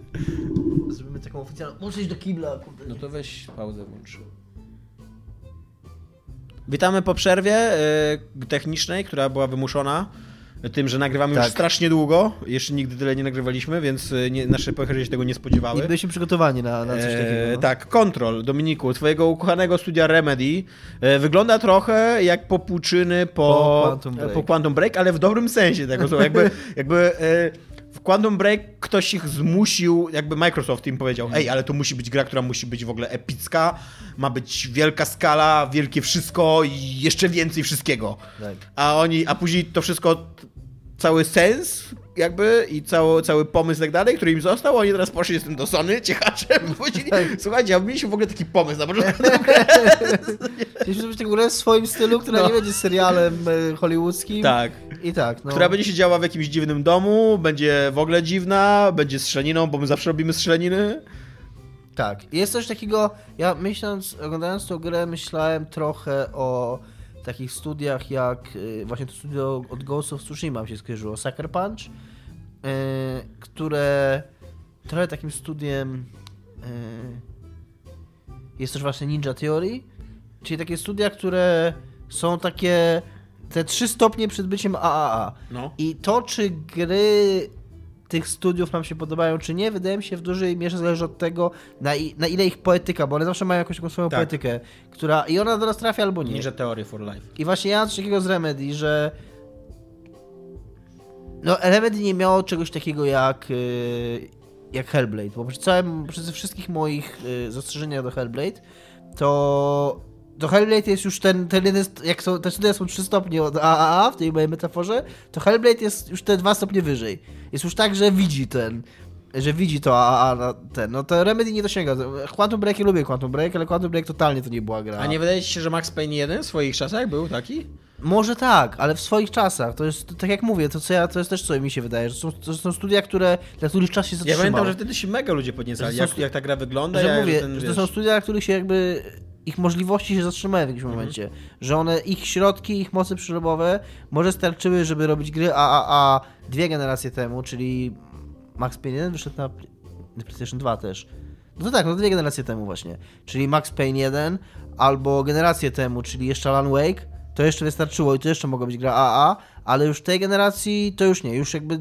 Speaker 3: Zrobimy taką oficjalną... Muszę iść do kibla, kurde.
Speaker 2: No to weź pauzę włącz. Witamy po przerwie y, technicznej, która była wymuszona tym, że nagrywamy już
Speaker 3: Tak.
Speaker 2: strasznie długo. Jeszcze nigdy tyle nie nagrywaliśmy, więc y, nie, nasze pochyry się tego nie spodziewały.
Speaker 3: Nie byliśmy przygotowani na, na coś takiego.
Speaker 2: E, tak, Control, Dominiku, twojego ukochanego studia Remedy. E, wygląda trochę jak popłuczyny po,
Speaker 3: Po Quantum Break.
Speaker 2: po Quantum Break, ale w dobrym sensie tego słowa. Jakby, jakby e, w Quantum Break ktoś ich zmusił, jakby Microsoft im powiedział, ej, ale to musi być gra, która musi być w ogóle epicka, ma być wielka skala, wielkie wszystko i jeszcze więcej wszystkiego.
Speaker 3: Tak.
Speaker 2: A oni, a później to wszystko, cały sens jakby i cały, cały pomysł i tak dalej, który im został, oni teraz poszli z tym do Sony, ciekaczem, powiedzieli,
Speaker 3: Tak.
Speaker 2: słuchajcie, a mieliśmy w ogóle taki pomysł na początku.
Speaker 3: Chcieliśmy zrobić grę w swoim stylu, która
Speaker 2: No.
Speaker 3: nie będzie serialem e, hollywoodzkim.
Speaker 2: tak.
Speaker 3: I tak, no.
Speaker 2: Która będzie się działa w jakimś dziwnym domu, będzie w ogóle dziwna, będzie strzelaniną, bo my zawsze robimy strzelaniny.
Speaker 3: Tak. Jest coś takiego, ja myśląc, oglądając tą grę, myślałem trochę o takich studiach jak y, właśnie to studio od Ghost of Tsushima mi się skojarzyło, Sucker Punch, y, które trochę takim studiem y, jest też właśnie Ninja Theory, czyli takie studia, które są takie te trzy stopnie przed byciem AAA.
Speaker 2: No.
Speaker 3: I to, czy gry tych studiów nam się podobają, czy nie, wydaje mi się w dużej mierze zależy od tego, na, i, na ile ich poetyka, bo one zawsze mają jakąś taką swoją
Speaker 2: Tak.
Speaker 3: poetykę, która i ona do nas trafia albo nie.
Speaker 2: Ninja Theory for Life.
Speaker 3: I właśnie ja mam coś takiego z Remedy, że no Remedy nie miało czegoś takiego jak y, jak Hellblade, bo przy całym, przy wszystkich moich y, zastrzeżeniach do Hellblade, to to Hellblade jest już ten, ten jeden, jak są, te studia są 3 stopnie od AAA w tej mojej metaforze, to Hellblade jest już te 2 stopnie wyżej. Jest już tak, że widzi ten, że widzi to AAA na ten, no to Remedy nie dosięga. Quantum Break ja lubię Quantum Break, ale Quantum Break totalnie to nie była gra.
Speaker 2: A nie wydaje ci się, że Max Payne 1 w swoich czasach był taki?
Speaker 3: Może tak, ale w swoich czasach. To jest, tak jak mówię, to, co ja, to jest też co mi się wydaje, że są, to są studia, które, dla których czas się
Speaker 2: Ja pamiętam, że wtedy się mega ludzie podniecali,
Speaker 3: Że
Speaker 2: jak, jak ta gra wygląda.
Speaker 3: że
Speaker 2: jak
Speaker 3: mówię,
Speaker 2: ten,
Speaker 3: że to są studia, na których się jakby ich możliwości się zatrzymały w jakimś
Speaker 2: Mhm.
Speaker 3: momencie. Że one, ich środki, ich mocy przerobowe może starczyły, żeby robić gry AAA dwie generacje temu, czyli Max Payne 1 wyszedł na, na PlayStation 2 też. No to tak, no dwie generacje temu właśnie. Czyli Max Payne 1 albo generację temu, czyli jeszcze Alan Wake, to jeszcze wystarczyło i to jeszcze mogła być gra AA, ale już tej generacji to już nie. Już jakby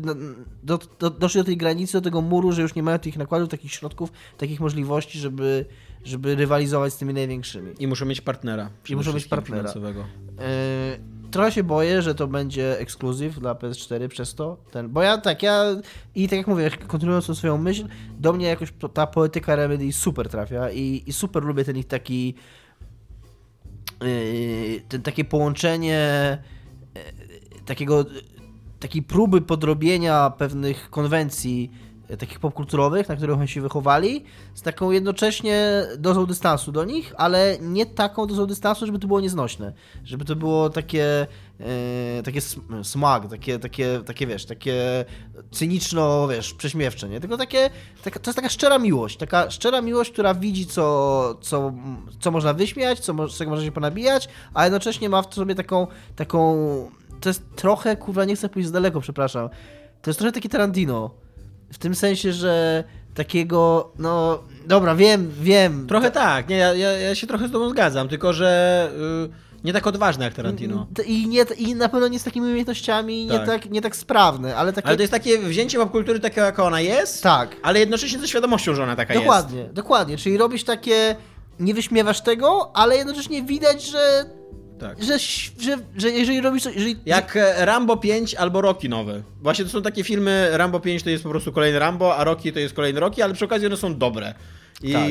Speaker 3: do, do, doszli do tej granicy, do tego muru, że już nie mają tych nakładów, takich środków, takich możliwości, żeby, żeby rywalizować z tymi największymi.
Speaker 2: I muszą mieć partnera. przede
Speaker 3: muszą mieć partnera.
Speaker 2: Finansowego.
Speaker 3: Yy, trochę się boję, że to będzie ekskluzyw dla PS4 przez to. Ten, bo ja tak, ja i tak jak mówię, kontynuując tą swoją myśl, do mnie jakoś ta poetyka Remedy super trafia i, i super lubię ten ich taki yy, ten, takie połączenie yy, takiego takiej próby podrobienia pewnych konwencji e, takich popkulturowych, na których oni się wychowali, z taką jednocześnie dozą dystansu do nich, ale nie taką dozą dystansu, żeby to było nieznośne. Żeby to było takie e, takie sm- smag, takie, takie, takie wiesz, takie cyniczno, wiesz, prześmiewcze, nie? Tylko takie, taka, to jest taka szczera miłość, taka szczera miłość, która widzi, co, co, co można wyśmiać, co, z czego można się ponabijać, a jednocześnie ma w sobie taką, taką to jest trochę, kurwa, nie chcę pójść z daleko, przepraszam. To jest trochę takie Tarantino. W tym sensie, że takiego, no, dobra, wiem, wiem.
Speaker 2: Trochę tak, nie, ja, ja, ja się trochę z tobą zgadzam, tylko że y, nie tak odważny jak Tarantino.
Speaker 3: I, nie, I na pewno nie z takimi umiejętnościami, nie,
Speaker 2: Tak.
Speaker 3: tak, nie tak sprawne, ale takie...
Speaker 2: Ale to jest takie wzięcie popkultury takiego, jaka ona jest,
Speaker 3: Tak,
Speaker 2: ale jednocześnie ze świadomością, że ona taka
Speaker 3: dokładnie, dokładnie. Czyli robisz takie, nie wyśmiewasz tego, ale jednocześnie widać, że,
Speaker 2: jest. Tak.
Speaker 3: że, że, że jeżeli robisz coś, jeżeli...
Speaker 2: Jak e, Rambo 5 albo Rocky nowe. Właśnie to są takie filmy, Rambo 5 to jest po prostu kolejny Rambo, a Rocky to jest kolejny Rocky, ale przy okazji one są dobre. I
Speaker 3: Tak.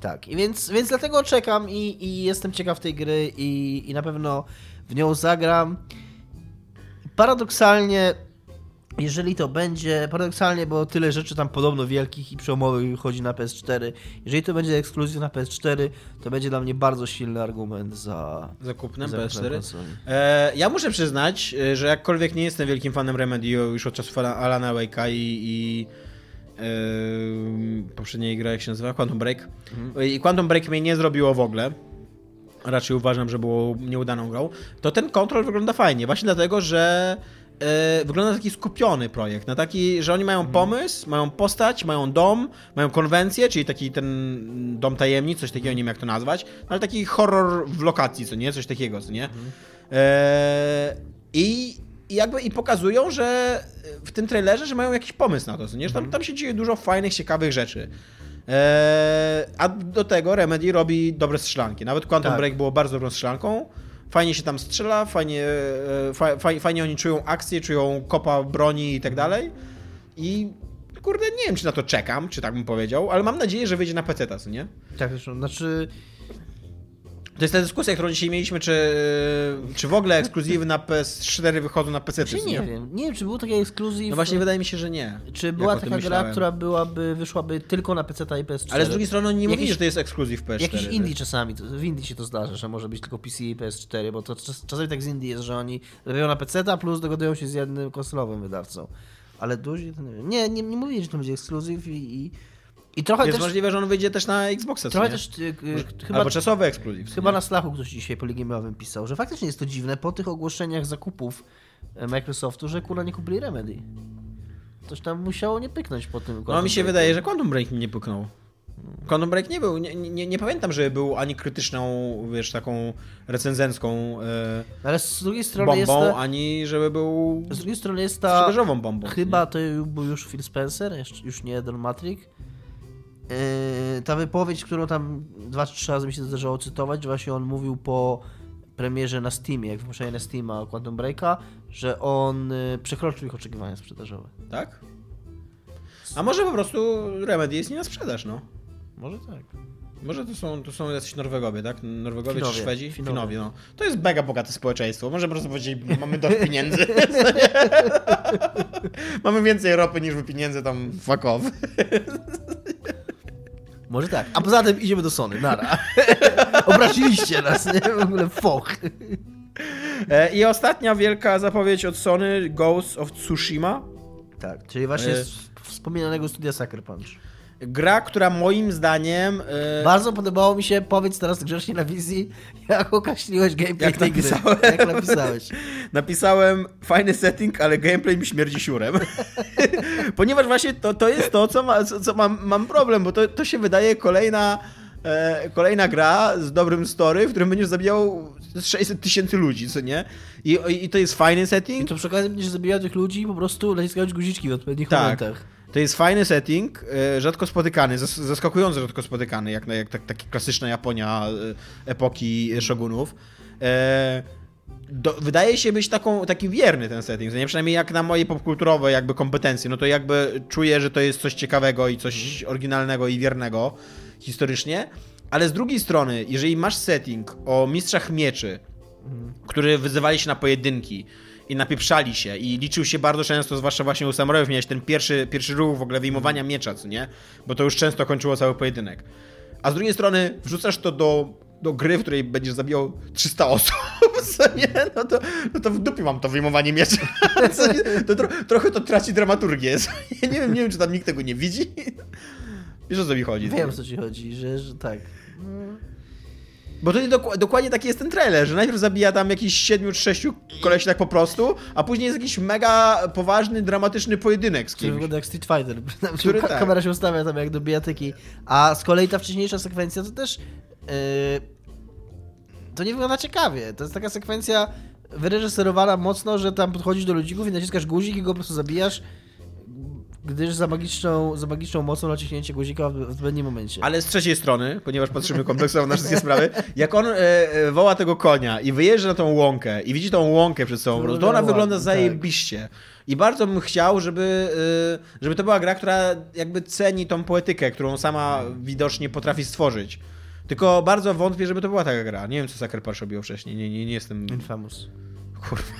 Speaker 3: Tak, i więc, więc dlatego czekam i, i jestem ciekaw tej gry i, i na pewno w nią zagram. Paradoksalnie, jeżeli to będzie, paradoksalnie, bo tyle rzeczy tam podobno wielkich i przełomowych wychodzi na PS4, jeżeli to będzie ekskluzyw na PS4, to będzie dla mnie bardzo silny argument za
Speaker 2: zakupnem
Speaker 3: za
Speaker 2: PS4.
Speaker 3: konsoli.
Speaker 2: E, ja muszę przyznać, e, że jakkolwiek nie jestem wielkim fanem Remedy już od czasów Ala- Alana Wake'a i, i, poprzedniej gry, jak się nazywa? Quantum Break. Mhm. I Quantum Break mnie nie zrobiło w ogóle. Raczej uważam, że było nieudaną grą. To ten kontrol wygląda fajnie, właśnie dlatego, że yy, wygląda taki skupiony projekt, na taki, że oni mają mhm. pomysł, mają postać, mają dom, mają konwencję, czyli taki ten dom tajemnic, coś takiego, nie wiem jak to nazwać, ale taki horror w lokacji, co nie? Coś takiego, co nie? Mhm. Yy, I i jakby i pokazują, że w tym trailerze, że mają jakiś pomysł na to, co nie? Że tam, tam się dzieje dużo fajnych, ciekawych rzeczy. Eee, a do tego Remedy robi dobre strzelanki. Nawet Quantum tak. Break było bardzo dobrą strzelanką. Fajnie się tam strzela, fajnie, e, fa, fa, fajnie oni czują akcję, czują kopa broni i tak dalej. I kurde, nie wiem, czy na to czekam, czy tak bym powiedział, ale mam nadzieję, że wyjdzie na PC, nie?
Speaker 3: Tak, zresztą, znaczy
Speaker 2: to jest ta dyskusja, którą dzisiaj mieliśmy, czy, czy w ogóle ekskluzywy na PS4 wychodzą na PC.
Speaker 3: Czy nie, nie, wiem. Nie wiem, czy był taki ekskluzyw.
Speaker 2: No właśnie wydaje mi się, że nie.
Speaker 3: Czy była taka gra, która byłaby, wyszłaby tylko na PC i PS4.
Speaker 2: Ale z drugiej strony nie mówisz, że to jest ekskluzyw PS4.
Speaker 3: Jakiś indie czasami, w indie się to zdarza, że może być tylko PC i PS4, bo to czasami tak z indie jest, że oni robią na PC, plus dogadują się z jednym konsolowym wydawcą. Ale duży, to nie wiem. Nie, nie, nie mówili, że to będzie ekskluzyw i, i
Speaker 2: i trochę jest też, możliwe, że on wyjdzie też na Xboxa.
Speaker 3: Trochę też. Yy,
Speaker 2: chyba, albo czasowy.
Speaker 3: Chyba nie? na Slachu ktoś dzisiaj po Ligimowym pisał, że faktycznie jest to dziwne po tych ogłoszeniach zakupów e, Microsoftu, że kurwa nie kupili Remedy. Coś tam musiało nie pyknąć po tym.
Speaker 2: No mi się wydaje, że Quantum Break mi nie pyknął. Quantum Break nie był, nie, nie, nie, pamiętam, że był ani krytyczną, wiesz, taką recenzencką e,
Speaker 3: Ale z drugiej strony
Speaker 2: bombą,
Speaker 3: jest
Speaker 2: ta, ani żeby był
Speaker 3: z drugiej strony jest ta
Speaker 2: bombą.
Speaker 3: Chyba nie? to był już Phil Spencer, już nie Don Matrix ta wypowiedź, którą tam dwa czy trzy razy mi się zdarzało cytować, że właśnie on mówił po premierze na Steamie, jak wypuszczenie na Steama Quantum Breaka, że on yy, przekroczył ich oczekiwania sprzedażowe.
Speaker 2: Tak? A może po prostu Remedy jest nie na sprzedaż, no.
Speaker 3: Może tak.
Speaker 2: Może to są, to są jacyś Norwegowie, tak? Norwegowie Finowie, czy Szwedzi? Finowie. Finowie, no. To jest mega bogate społeczeństwo. Może po prostu powiedzieć, mamy dość pieniędzy. mamy więcej ropy niż pieniędzy, tam fuck off.
Speaker 3: Może tak. A poza tym idziemy do Sony. Nara. Obraziliście nas, nie? W ogóle foch.
Speaker 2: E, I ostatnia wielka zapowiedź od Sony, Ghost of Tsushima.
Speaker 3: Tak, czyli właśnie z wspominanego studia Sucker Punch.
Speaker 2: Gra, która moim zdaniem...
Speaker 3: Yy... Bardzo podobało mi się, powiedz teraz grzecznie na wizji, jak okaśniłeś gameplay
Speaker 2: jak tej napisałem.
Speaker 3: gry. Jak napisałeś.
Speaker 2: Napisałem fajny setting, ale gameplay mi śmierdzi siurem. Ponieważ właśnie to, to jest to, co, ma, co mam, mam problem, bo to, to się wydaje kolejna... E, kolejna gra z dobrym story, w którym będziesz zabijał 600 tysięcy ludzi, co nie? I, I, to jest fajny setting.
Speaker 3: I to przy okazji będziesz zabijał tych ludzi po prostu naciskając guziczki w odpowiednich tak. momentach.
Speaker 2: To jest fajny setting, e, rzadko spotykany, zaskakująco rzadko spotykany, jak, jak tak, taki klasyczna Japonia e, epoki shogunów. E, do, wydaje się być taką, taki wierny ten setting, nie? przynajmniej jak na moje popkulturowe jakby kompetencje, no to jakby czuję, że to jest coś ciekawego i coś oryginalnego i wiernego historycznie, ale z drugiej strony, jeżeli masz setting o mistrzach mieczy, mhm. który wyzywali się na pojedynki, i napieprzali się i liczył się bardzo często, zwłaszcza właśnie u samurajów, miałeś ten pierwszy, pierwszy ruch w ogóle wyjmowania miecza, co nie? Bo to już często kończyło cały pojedynek. A z drugiej strony wrzucasz to do, do gry, w której będziesz zabijał 300 osób, co nie? No to, no to w dupie mam to wyjmowanie miecza. To tro, trochę to traci dramaturgię. Ja nie wiem, nie wiem, czy tam nikt tego nie widzi. Wiesz o co mi chodzi?
Speaker 3: Wiem co ci chodzi, że, że tak.
Speaker 2: Bo to dok dokładnie taki jest ten trailer, że najpierw zabija tam jakiś siedmiu czy sześciu kolesi tak po prostu, a później jest jakiś mega poważny, dramatyczny pojedynek z kimś.
Speaker 3: Który wygląda jak Street Fighter. Który, tak. Kamera się ustawia tam jak do bijatyki. A z kolei ta wcześniejsza sekwencja to też... Yy, to nie wygląda ciekawie. To jest taka sekwencja wyreżyserowana mocno, że tam podchodzisz do ludzików i naciskasz guzik i go po prostu zabijasz gdyż za magiczną, za magiczną mocą naciśnięcie guzika w odpowiednim momencie.
Speaker 2: Ale z trzeciej strony, ponieważ patrzymy kompleksowo na wszystkie sprawy, jak on e, e, woła tego konia i wyjeżdża na tą łąkę i widzi tą łąkę przed sobą, to ona wygląda tak. zajebiście. I bardzo bym chciał, żeby, e, żeby to była gra, która jakby ceni tą poetykę, którą sama widocznie potrafi stworzyć. Tylko bardzo wątpię, żeby to była taka gra. Nie wiem, co Sucker Punch robił wcześniej. Nie, nie, nie jestem...
Speaker 3: Infamous.
Speaker 2: Kurwa.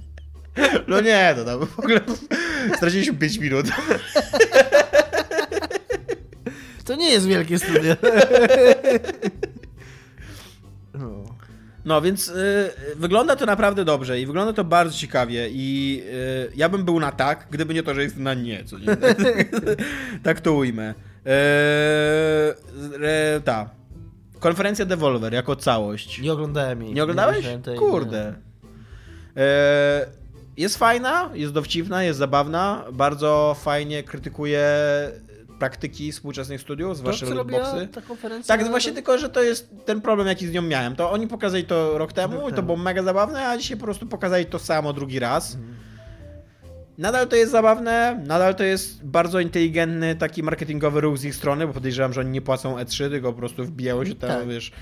Speaker 2: No nie, to tam w ogóle straciliśmy 5 minut.
Speaker 3: To nie jest wielkie studio.
Speaker 2: No. No, więc y, wygląda to naprawdę dobrze i wygląda to bardzo ciekawie i y, ja bym był na tak, gdyby nie to, że jest na nie, co nie? tak to ujmę. E, ta. Konferencja Devolver jako całość.
Speaker 3: Nie oglądałem jej.
Speaker 2: Nie oglądałeś?
Speaker 3: Nie
Speaker 2: Kurde. E, jest fajna, jest dowcipna, jest zabawna. Bardzo fajnie krytykuje praktyki współczesnych studiów, zwłaszcza lootboxy.
Speaker 3: ta konferencja?
Speaker 2: Tak, właśnie tylko, że to jest ten problem, jaki z nią miałem. To oni pokazali to rok temu rok i to było mega zabawne, a dzisiaj po prostu pokazali to samo drugi raz. Mhm. Nadal to jest zabawne, nadal to jest bardzo inteligentny taki marketingowy ruch z ich strony, bo podejrzewam, że oni nie płacą E3, tylko po prostu wbijają się tam, tak. wiesz...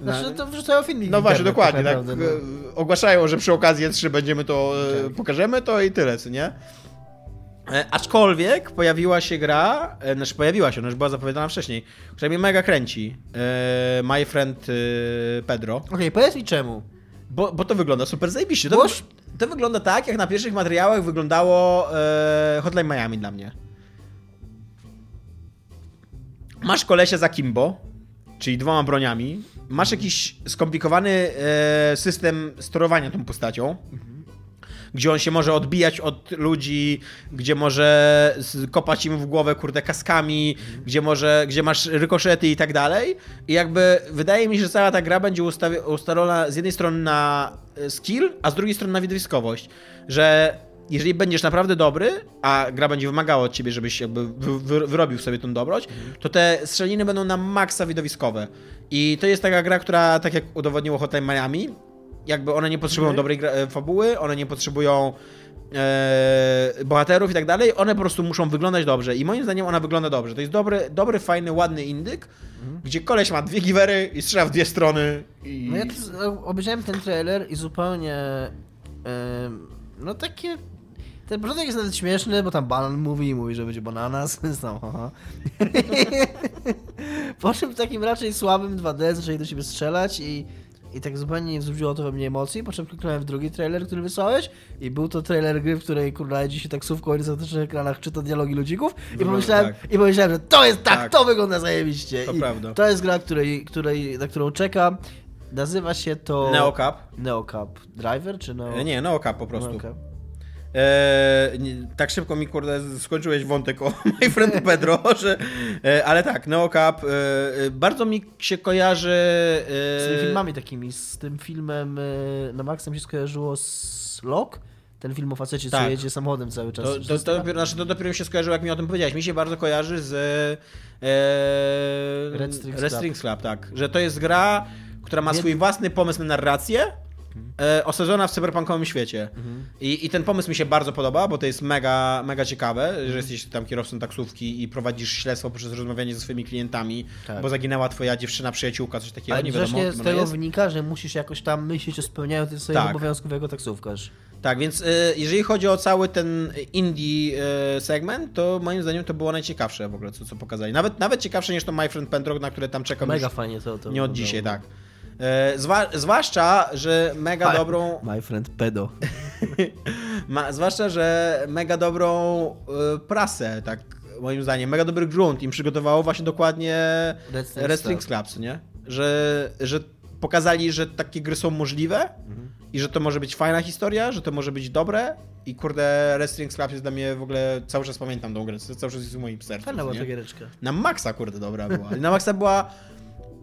Speaker 3: Na... Znaczy to wrzucają filmiki.
Speaker 2: No właśnie, dokładnie. Tak, naprawdę, no. Ogłaszają, że przy okazji E3 będziemy to, e, tak. pokażemy to i tyle, co nie? E, aczkolwiek pojawiła się gra, e, znaczy pojawiła się, ona już była zapowiadana wcześniej, która mnie mega kręci. E, My Friend Pedro.
Speaker 3: Okej, okay, powiedz mi czemu.
Speaker 2: Bo, bo to wygląda super zajebiście. To, to wygląda tak, jak na pierwszych materiałach wyglądało Hotline Miami dla mnie. Masz kolesia za Kimbo, czyli dwoma broniami. Masz jakiś skomplikowany system sterowania tą postacią. Gdzie on się może odbijać od ludzi, gdzie może kopać im w głowę, kurde, kaskami, mhm. gdzie może, gdzie masz rykoszety i tak dalej. I jakby wydaje mi się, że cała ta gra będzie ustalona z jednej strony na e, skill, a z drugiej strony na widowiskowość. Że jeżeli będziesz naprawdę dobry, a gra będzie wymagała od ciebie, żebyś jakby wyrobił sobie tą dobroć, to te strzeliny będą na maksa widowiskowe. I to jest taka gra, która, tak jak udowodniło Hotline Miami, jakby one nie potrzebują mhm. dobrej e, fabuły, one nie potrzebują e, bohaterów i tak dalej, one po prostu muszą wyglądać dobrze i moim zdaniem ona wygląda dobrze. To jest dobry, dobry fajny, ładny indyk, mhm. gdzie koleś ma dwie giwery i strzela w dwie strony. I...
Speaker 3: No ja obejrzałem ten trailer i zupełnie no takie ten początek jest nawet śmieszny, bo tam banan mówi i mówi, że będzie bananas, więc tam haha. po czym w takim raczej słabym 2D zaczęli do siebie strzelać i i tak zupełnie nie wzbudziło to we mnie emocji, po czym kliknąłem w drugi trailer, który wysłałeś i był to trailer gry, w której kurwa jedzie się taksówką i na zatycznych ekranach czyta dialogi ludzików i pomyślałem, tak. i pomyślałem, że to jest tak, tak. to wygląda zajebiście.
Speaker 2: To
Speaker 3: I
Speaker 2: prawda.
Speaker 3: To jest gra, której, której, na którą czekam. Nazywa się to...
Speaker 2: Neocap.
Speaker 3: Neocap. Driver czy no?
Speaker 2: Nie, Neocap po prostu. Neocap. E, tak szybko mi, kurde, skończyłeś wątek o My Friend Pedro, że, e, ale tak, Neocap e, e, bardzo mi się kojarzy...
Speaker 3: E, z tymi filmami takimi, z tym filmem e, na Maxem się skojarzyło z Lock? Ten film o facecie, tak. co jedzie samochodem cały czas.
Speaker 2: To, to, to, dopiero, znaczy, to dopiero mi się skojarzyło, jak mi o tym powiedziałeś. Mi się bardzo kojarzy z
Speaker 3: Red Strings,
Speaker 2: Red Strings Club. Club. tak. Że to jest gra, która ma swój własny pomysł na narrację, e, osadzona w cyberpunkowym świecie. Mhm. I, I ten pomysł mi się bardzo podoba, bo to jest mega, mega ciekawe, że mhm. jesteś tam kierowcą taksówki i prowadzisz śledztwo poprzez rozmawianie ze swoimi klientami, tak. bo zaginęła twoja dziewczyna, przyjaciółka, coś takiego,
Speaker 3: Ale
Speaker 2: nie wiadomo.
Speaker 3: z tego jest. wynika, że musisz jakoś tam myśleć o spełnianiu swoich tak. obowiązków jako taksówkarz.
Speaker 2: Tak, więc y, jeżeli chodzi o cały ten indie y, segment, to moim zdaniem to było najciekawsze w ogóle, co, co pokazali. Nawet, nawet ciekawsze niż to My Friend Pendrog, na które tam czekam
Speaker 3: Mega fajnie to, to
Speaker 2: Nie od dzisiaj, tak. E, zwa, zwłaszcza, że mega
Speaker 3: my,
Speaker 2: dobrą.
Speaker 3: My friend pedo.
Speaker 2: ma, zwłaszcza, że mega dobrą y, prasę, tak moim zdaniem, mega dobry grunt im przygotowało właśnie dokładnie Wrestling Clubs, nie? Że, że pokazali, że takie gry są możliwe mhm. i że to może być fajna historia, że to może być dobre i kurde Wrestling Clubs jest dla mnie w ogóle, cały czas pamiętam tą grę, cały czas jest w moim sercu.
Speaker 3: Fajna była ta giereczka.
Speaker 2: Na maksa kurde dobra była. Na maksa była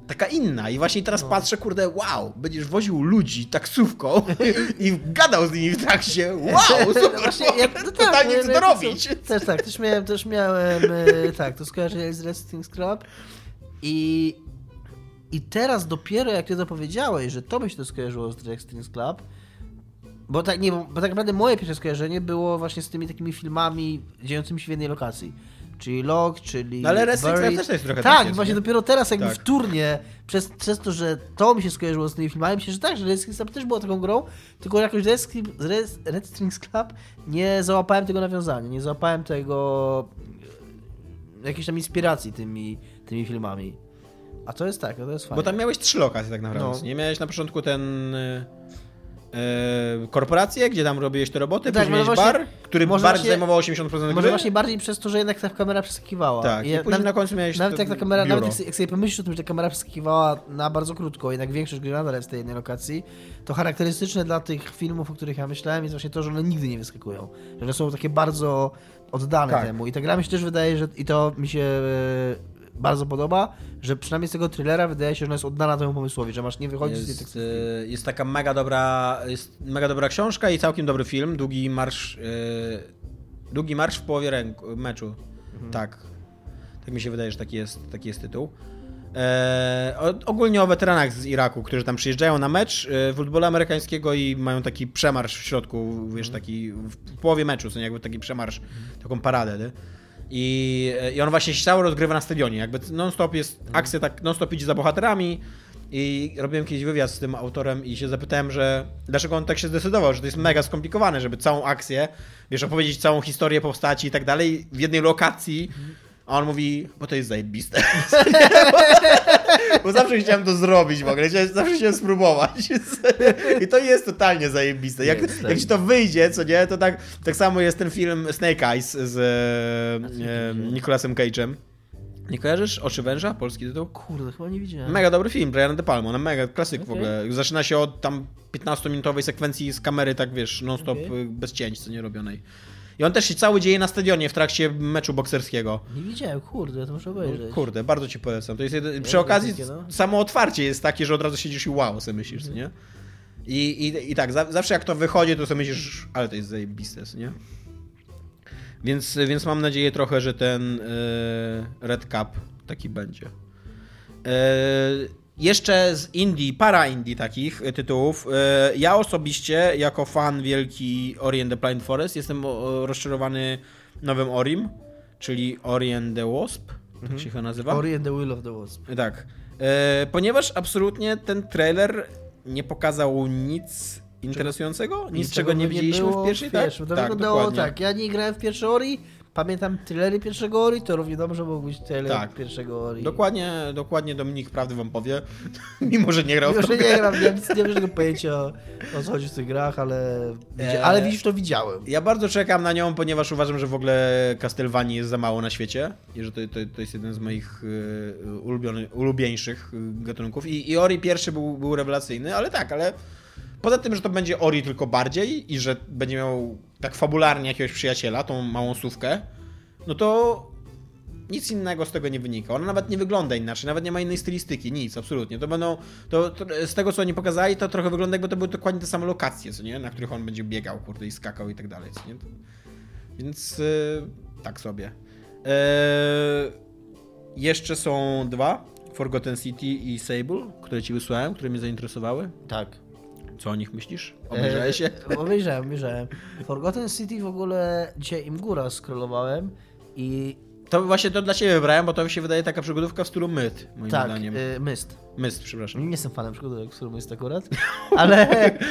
Speaker 2: taka inna. I właśnie teraz no. patrzę, kurde, wow, będziesz woził ludzi taksówką i gadał z nimi w trakcie. Wow, super, właśnie, ja, no tak, totalnie co robić.
Speaker 3: Też tak, też miałem, też miałem e, tak, to skojarzenie z Wrestling Club i, i teraz dopiero jak ty to powiedziałeś, że to by się to skojarzyło z Wrestling Club, bo tak, nie, bo tak naprawdę moje pierwsze skojarzenie było właśnie z tymi takimi filmami dziejącymi się w jednej lokacji czyli Log, czyli.
Speaker 2: No ale Wrestling Club też jest trochę
Speaker 3: Tak, właśnie nie? dopiero teraz, jakby tak. wtórnie, przez, przez to, że to mi się skojarzyło z tymi filmami, myślę, że tak, że Wrestling Club też było taką grą, tylko jakoś Red Strings Club nie załapałem tego nawiązania, nie załapałem tego jakiejś tam inspiracji tymi, tymi filmami. A to jest tak, to jest fajne.
Speaker 2: Bo tam miałeś trzy lokacje tak naprawdę. No. Nie miałeś na początku ten e, korporację, gdzie tam robiłeś te roboty,
Speaker 3: Tak,
Speaker 2: później
Speaker 3: no
Speaker 2: miałeś bar, który
Speaker 3: może
Speaker 2: bar
Speaker 3: właśnie-
Speaker 2: zajmował 80% gry.
Speaker 3: Może właśnie bardziej przez to, że jednak ta kamera przeskakiwała.
Speaker 2: Tak, i
Speaker 3: ja-
Speaker 2: później na końcu miałeś
Speaker 3: Nawet jak ta kamera,
Speaker 2: biuro.
Speaker 3: nawet jak, jak sobie pomyślisz o tym, że ta kamera przeskakiwała na bardzo krótko, jednak większość gry nadal jest w tej jednej lokacji, to charakterystyczne dla tych filmów, o których ja myślałem, jest właśnie to, że one nigdy nie wyskakują. Że one są takie bardzo oddane
Speaker 2: Tak.
Speaker 3: temu. I ta gra mi się też wydaje, że i to mi się e, bardzo podoba, że przynajmniej z tego thrillera wydaje się, że ona jest oddana temu pomysłowi, że masz nie wychodzić z tej
Speaker 2: Jest, e, jest taka mega dobra, jest mega dobra książka i całkiem dobry film. Długi marsz, e, długi marsz w połowie ręku, meczu.
Speaker 3: Mhm.
Speaker 2: Tak. Tak mi się wydaje, że taki jest, taki jest tytuł. E, ogólnie o weteranach z Iraku, którzy tam przyjeżdżają na mecz e, futbolu amerykańskiego i mają taki przemarsz w środku, wiesz,
Speaker 3: Mhm.
Speaker 2: taki w połowie meczu, nie, jakby taki przemarsz, taką paradę, nie? I, I on właśnie się cały rozgrywa na stadionie, jakby non-stop jest
Speaker 3: Mhm.
Speaker 2: akcja, tak non-stop idzie za bohaterami. I robiłem kiedyś wywiad z tym autorem i się zapytałem, że dlaczego on tak się zdecydował, że to jest mega skomplikowane, żeby całą akcję, wiesz, opowiedzieć całą historię postaci i tak dalej w jednej lokacji, a on mówi, bo to jest zajebiste. Bo zawsze chciałem to zrobić w ogóle, chciałem- zawsze chciałem spróbować. I to jest totalnie zajebiste. Jak,
Speaker 3: Jest, tak.
Speaker 2: jak ci to wyjdzie, co nie, to tak, tak samo jest ten film Snake Eyes z e, Nicolasem Cage'em. Nie kojarzysz? Oczy węża? Polski tytuł?
Speaker 3: Kurde, chyba nie widziałem.
Speaker 2: Mega dobry film, Brian De Palma, no mega klasyk w
Speaker 3: Okej.
Speaker 2: ogóle. Zaczyna się od tam 15-minutowej sekwencji z kamery, tak wiesz, non-stop
Speaker 3: Okej.
Speaker 2: y, bez cięć, co nie robionej. I on też się cały dzieje na stadionie w trakcie meczu bokserskiego.
Speaker 3: Nie widziałem, kurde, to muszę obejrzeć.
Speaker 2: No, Kurde, bardzo ci polecam. To jest jeden... Przy okazji
Speaker 3: takie, no.
Speaker 2: samo otwarcie jest takie, że od razu siedzisz i wow, sobie myślisz, nie? I, i, i tak, za, zawsze jak to wychodzi, to sobie myślisz, ale to jest zajebiste, nie? Więc, więc mam nadzieję trochę, że ten e, Red Cup taki będzie. E, jeszcze z indie, para indie takich e, tytułów. E, ja osobiście, jako fan wielki Ori and the Blind Forest, jestem rozczarowany nowym Orim, czyli Ori and the Wasp, tak się chyba nazywa.
Speaker 3: Ori and the Will of the Wasp.
Speaker 2: Tak. E, ponieważ absolutnie ten trailer nie pokazał nic interesującego, nic czego nie widzieliśmy w pierwszej, tak?
Speaker 3: pierwszym.
Speaker 2: Tak,
Speaker 3: wyglądało tak. Ja nie grałem w pierwszy Ori, pamiętam trailery pierwszego Ori, to równie dobrze mógł być trailer
Speaker 2: Tak.
Speaker 3: pierwszego Ori.
Speaker 2: Dokładnie, dokładnie Dominik prawdy wam powie, mimo że nie grał w
Speaker 3: Już
Speaker 2: to
Speaker 3: nie gram, nie, nie mam żadnego pojęcia o, o co chodzi w tych grach, ale,
Speaker 2: Eee.
Speaker 3: ale widzisz, to widziałem.
Speaker 2: Ja bardzo czekam na nią, ponieważ uważam, że w ogóle Castlevanii jest za mało na świecie i że to, to, to jest jeden z moich y, ulubiony, ulubieńszych y, gatunków. I, I Ori pierwszy był, był rewelacyjny, ale tak, ale poza tym, że to będzie Ori tylko bardziej i że będzie miał tak fabularnie jakiegoś przyjaciela, tą małą słówkę, no to nic innego z tego nie wynika. Ona nawet nie wygląda inaczej, nawet nie ma innej stylistyki, nic, absolutnie. To będą, to, to z tego co oni pokazali, to trochę wygląda jakby to były dokładnie te same lokacje, co nie? Na których on będzie biegał, kurde, i skakał i tak dalej, co nie? Więc yy, tak sobie. Yy, jeszcze są dwa, Forgotten City i Sable, które ci wysłałem, które mnie zainteresowały.
Speaker 3: Tak.
Speaker 2: Co o nich myślisz? Obejrzałeś się?
Speaker 3: E, obejrzałem, obejrzałem. Forgotten City w ogóle dzisiaj im góra scrollowałem i
Speaker 2: To właśnie to dla ciebie wybrałem, bo to mi się wydaje taka przygodówka w stylu Myth, moim
Speaker 3: tak,
Speaker 2: zdaniem.
Speaker 3: y, Myst.
Speaker 2: Myst, przepraszam.
Speaker 3: Nie jestem fanem przygodówek, w którym jest akurat, ale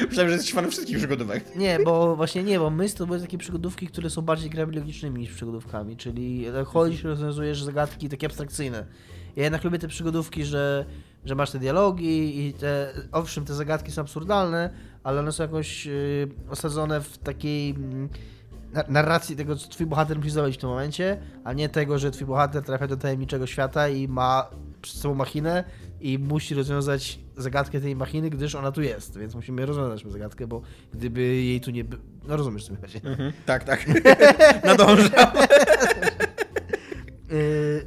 Speaker 2: Myślałem, że jesteś fanem wszystkich przygodówek.
Speaker 3: nie, bo właśnie nie, bo Myst to były takie przygodówki, które są bardziej grami logicznymi niż przygodówkami, czyli chodzisz, rozwiązujesz zagadki takie abstrakcyjne. Ja jednak lubię te przygodówki, że, że masz te dialogi i te, owszem, te zagadki są absurdalne, ale one są jakoś y, osadzone w takiej mm, narracji tego, co twój bohater musi zrobić w tym momencie, a nie tego, że twój bohater trafia do tajemniczego świata i ma przed sobą machinę i musi rozwiązać zagadkę tej machiny, gdyż ona tu jest, więc musimy rozwiązać tę zagadkę, bo gdyby jej tu nie... by- No rozumiesz, co mi chodzi.
Speaker 2: Mhm, tak, tak. Nadążam.
Speaker 3: Yy,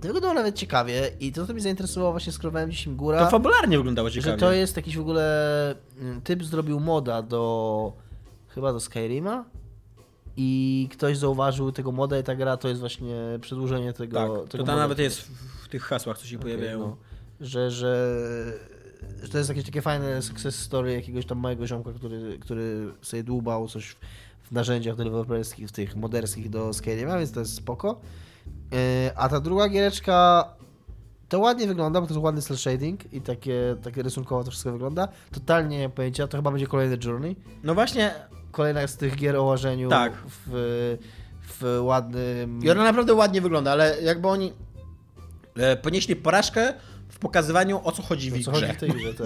Speaker 3: to wyglądało nawet ciekawie i to, co mnie zainteresowało, właśnie skrowałem dziś góra,
Speaker 2: To fabularnie wyglądało ciekawie.
Speaker 3: że to jest jakiś w ogóle... mm, Typ zrobił moda do... chyba do Skyrima i ktoś zauważył tego moda i ta gra to jest właśnie przedłużenie tego...
Speaker 2: Tak,
Speaker 3: tego
Speaker 2: to tam
Speaker 3: moda.
Speaker 2: nawet jest w, tych hasłach, co się
Speaker 3: Okej,
Speaker 2: pojawiają.
Speaker 3: no. że, że, że to jest jakieś takie fajne success story jakiegoś tam małego ziomka, który, który sobie dłubał coś w, narzędziach deweloperskich, w tych moderskich do Skyrima, więc to jest spoko. Yy, A ta druga giereczka to ładnie wygląda, bo to jest ładny cel shading i takie, takie rysunkowo to wszystko wygląda. Totalnie nie mam pojęcia, to chyba będzie kolejny Journey.
Speaker 2: No właśnie,
Speaker 3: Kolejna z tych gier o łażeniu
Speaker 2: Tak.
Speaker 3: w, w ładnym...
Speaker 2: i ona naprawdę ładnie wygląda, ale jakby oni e, ponieśli porażkę w pokazywaniu o co chodzi w ich
Speaker 3: co
Speaker 2: grze.
Speaker 3: chodzi w tej grze,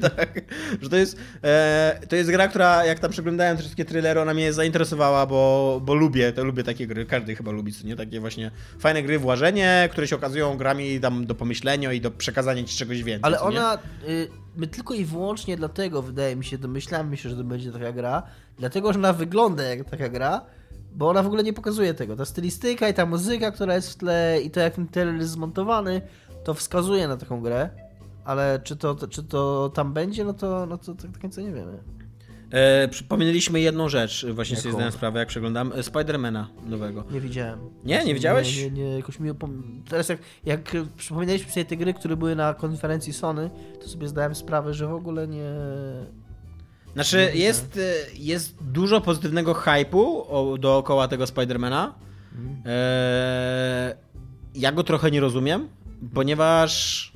Speaker 3: tak.
Speaker 2: tak, że to jest, e, to jest gra, która jak tam przeglądałem te wszystkie trailery, ona mnie zainteresowała, bo, bo lubię, to lubię takie gry, każdy chyba lubi, co nie? Takie właśnie fajne gry włażenie, które się okazują grami tam do pomyślenia i do przekazania ci czegoś więcej.
Speaker 3: Ale ona, y, my tylko i wyłącznie dlatego, wydaje mi się, domyślamy się, że to będzie taka gra, dlatego, że ona wygląda jak taka gra, bo ona w ogóle nie pokazuje tego. Ta stylistyka i ta muzyka, która jest w tle i to jak ten trailer jest zmontowany, to wskazuje na taką grę, ale czy to, czy to tam będzie, no to, no to tak do końca nie wiemy.
Speaker 2: E, przypominaliśmy jedną rzecz, właśnie sobie
Speaker 3: Jaką?
Speaker 2: zdałem sprawę, jak przeglądam, e, Spidermana nowego.
Speaker 3: Nie widziałem.
Speaker 2: Nie, nie widziałeś?
Speaker 3: Nie, nie, nie jakoś mi opom... Teraz jak, jak przypominaliśmy sobie te gry, które były na konferencji Sony, to sobie zdałem sprawę, że w ogóle nie...
Speaker 2: Znaczy, jest, e, jest dużo pozytywnego hypu dookoła tego Spidermana.
Speaker 3: Mhm.
Speaker 2: E, ja go trochę nie rozumiem, ponieważ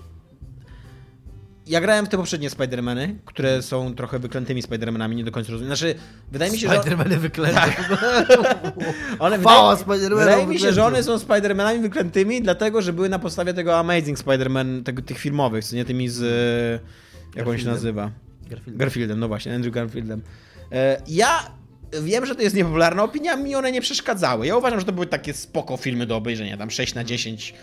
Speaker 2: ja grałem w te poprzednie Spidermany, które są trochę wyklętymi Spidermanami, nie do końca rozumiem. Znaczy, wydaje mi się, że...
Speaker 3: Spider-Many wyklęte.
Speaker 2: One,
Speaker 3: Chwała
Speaker 2: wydaje, wydaje mi się, że one są Spider-Manami wyklętymi, dlatego, że były na podstawie tego Amazing Spider-Man, tego, tych filmowych, co nie tymi z... e, Jak on się nazywa?
Speaker 3: Garfield.
Speaker 2: Garfieldem, no właśnie, Andrew Garfieldem. E, Ja wiem, że to jest niepopularna opinia, mi one nie przeszkadzały. Ja uważam, że to były takie spoko filmy do obejrzenia, tam 6 na 10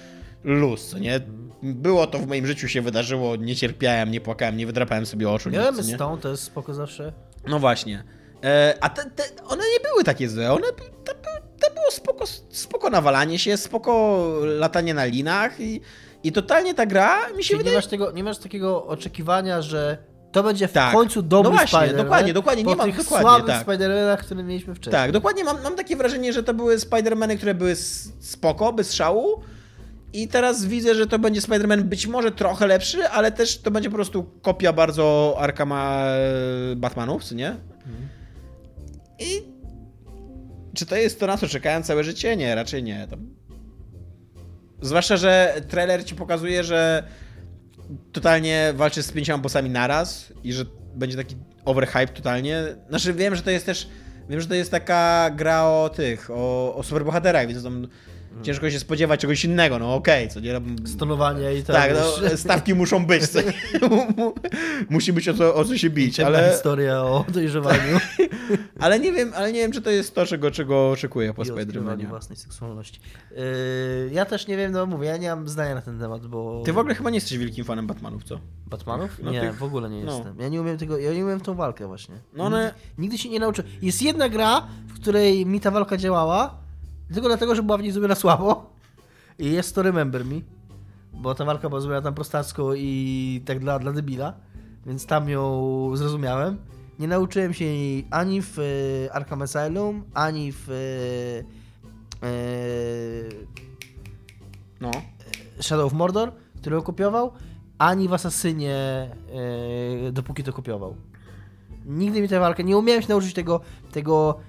Speaker 2: luz, co nie? Było to w moim życiu się wydarzyło, nie cierpiałem, nie płakałem, nie wydrapałem sobie oczu.
Speaker 3: Miałem
Speaker 2: nic, nie?
Speaker 3: Stone, to jest spoko zawsze.
Speaker 2: No właśnie. E, a te, te, one nie były takie złe, one to, to było spoko, spoko nawalanie się, spoko latanie na linach i, i totalnie ta gra mi się
Speaker 3: Czyli nie
Speaker 2: wydaje...
Speaker 3: masz, tego, nie masz takiego oczekiwania, że to będzie w
Speaker 2: Tak.
Speaker 3: końcu dobry
Speaker 2: No właśnie,
Speaker 3: Spider-Man.
Speaker 2: dokładnie, dokładnie, nie mam-
Speaker 3: tych
Speaker 2: dokładnie,
Speaker 3: słabych
Speaker 2: tak.
Speaker 3: Spider-Manach, które mieliśmy wcześniej.
Speaker 2: Tak, dokładnie mam, mam takie wrażenie, że to były Spider-Many, które były spoko, bez szału. I teraz widzę, że to będzie Spider-Man być może trochę lepszy, ale też to będzie po prostu kopia bardzo Arkama e, Batmanów, nie? I czy to jest to, na co czekałem całe życie? Nie, raczej nie. To... Zwłaszcza, że trailer ci pokazuje, że totalnie walczy z pięcioma bossami naraz i że będzie taki overhype totalnie. Znaczy wiem, że to jest też wiem, że to jest taka gra o tych, o, o superbohaterach, więc tam ciężko się spodziewać czegoś innego, no okej, co nie? No,
Speaker 3: Stonowanie i tak.
Speaker 2: tak, no, stawki muszą być, co? Musi być o co, o co się bić,
Speaker 3: ciemna
Speaker 2: ale,
Speaker 3: historia o dojrzewaniu
Speaker 2: ale nie wiem, ale nie wiem, czy to jest to, czego, czego oczekuję po Spider-Manie.
Speaker 3: własnej seksualności. Yy, ja też nie wiem, no mówię, ja nie mam zdania na ten temat, bo...
Speaker 2: Ty w ogóle chyba nie jesteś wielkim fanem Batmanów, co?
Speaker 3: Batmanów?
Speaker 2: No
Speaker 3: nie,
Speaker 2: tych-
Speaker 3: w ogóle nie
Speaker 2: no.
Speaker 3: jestem. Ja nie umiem tego, ja nie umiem tą walkę właśnie.
Speaker 2: No one-
Speaker 3: Nigdy, nigdy się nie nauczyłem. Jest jedna gra, w której mi ta walka działała, tylko dlatego, że była w niej zrobiona słabo i jest to Remember Me, bo ta walka była zrobiona tam prostacko i tak dla, dla debila, więc tam ją zrozumiałem. Nie nauczyłem się jej ani w e, Arkham Asylum, ani w e, e,
Speaker 2: No.
Speaker 3: Shadow of Mordor, który ją kopiował, ani w Asasynie, dopóki to kopiował. Nigdy mi tę walkę, nie umiałem się nauczyć tego, tego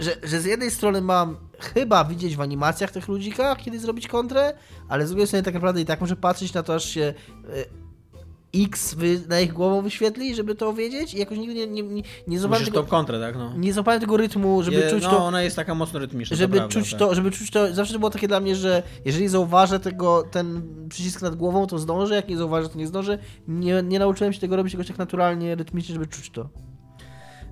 Speaker 3: że, że z jednej strony mam chyba widzieć w animacjach tych ludzika, kiedy zrobić kontrę, ale z drugiej strony tak naprawdę i tak muszę patrzeć na to, aż się e, X wy, na ich głową wyświetli, żeby to wiedzieć i jakoś nigdy nie, nie, nie, nie złapałem tego,
Speaker 2: tą kontrę, tak? No.
Speaker 3: nie złapałem tego rytmu, żeby
Speaker 2: Je-
Speaker 3: czuć
Speaker 2: no,
Speaker 3: to
Speaker 2: ona jest taka mocno rytmiczna,
Speaker 3: żeby
Speaker 2: to
Speaker 3: czuć
Speaker 2: prawda,
Speaker 3: to,
Speaker 2: tak.
Speaker 3: żeby czuć to, zawsze to było takie dla mnie, że jeżeli zauważę tego, ten przycisk nad głową, to zdążę, jak nie zauważę, to nie zdążę. Nie, nie nauczyłem się tego robić jakoś tak naturalnie, rytmicznie, żeby czuć to.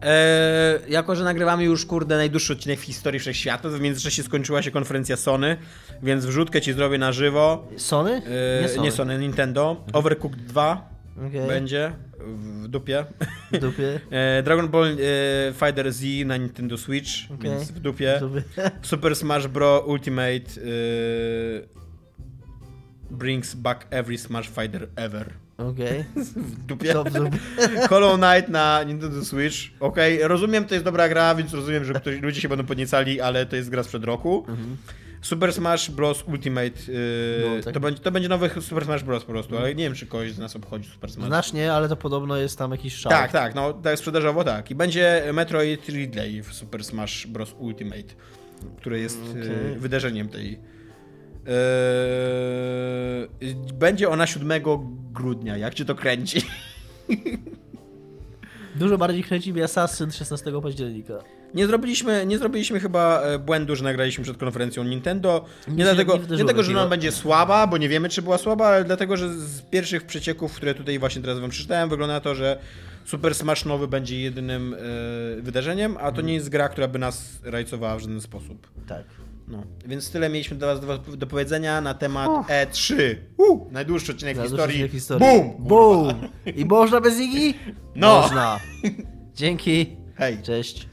Speaker 2: Eee, jako, że nagrywamy już, kurde, najdłuższy odcinek w historii wszechświata, w międzyczasie skończyła się konferencja Sony, więc wrzutkę ci zrobię na żywo.
Speaker 3: Sony?
Speaker 2: Eee, nie, Sony. Nintendo. Overcooked 2
Speaker 3: Okej.
Speaker 2: będzie w dupie.
Speaker 3: W dupie.
Speaker 2: Eee, Dragon Ball eee, Fighter Z na Nintendo Switch,
Speaker 3: Okej.
Speaker 2: więc w dupie.
Speaker 3: W dupie.
Speaker 2: Super Smash Bros. Ultimate eee, brings back every Smash Fighter ever.
Speaker 3: Okej.
Speaker 2: W dupie.
Speaker 3: To w dupie.
Speaker 2: Hollow Knight na Nintendo Switch. Okej, rozumiem, to jest dobra gra, więc rozumiem, że ktoś, ludzie się będą podniecali, ale to jest gra sprzed roku. Super Smash Bros. Ultimate. Yy,
Speaker 3: No, tak.
Speaker 2: to, będzie, to będzie nowy Super Smash Bros. po prostu, ale nie wiem, czy kogoś z nas obchodzi Super Smash.
Speaker 3: Znacznie, ale to podobno jest tam jakiś szał.
Speaker 2: Tak, tak, no tak sprzedażowo tak. I będzie Metroid Ridley w Super Smash Bros. Ultimate, które jest
Speaker 3: Okej.
Speaker 2: yy, wydarzeniem tej. Yy, będzie ona 7 grudnia, jak cię to kręci?
Speaker 3: Dużo bardziej kręci mnie Assassin 16 października.
Speaker 2: nie zrobiliśmy, nie zrobiliśmy chyba e, błędu, że nagraliśmy przed konferencją Nintendo. Nie,
Speaker 3: się
Speaker 2: dlatego,
Speaker 3: nie
Speaker 2: nie, dlatego, że ona będzie słaba, bo nie wiemy, czy była słaba, ale dlatego, że z pierwszych przecieków, które tutaj właśnie teraz wam przeczytałem, wygląda na to, że Super Smash nowy będzie jedynym e, wydarzeniem, a to nie jest gra, która by nas rajcowała w żaden sposób.
Speaker 3: Tak.
Speaker 2: No, więc tyle mieliśmy do was do, do powiedzenia na temat E3. Uh, najdłuższy odcinek
Speaker 3: Najdłuższy
Speaker 2: historii.
Speaker 3: historii.
Speaker 2: Boom!
Speaker 3: Boom! I można bez Iggy?
Speaker 2: No.
Speaker 3: Można. Dzięki.
Speaker 2: Hej.
Speaker 3: Cześć.